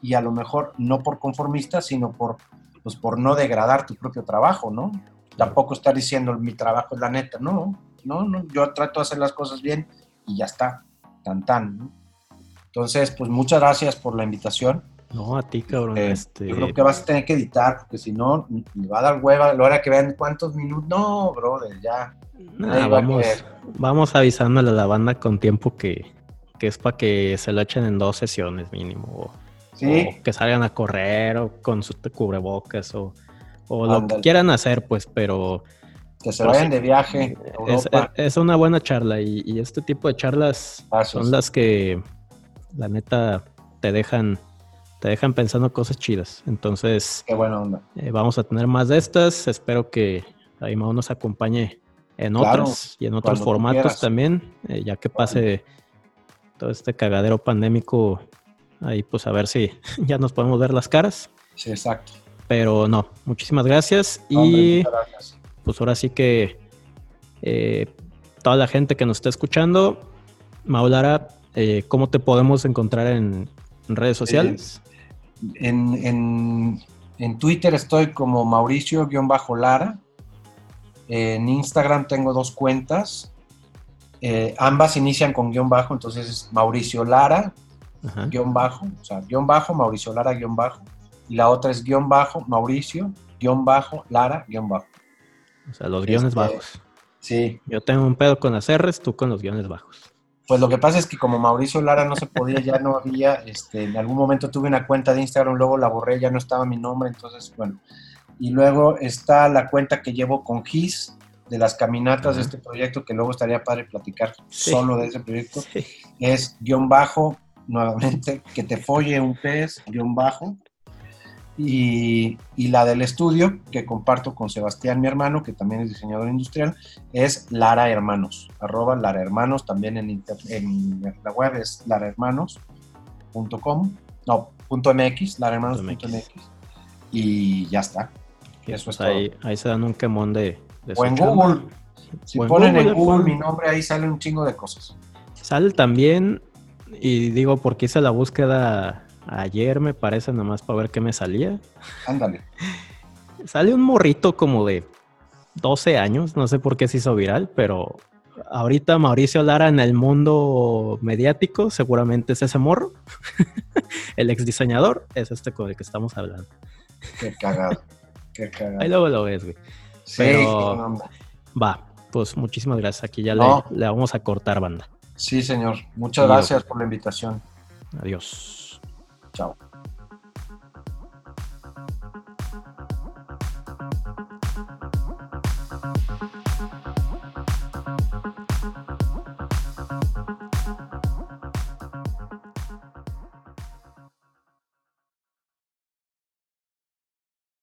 y a lo mejor no por conformista, sino por, pues por no degradar tu propio trabajo, ¿no? Tampoco estar diciendo mi trabajo es la neta, no, no, no, yo trato de hacer las cosas bien y ya está, tan tan. Entonces, pues muchas gracias por la invitación. No, a ti, cabrón. Eh, este... Yo creo que vas a tener que editar, porque si no, me va a dar hueva a la hora que vean cuántos minutos. No, brother, ya. vamos, vamos avisándole a la banda con tiempo que, que es para que se lo echen en dos sesiones mínimo. ¿Sí? O que salgan a correr o con su cubrebocas o, o lo que quieran hacer, pues, pero... Que se vayan de viaje. Es, es, una buena charla y, este tipo de charlas son las que, la neta, te dejan, te dejan pensando cosas chidas. Entonces, Qué buena onda. Eh, vamos a tener más de estas. Espero que Aimao nos acompañe en otras y en otros formatos también, eh, ya que pase todo este cagadero pandémico Ahí pues a ver si ya nos podemos ver las caras. Sí, exacto. Pero no, muchísimas gracias. y pues ahora sí que eh, toda la gente que nos está escuchando, Maulara, eh, ¿cómo te podemos encontrar en, redes sociales? Eh, en, en, Twitter estoy como Mauricio-Lara. En Instagram tengo dos cuentas. ambas inician con guion bajo, entonces es Mauricio Lara guion bajo, o sea, guion bajo, Mauricio Lara, guion bajo. Y la otra es guion bajo, Mauricio, guion bajo, Lara, guion bajo. O sea, los guiones este, bajos. Sí. Yo tengo un pedo con las R's, tú con los guiones bajos. Pues lo que pasa es que como Mauricio Lara no se podía, ya no había, este, en algún momento tuve una cuenta de Instagram, luego la borré, ya no estaba mi nombre, entonces, bueno. Y luego está la cuenta que llevo con GIS, de las caminatas de este proyecto, que luego estaría padre platicar solo de ese proyecto, es guion bajo nuevamente, que te folle un pez, guion bajo. Y, la del estudio, que comparto con Sebastián, mi hermano, que también es diseñador industrial, es Lara Hermanos, arroba Lara Hermanos, también en, en la web es larahermanos.com, no, punto .mx, larahermanos.mx, y ya está. Y eso es ahí, ahí se dan un quemón de... o en Google. Si ponen en Google mi nombre, ahí sale un chingo de cosas. Sale también y digo, porque hice la búsqueda ayer, me parece, nada más para ver qué me salía. Ándale. Sale un morrito como de 12 años, no sé por qué se hizo viral, pero ahorita Mauricio Lara en el mundo mediático seguramente es ese morro. el ex diseñador es este con el que estamos hablando. Qué cagado. Qué cagado. Ahí luego lo ves, güey. Sí, pero va, pues muchísimas gracias. Aquí ya le, le vamos a cortar banda. Sí, señor. Muchas gracias por la invitación. Adiós. Ciao.